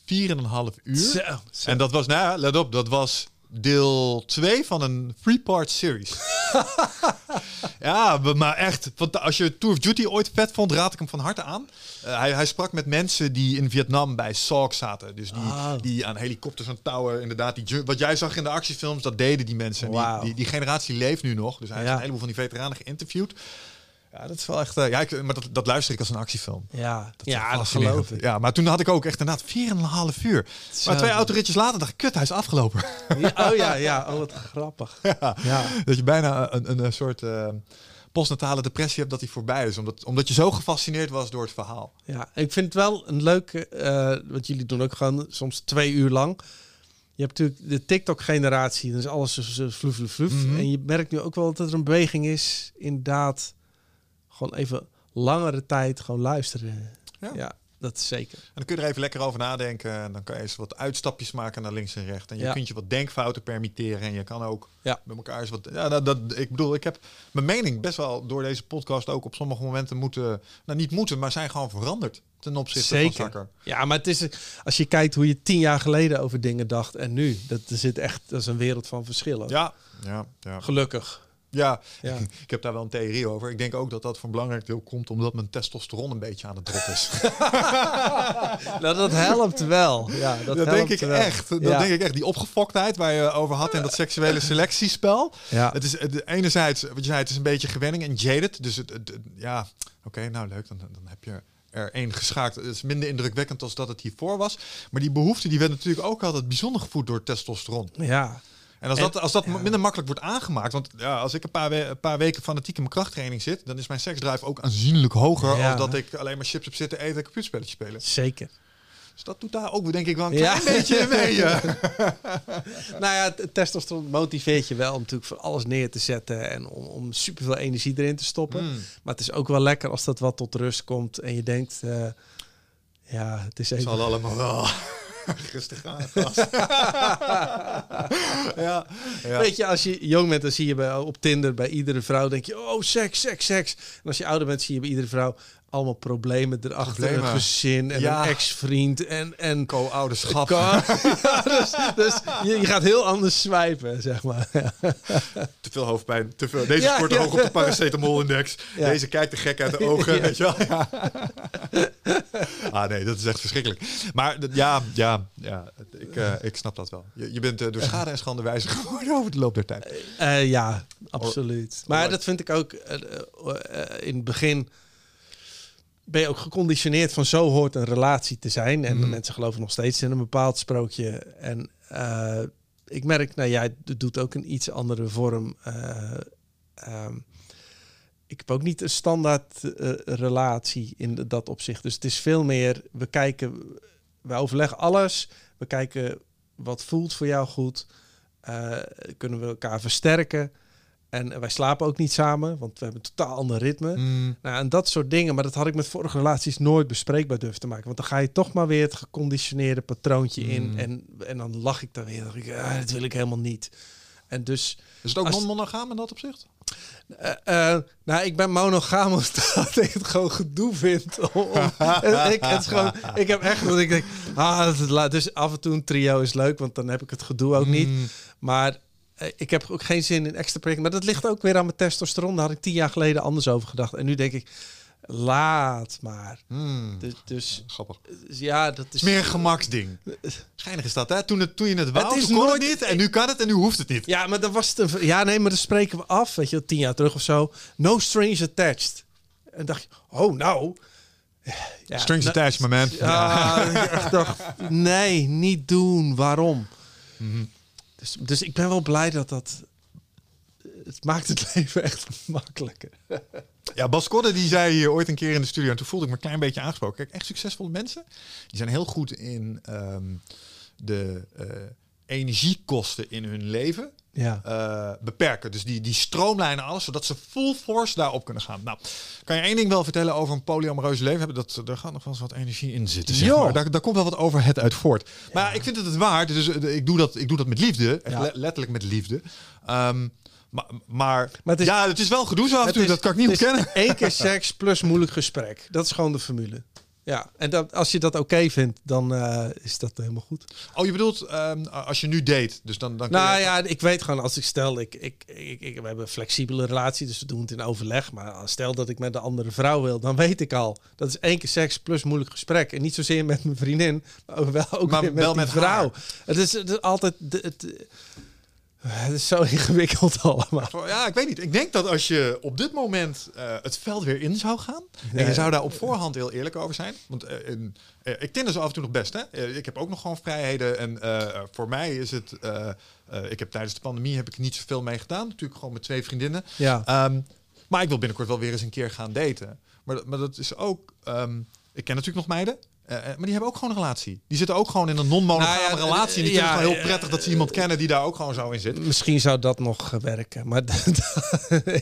[SPEAKER 1] 4,5 uur.
[SPEAKER 2] Zo, zo.
[SPEAKER 1] En dat was, nou ja, let op, dat was deel 2 van een three-part series. <laughs> ja, maar- echt, want als je Tour of Duty ooit vet vond, raad ik hem van harte aan. Eh, hij, hij sprak met mensen die in Vietnam bij SAUC zaten. Dus die,
[SPEAKER 2] Ah.
[SPEAKER 1] die aan helikopters en touwen, inderdaad, die, wat jij zag in de actiefilms, dat deden die mensen. En die, die, die generatie leeft nu nog. Dus hij heeft een heleboel van die veteranen geïnterviewd. Ja, dat is wel echt. eh, ja, ik, maar dat, dat luister ik als een actiefilm.
[SPEAKER 2] Ja,
[SPEAKER 1] Dat is
[SPEAKER 2] ja dat geloof ik.
[SPEAKER 1] Ja, maar toen had ik ook echt inderdaad 4,5 uur.
[SPEAKER 2] Zo.
[SPEAKER 1] Maar twee autoritjes later dacht ik, kut, hij is afgelopen.
[SPEAKER 2] Ja, oh ja, ja. Oh, wat grappig. <laughs>
[SPEAKER 1] Ja.
[SPEAKER 2] Ja.
[SPEAKER 1] Dat je bijna een, een, een soort eh, postnatale depressie hebt dat hij voorbij is. Omdat, omdat je zo gefascineerd was door het verhaal.
[SPEAKER 2] Ja, ik vind het wel een leuke, eh wat jullie doen ook gewoon soms twee uur lang. Je hebt natuurlijk de TikTok-generatie, dus alles vloef, vloef, vloef.
[SPEAKER 1] Mhm.
[SPEAKER 2] En je merkt nu ook wel dat er een beweging is, inderdaad, gewoon even langere tijd gewoon luisteren.
[SPEAKER 1] Ja.
[SPEAKER 2] Ja, dat is zeker.
[SPEAKER 1] En dan kun je er even lekker over nadenken. En dan kan je eens wat uitstapjes maken naar links en rechts. En je
[SPEAKER 2] Ja.
[SPEAKER 1] kunt je wat denkfouten permitteren. En je kan ook
[SPEAKER 2] Ja.
[SPEAKER 1] met elkaar eens wat... Ja, dat, dat, ik bedoel, ik heb mijn mening best wel door deze podcast ook op sommige momenten moeten... Nou, niet moeten, maar zijn gewoon veranderd ten opzichte van. Zakker.
[SPEAKER 2] Ja, maar het is, als je kijkt hoe je tien jaar geleden over dingen dacht en nu, dat er zit echt, dat is een wereld van verschillen.
[SPEAKER 1] Ja, ja, ja.
[SPEAKER 2] Gelukkig.
[SPEAKER 1] Ja,
[SPEAKER 2] Ja.
[SPEAKER 1] ik heb daar wel een theorie over. Ik denk ook dat dat voor een belangrijk deel komt omdat mijn testosteron een beetje aan het drop is. <laughs>
[SPEAKER 2] Nou, dat helpt wel. Ja, dat,
[SPEAKER 1] denk ik
[SPEAKER 2] wel.
[SPEAKER 1] echt. Dat
[SPEAKER 2] Ja.
[SPEAKER 1] denk ik echt. Die opgefoktheid waar je over had in dat seksuele <laughs> selectiespel.
[SPEAKER 2] Ja.
[SPEAKER 1] Het is enerzijds, wat je zei, het is een beetje gewenning en jaded. Dus het, het- het- ja, oké, nou leuk, dan, dan heb je er één geschaakt. Het is minder indrukwekkend als dat het hiervoor was. Maar die behoefte die werd natuurlijk ook altijd bijzonder gevoed door testosteron.
[SPEAKER 2] Ja.
[SPEAKER 1] En als
[SPEAKER 2] En-
[SPEAKER 1] dat, als dat
[SPEAKER 2] ja.
[SPEAKER 1] minder makkelijk wordt aangemaakt, want ja, als ik een paar, we- een paar weken fanatiek in mijn krachttraining zit, dan is mijn seksdrive ook aanzienlijk hoger
[SPEAKER 2] Ja.
[SPEAKER 1] dan dat ik alleen maar chips heb zitten eten en computerspelletjes spelen.
[SPEAKER 2] Zeker.
[SPEAKER 1] Dus dat doet daar ook denk ik wel een
[SPEAKER 2] Ja.
[SPEAKER 1] klein beetje <laughs> mee. ja. <laughs>
[SPEAKER 2] Nou ja, het testosteron motiveert je wel om natuurlijk voor alles neer te zetten en om, om superveel energie erin te stoppen.
[SPEAKER 1] Mm.
[SPEAKER 2] Maar het is ook wel lekker als dat wat tot rust komt en je denkt, eh, ja, het is
[SPEAKER 1] Het
[SPEAKER 2] even...
[SPEAKER 1] zal allemaal wel. <laughs> Rustig aan, <laughs> ja.
[SPEAKER 2] Weet je, als je jong bent, dan zie je bij, op Tinder bij iedere vrouw, denk je, oh, seks, seks, seks. En als je ouder bent, zie je bij iedere vrouw allemaal problemen erachter.
[SPEAKER 1] Problemen.
[SPEAKER 2] Een gezin en
[SPEAKER 1] Ja.
[SPEAKER 2] een ex-vriend en... en
[SPEAKER 1] Co-ouderschap. <laughs>
[SPEAKER 2] Ja, dus dus je, je gaat heel anders swijpen, zeg maar. <laughs>
[SPEAKER 1] Te veel hoofdpijn. Te veel. Deze
[SPEAKER 2] Ja,
[SPEAKER 1] scoort hoog op de paracetamol-index.
[SPEAKER 2] Ja.
[SPEAKER 1] Deze kijkt de gek uit de <laughs> ogen.
[SPEAKER 2] Ja.
[SPEAKER 1] Weet je wel? Ja. ah nee, dat is echt verschrikkelijk. Maar ja, ja, ja ik, eh, ik snap dat wel. Je, je bent eh, door schade en schande wijzer geworden over de loop der tijd.
[SPEAKER 2] Eh, ja, Absoluut. Maar dat vind ik ook uh, uh, in het begin ben je ook geconditioneerd van zo hoort een relatie te zijn. En mm. mensen geloven nog steeds in een bepaald sprookje. En uh, ik merk, nou jij doet ook een iets andere vorm. Um, ik heb ook niet een standaard uh, relatie in dat opzicht. Dus het is veel meer, we kijken, we overleggen alles. We kijken wat voelt voor jou goed. Kunnen we elkaar versterken? En wij slapen ook niet samen, want we hebben een totaal ander ritme. Mm. Nou, en dat soort dingen. Maar dat had ik met vorige relaties nooit bespreekbaar durven te maken. Want dan ga je toch maar weer het geconditioneerde patroontje in. Mm. En, en dan lach ik dan weer. Dan ik, ah, dat wil ik helemaal niet. En dus...
[SPEAKER 1] Is het ook non-monogaam in dat opzicht?
[SPEAKER 2] Uh, uh, nou, ik ben monogaam omdat ik het gewoon gedoe vind. <laughs> ik, het is gewoon, ik heb echt dat ik denk, ah, dus af en toe een trio is leuk, want dan heb ik het gedoe ook niet. Mm. Maar ik heb ook geen zin in extra projecten. Maar dat ligt ook weer aan mijn testosteron. Daar had ik tien jaar geleden anders over gedacht. En nu denk ik, Laat maar.
[SPEAKER 1] Hmm. Dus, dus
[SPEAKER 2] Grappig. Ja, dat is...
[SPEAKER 1] Meer een gemaksding. <laughs> Schijnig is dat, hè? Toen, het, toen je het wou, het is nooit... niet. En nu kan het en nu hoeft het niet.
[SPEAKER 2] Ja, maar dan was het een... Ja, nee, maar dan spreken we af, weet je, tien jaar terug of zo. No strings attached. En dacht je, oh, nou...
[SPEAKER 1] Ja, strings nou, attached, man.
[SPEAKER 2] Ja, ja. dacht, nee, niet doen. Waarom? Mm -hmm. Dus, dus ik ben wel blij dat dat het maakt het <laughs> leven echt makkelijker.
[SPEAKER 1] Ja, Bas Kodde die zei hier ooit een keer in de studio... en toen voelde ik me een klein beetje aangesproken. Kijk, echt succesvolle mensen... die zijn heel goed in um, de uh, energiekosten in hun leven...
[SPEAKER 2] Ja.
[SPEAKER 1] Uh, beperken. Dus die, die stroomlijnen alles, zodat ze full force daarop kunnen gaan. Nou, kan je één ding wel vertellen over een polyamoreus leven hebben? Dat er gaat nog wel eens wat energie in zitten. Zeg maar. daar, daar komt wel wat over het uit voort. Maar ja. ik vind het het waard. Dus uh, ik doe dat, ik doe dat met liefde. Echt ja. letterlijk met liefde. Um, maar, maar, maar het is, ja, het is wel gedoe zo af en toe. dat kan ik niet ontkennen.
[SPEAKER 2] Eén keer seks plus moeilijk gesprek. Dat is gewoon de formule. Ja, en dat, als je dat oké okay vindt, dan uh, is dat helemaal goed.
[SPEAKER 1] Oh, je bedoelt um, als je nu date, dus dan... dan
[SPEAKER 2] nou je... ja, ik weet gewoon, als ik stel, ik, ik, ik, ik, we hebben een flexibele relatie, dus we doen het in overleg. Maar stel dat ik met een andere vrouw wil, dan weet ik al, dat is één keer seks plus moeilijk gesprek. En niet zozeer met mijn vriendin, maar wel ook maar met wel met vrouw. Het is, het is altijd... Het, <laughs> het is zo ingewikkeld allemaal.
[SPEAKER 1] Ja, ik weet niet. Ik denk dat als je op dit moment uh, het veld weer in zou gaan... en je zou daar op voorhand heel eerlijk over zijn... want uh, in, uh, ik tinder zo af en toe nog best, hè. ik heb ook nog gewoon vrijheden. En voor mij is het... ik heb tijdens de pandemie heb ik niet zoveel mee gedaan. Natuurlijk gewoon met twee vriendinnen.
[SPEAKER 2] Ja.
[SPEAKER 1] Um, maar ik wil binnenkort wel weer eens een keer gaan daten. Maar, maar dat is ook... Um, ik ken natuurlijk nog meiden. Uh, maar die hebben ook gewoon een relatie. Die zitten ook gewoon in een non-monogame nou ja, relatie. En die ja, vinden het heel prettig dat ze iemand kennen die daar ook gewoon zo in zit.
[SPEAKER 2] Misschien zou dat nog werken. Maar <laughs>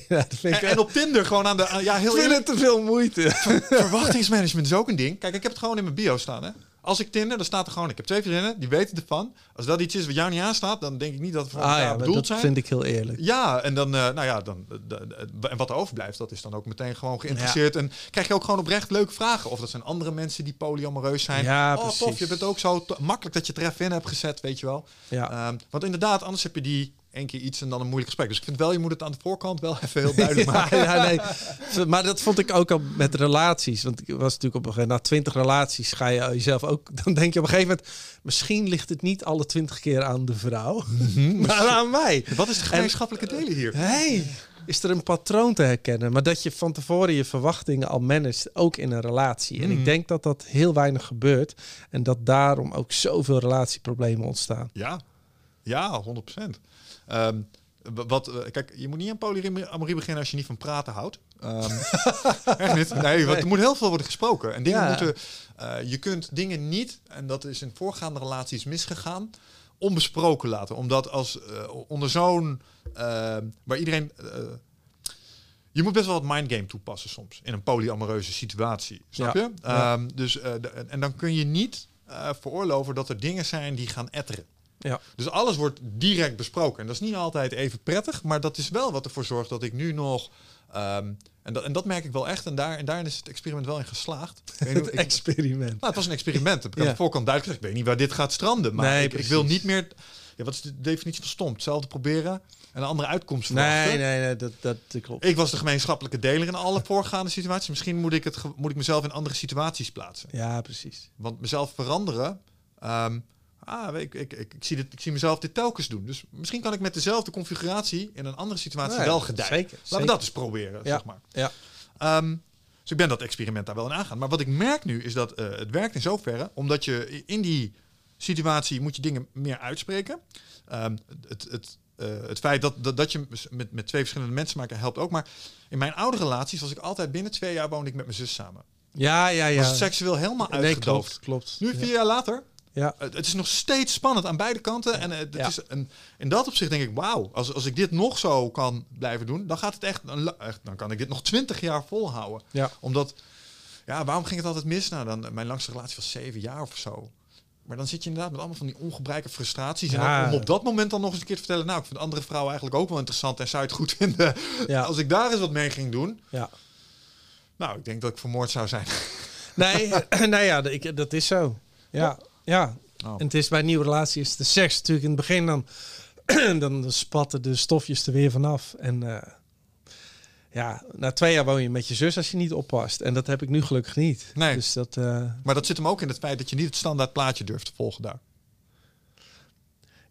[SPEAKER 1] ja, vind ik en, en, op Tinder gewoon aan de... Ja, heel
[SPEAKER 2] ik vind het te veel moeite.
[SPEAKER 1] Verwachtingsmanagement is ook een ding. Kijk, ik heb het gewoon in mijn bio staan. Hè. Als ik Tinder, dan staat er gewoon... Ik heb twee vriendinnen, die weten ervan. Als dat iets is wat jou niet aanstaat, dan denk ik niet dat het voor ah, ja, bedoeld
[SPEAKER 2] dat
[SPEAKER 1] zijn.
[SPEAKER 2] vind ik heel eerlijk.
[SPEAKER 1] Ja, en dan... Uh, nou ja, dan... Uh, en wat er overblijft, dat is dan ook meteen gewoon geïnteresseerd. Ja. En krijg je ook gewoon oprecht leuke vragen. Of dat zijn andere mensen die polyamoreus zijn.
[SPEAKER 2] Ja,
[SPEAKER 1] oh,
[SPEAKER 2] precies.
[SPEAKER 1] tof, je bent ook zo makkelijk dat je het er even in hebt gezet, weet je wel.
[SPEAKER 2] Ja.
[SPEAKER 1] Um, want inderdaad, anders heb je die één keer iets en dan een moeilijk gesprek. Dus ik vind wel, je moet het aan de voorkant wel <laughs> even heel duidelijk maken.
[SPEAKER 2] ja, nee. <laughs> Maar dat vond ik ook al met relaties. Want ik was natuurlijk op een gegeven na twintig relaties ga je jezelf ook... <laughs> Dan denk je op een gegeven moment, misschien ligt het niet alle twintig keer aan de vrouw,
[SPEAKER 1] mhm.
[SPEAKER 2] maar aan mij.
[SPEAKER 1] Wat is de gemeenschappelijke delen hier?
[SPEAKER 2] Hey, is er een patroon te herkennen. Maar dat je van tevoren je verwachtingen al managt, ook in een relatie. En ik mhm. denk dat dat heel weinig gebeurt. En dat daarom ook zoveel relatieproblemen ontstaan.
[SPEAKER 1] Ja, ja, 100%. Um, wat, uh, kijk, je moet niet aan polyamorie beginnen als je niet van praten houdt. Um, <laughs> echt niet. Nee, want er moet heel veel worden gesproken. En dingen ja. moeten. Uh, je kunt dingen niet, en dat is in voorgaande relaties misgegaan, onbesproken laten. Omdat als uh, onder zo'n. waar iedereen. je moet best wel wat mindgame toepassen soms in een polyamoreuze situatie. Snap je? Ja. Um, dus, en dan kun je niet veroorloven dat er dingen zijn die gaan etteren.
[SPEAKER 2] Ja.
[SPEAKER 1] Dus alles wordt direct besproken. En dat is niet altijd even prettig, maar dat is wel wat ervoor zorgt dat ik nu nog. Um, en, dat, en dat merk ik wel echt. En, daar, en daarin is het experiment wel in geslaagd.
[SPEAKER 2] het <laughs> experiment.
[SPEAKER 1] Nou, het was een experiment. Ik heb ja. voorkant duidelijk gezegd, ik weet niet waar dit gaat stranden. Maar nee, ik, ik, wil niet meer... Ja, wat is de definitie van stom? Hetzelfde proberen en een andere uitkomst
[SPEAKER 2] nee, nee, nee, dat, dat, klopt.
[SPEAKER 1] Ik was de gemeenschappelijke deler in alle voorgaande situaties. Misschien moet ik, het, moet ik mezelf in andere situaties plaatsen.
[SPEAKER 2] Ja, precies.
[SPEAKER 1] Want mezelf veranderen... Um, ah, ik, ik, ik, ik zie dit, ik zie mezelf dit telkens doen. Dus misschien kan ik met dezelfde configuratie in een andere situatie wel gedijen.
[SPEAKER 2] zeker,
[SPEAKER 1] Laten
[SPEAKER 2] zeker.
[SPEAKER 1] we dat eens proberen,
[SPEAKER 2] Ja.
[SPEAKER 1] zeg maar.
[SPEAKER 2] Ja.
[SPEAKER 1] Ehm, dus ik ben dat experiment daar wel in aangaan. Maar wat ik merk nu is dat eh, het werkt in zoverre, omdat je in die situatie moet je dingen meer uitspreken. Ehm, het, het, eh, het feit dat, dat, dat je met, met twee verschillende mensen maken helpt ook. Maar in mijn oude relaties was ik altijd binnen twee jaar woonde ik met mijn zus samen.
[SPEAKER 2] Ja, ja, ja.
[SPEAKER 1] Was seksueel helemaal
[SPEAKER 2] nee,
[SPEAKER 1] uitgedoofd.
[SPEAKER 2] klopt, klopt.
[SPEAKER 1] Nu, vier jaar later,
[SPEAKER 2] Ja.
[SPEAKER 1] het, het is nog steeds spannend aan beide kanten. En eh, het
[SPEAKER 2] Ja.
[SPEAKER 1] is een, in dat opzicht denk ik, wauw, als, als ik dit nog zo kan blijven doen, dan gaat het echt, echt dan kan ik dit nog twintig jaar volhouden.
[SPEAKER 2] Ja.
[SPEAKER 1] Omdat, ja, waarom ging het altijd mis? Nou, dan, mijn langste relatie was zeven jaar of zo. Maar dan zit je inderdaad met allemaal van die ongebreide frustraties.
[SPEAKER 2] Ja.
[SPEAKER 1] En om op dat moment dan nog eens een keer te vertellen... nou, ik vind andere vrouwen eigenlijk ook wel interessant... en zou het goed vinden
[SPEAKER 2] Ja. <laughs>
[SPEAKER 1] als ik daar eens wat mee ging doen.
[SPEAKER 2] ja.
[SPEAKER 1] Nou, ik denk dat ik vermoord zou zijn. <laughs>
[SPEAKER 2] Nee, <clears throat> nou ja, ik, dat is zo. Ja, ja.
[SPEAKER 1] Oh.
[SPEAKER 2] En het is bij een nieuwe relatie is de seks natuurlijk in het begin dan, <clears throat> dan spatten de stofjes er weer vanaf. En eh, ja, na twee jaar woon je met je zus als je niet oppast. En dat heb ik nu gelukkig niet.
[SPEAKER 1] Nee.
[SPEAKER 2] Dus dat, eh,
[SPEAKER 1] Maar dat zit hem ook in het feit dat je niet het standaard plaatje durft te volgen daar.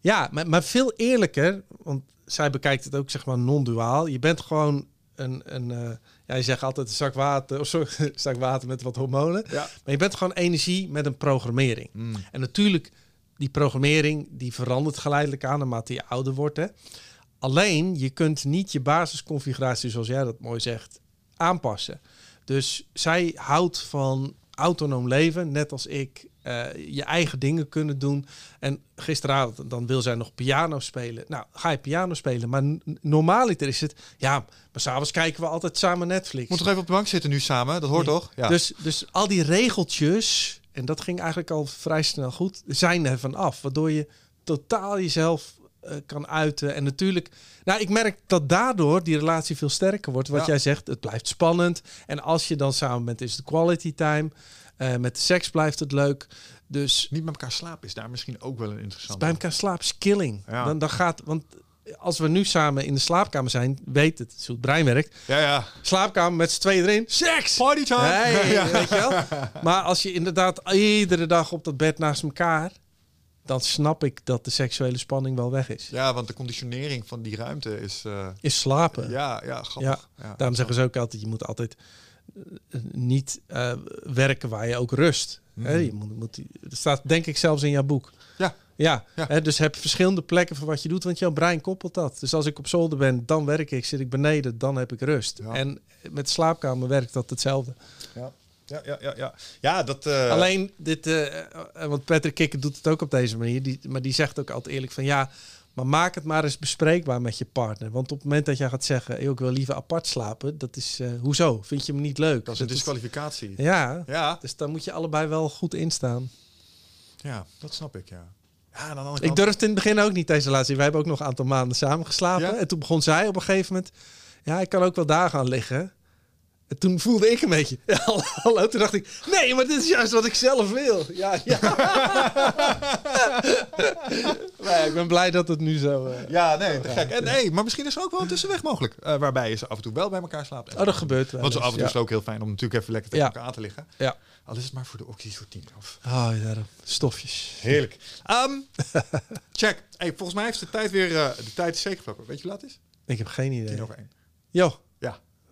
[SPEAKER 2] ja, maar, maar veel eerlijker, want zij bekijkt het ook zeg maar non-duaal. Je bent gewoon een, een eh, ja, je zegt altijd een zak water, of sorry, <laughs> een zak water met wat hormonen.
[SPEAKER 1] Ja.
[SPEAKER 2] Maar je bent gewoon energie met een programmering.
[SPEAKER 1] Mm.
[SPEAKER 2] En natuurlijk, die programmering die verandert geleidelijk aan naarmate je ouder wordt. Hè. Alleen, je kunt niet je basisconfiguratie, zoals jij dat mooi zegt, aanpassen. Dus zij houdt van autonoom leven, net als ik. Eh, je eigen dingen kunnen doen. En gisteravond, dan wil zij nog piano spelen. Nou, ga je piano spelen. Maar n- normaaliter is het... Ja, maar s'avonds kijken we altijd samen Netflix.
[SPEAKER 1] Moet toch even op de bank zitten nu samen? Dat hoort
[SPEAKER 2] Nee.
[SPEAKER 1] toch? Ja.
[SPEAKER 2] Dus, dus al die regeltjes, en dat ging eigenlijk al vrij snel goed, zijn er van af. Waardoor je totaal jezelf eh, kan uiten. En natuurlijk, nou, ik merk dat daardoor die relatie veel sterker wordt. Wat
[SPEAKER 1] Ja.
[SPEAKER 2] jij zegt, het blijft spannend. En als je dan samen bent, is het quality time. Eh, met de seks blijft het leuk. Dus
[SPEAKER 1] niet met elkaar slapen is daar misschien ook wel een interessante.
[SPEAKER 2] bij elkaar slaap is killing.
[SPEAKER 1] Ja.
[SPEAKER 2] Dan, dan gaat, want als we nu samen in de slaapkamer zijn, weet het, hoe het brein werkt.
[SPEAKER 1] Ja, ja.
[SPEAKER 2] Slaapkamer met z'n tweeën erin, seks!
[SPEAKER 1] Party time!
[SPEAKER 2] Nee, <laughs>
[SPEAKER 1] Ja.
[SPEAKER 2] weet je wel? Maar als je inderdaad iedere dag op dat bed naast elkaar, dan snap ik dat de seksuele spanning wel weg is.
[SPEAKER 1] Ja, want de conditionering van die ruimte is... eh,
[SPEAKER 2] Is slapen.
[SPEAKER 1] ja, ja, grappig. Ja.
[SPEAKER 2] Daarom zeggen ze ook altijd, je moet altijd niet eh, werken waar je ook rust. Hè,
[SPEAKER 1] Mhm.
[SPEAKER 2] je moet, moet, dat staat denk ik zelfs in jouw boek.
[SPEAKER 1] Ja.
[SPEAKER 2] Ja,
[SPEAKER 1] Ja.
[SPEAKER 2] Hè, dus heb verschillende plekken voor wat je doet, want jouw brein koppelt dat. Dus als ik op zolder ben, dan werk ik. Zit ik beneden, dan heb ik rust.
[SPEAKER 1] Ja.
[SPEAKER 2] En met de slaapkamer werkt dat hetzelfde.
[SPEAKER 1] Ja, ja, ja, ja. Ja, ja dat... eh,
[SPEAKER 2] Alleen dit, eh, want Patrick Kikker doet het ook op deze manier. Die, maar die zegt ook altijd eerlijk van ja, maar maak het maar eens bespreekbaar met je partner. Want op het moment dat jij gaat zeggen, "Hey, ik wil liever apart slapen, dat is eh, hoezo? Vind je hem niet leuk?
[SPEAKER 1] Dat is een disqualificatie.
[SPEAKER 2] ja,
[SPEAKER 1] Ja,
[SPEAKER 2] dus daar moet je allebei wel goed in staan.
[SPEAKER 1] ja, dat snap ik, ja. Ja, andere
[SPEAKER 2] Ik
[SPEAKER 1] kant...
[SPEAKER 2] durfde in het begin ook niet deze relatie. Wij hebben ook nog een aantal maanden samen geslapen.
[SPEAKER 1] Ja?
[SPEAKER 2] En toen begon zij op een gegeven moment, ja, ik kan ook wel daar gaan liggen. En toen voelde ik een beetje, <laughs> hallo, toen dacht ik, nee, maar dit is juist wat ik zelf wil. Ja, ja. <laughs> maar ik ben blij dat het nu zo... eh,
[SPEAKER 1] Ja, nee, te gek. En nee, maar misschien is er ook wel een tussenweg mogelijk. eh, waarbij je ze af en toe wel bij elkaar slaapt.
[SPEAKER 2] Oh, dat gebeurt wel
[SPEAKER 1] Want zo af en toe
[SPEAKER 2] ja.
[SPEAKER 1] is het ook heel fijn om natuurlijk even lekker tegen
[SPEAKER 2] Ja.
[SPEAKER 1] elkaar aan te liggen.
[SPEAKER 2] Ja.
[SPEAKER 1] Al is het maar voor de oxytocine. Of...
[SPEAKER 2] Oh, ja, stofjes.
[SPEAKER 1] Heerlijk. Ehm, <laughs> check. Hey, volgens mij heeft de tijd weer... eh, de tijd is zeker verlopen. Weet je hoe laat is?
[SPEAKER 2] Ik heb geen
[SPEAKER 1] Tien
[SPEAKER 2] idee.
[SPEAKER 1] over één.
[SPEAKER 2] Jo,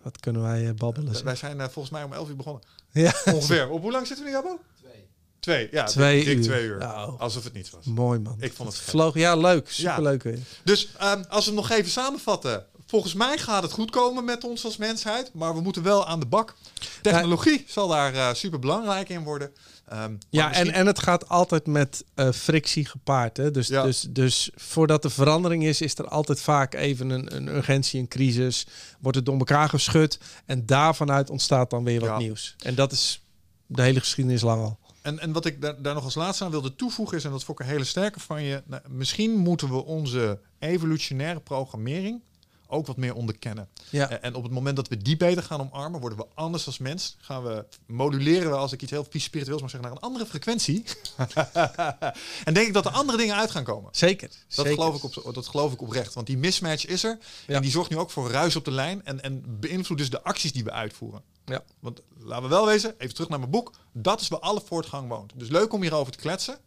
[SPEAKER 1] Ja.
[SPEAKER 2] wat kunnen wij eh, babbelen? zeg.
[SPEAKER 1] Wij zijn eh, volgens mij om 11 uur begonnen.
[SPEAKER 2] Ja,
[SPEAKER 1] Ongeveer. Op hoe lang zitten we nu, Jabo? Twee. Twee, ja.
[SPEAKER 2] Twee
[SPEAKER 1] dik, dik
[SPEAKER 2] uur.
[SPEAKER 1] twee uur.
[SPEAKER 2] Nou.
[SPEAKER 1] Alsof het niets was.
[SPEAKER 2] mooi man.
[SPEAKER 1] Ik vond het
[SPEAKER 2] vloog. Ja, leuk. Superleuk weer.
[SPEAKER 1] Dus ehm, als we hem nog even samenvatten. Volgens mij gaat het goed komen met ons als mensheid. Maar we moeten wel aan de bak. Technologie zal daar eh, super belangrijk in worden. Ehm,
[SPEAKER 2] Ja, en,
[SPEAKER 1] misschien-
[SPEAKER 2] en het gaat altijd met eh, frictie gepaard. Hè? Dus,
[SPEAKER 1] Ja.
[SPEAKER 2] dus, dus voordat er verandering is, is er altijd vaak even een, een urgentie, een crisis. Wordt het door elkaar geschud. En daarvanuit ontstaat dan weer wat
[SPEAKER 1] Ja.
[SPEAKER 2] nieuws. En dat is de hele geschiedenis lang al.
[SPEAKER 1] En, en wat ik daar, daar nog als laatste aan wilde toevoegen is, en dat vond ik een hele sterke van je, nou, misschien moeten we onze evolutionaire programmering ook wat meer onderkennen.
[SPEAKER 2] Ja.
[SPEAKER 1] En, en op het moment dat we die beter gaan omarmen, worden we anders als mens. Gaan we moduleren we, als ik iets heel vies spiritueels mag zeggen, naar een andere frequentie. <laughs> en denk ik dat er andere dingen uit gaan komen.
[SPEAKER 2] Zeker.
[SPEAKER 1] Dat
[SPEAKER 2] zeker.
[SPEAKER 1] geloof, ik op, dat geloof ik oprecht. Want die mismatch is er.
[SPEAKER 2] Ja.
[SPEAKER 1] En die zorgt nu ook voor ruis op de lijn. En, en beïnvloedt dus de acties die we uitvoeren.
[SPEAKER 2] Ja.
[SPEAKER 1] Want laten we wel wezen, even terug naar mijn boek. Dat is waar alle voortgang woont. Dus leuk om hierover te kletsen.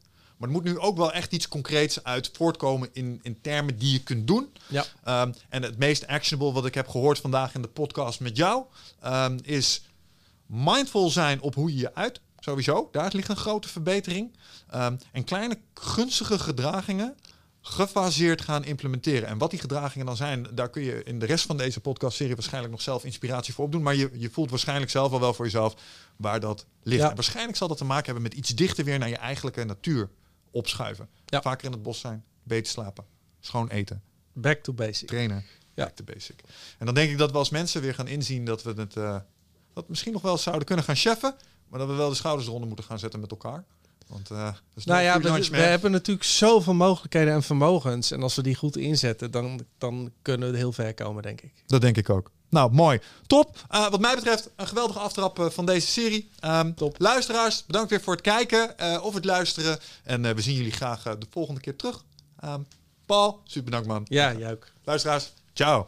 [SPEAKER 1] Maar er moet nu ook wel echt iets concreets uit voortkomen in, in termen die je kunt doen.
[SPEAKER 2] Ja.
[SPEAKER 1] Ehm, en het meest actionable wat ik heb gehoord vandaag in de podcast met jou ehm, is mindful zijn op hoe je je uit. Sowieso, daar ligt een grote verbetering. Ehm, en kleine gunstige gedragingen gefaseerd gaan implementeren. En wat die gedragingen dan zijn, daar kun je in de rest van deze podcastserie waarschijnlijk nog zelf inspiratie voor opdoen. Maar je, je voelt waarschijnlijk zelf al wel voor jezelf waar dat ligt.
[SPEAKER 2] Ja.
[SPEAKER 1] En waarschijnlijk zal dat te maken hebben met iets dichter weer naar je eigenlijke natuur opschuiven.
[SPEAKER 2] Ja.
[SPEAKER 1] Vaker in het bos zijn, beter slapen, schoon eten,
[SPEAKER 2] Back to basic.
[SPEAKER 1] trainen.
[SPEAKER 2] Ja.
[SPEAKER 1] Back to basic. En dan denk ik dat we als mensen weer gaan inzien dat we het eh, dat misschien nog wel zouden kunnen gaan cheffen, maar dat we wel de schouders eronder moeten gaan zetten met elkaar. Want eh dat is
[SPEAKER 2] Nou ja, we, we hebben natuurlijk zoveel mogelijkheden en vermogens. En als we die goed inzetten, dan, dan kunnen we heel ver komen, denk ik.
[SPEAKER 1] Dat denk ik ook. Nou, mooi. Top. Eh, wat mij betreft een geweldige aftrap eh, van deze serie. Ehm,
[SPEAKER 2] Top.
[SPEAKER 1] Luisteraars, bedankt weer voor het kijken eh, of het luisteren. En we zien jullie graag de volgende keer terug. Ehm, Paul, super bedankt man.
[SPEAKER 2] Ja, juik.
[SPEAKER 1] Luisteraars, ciao.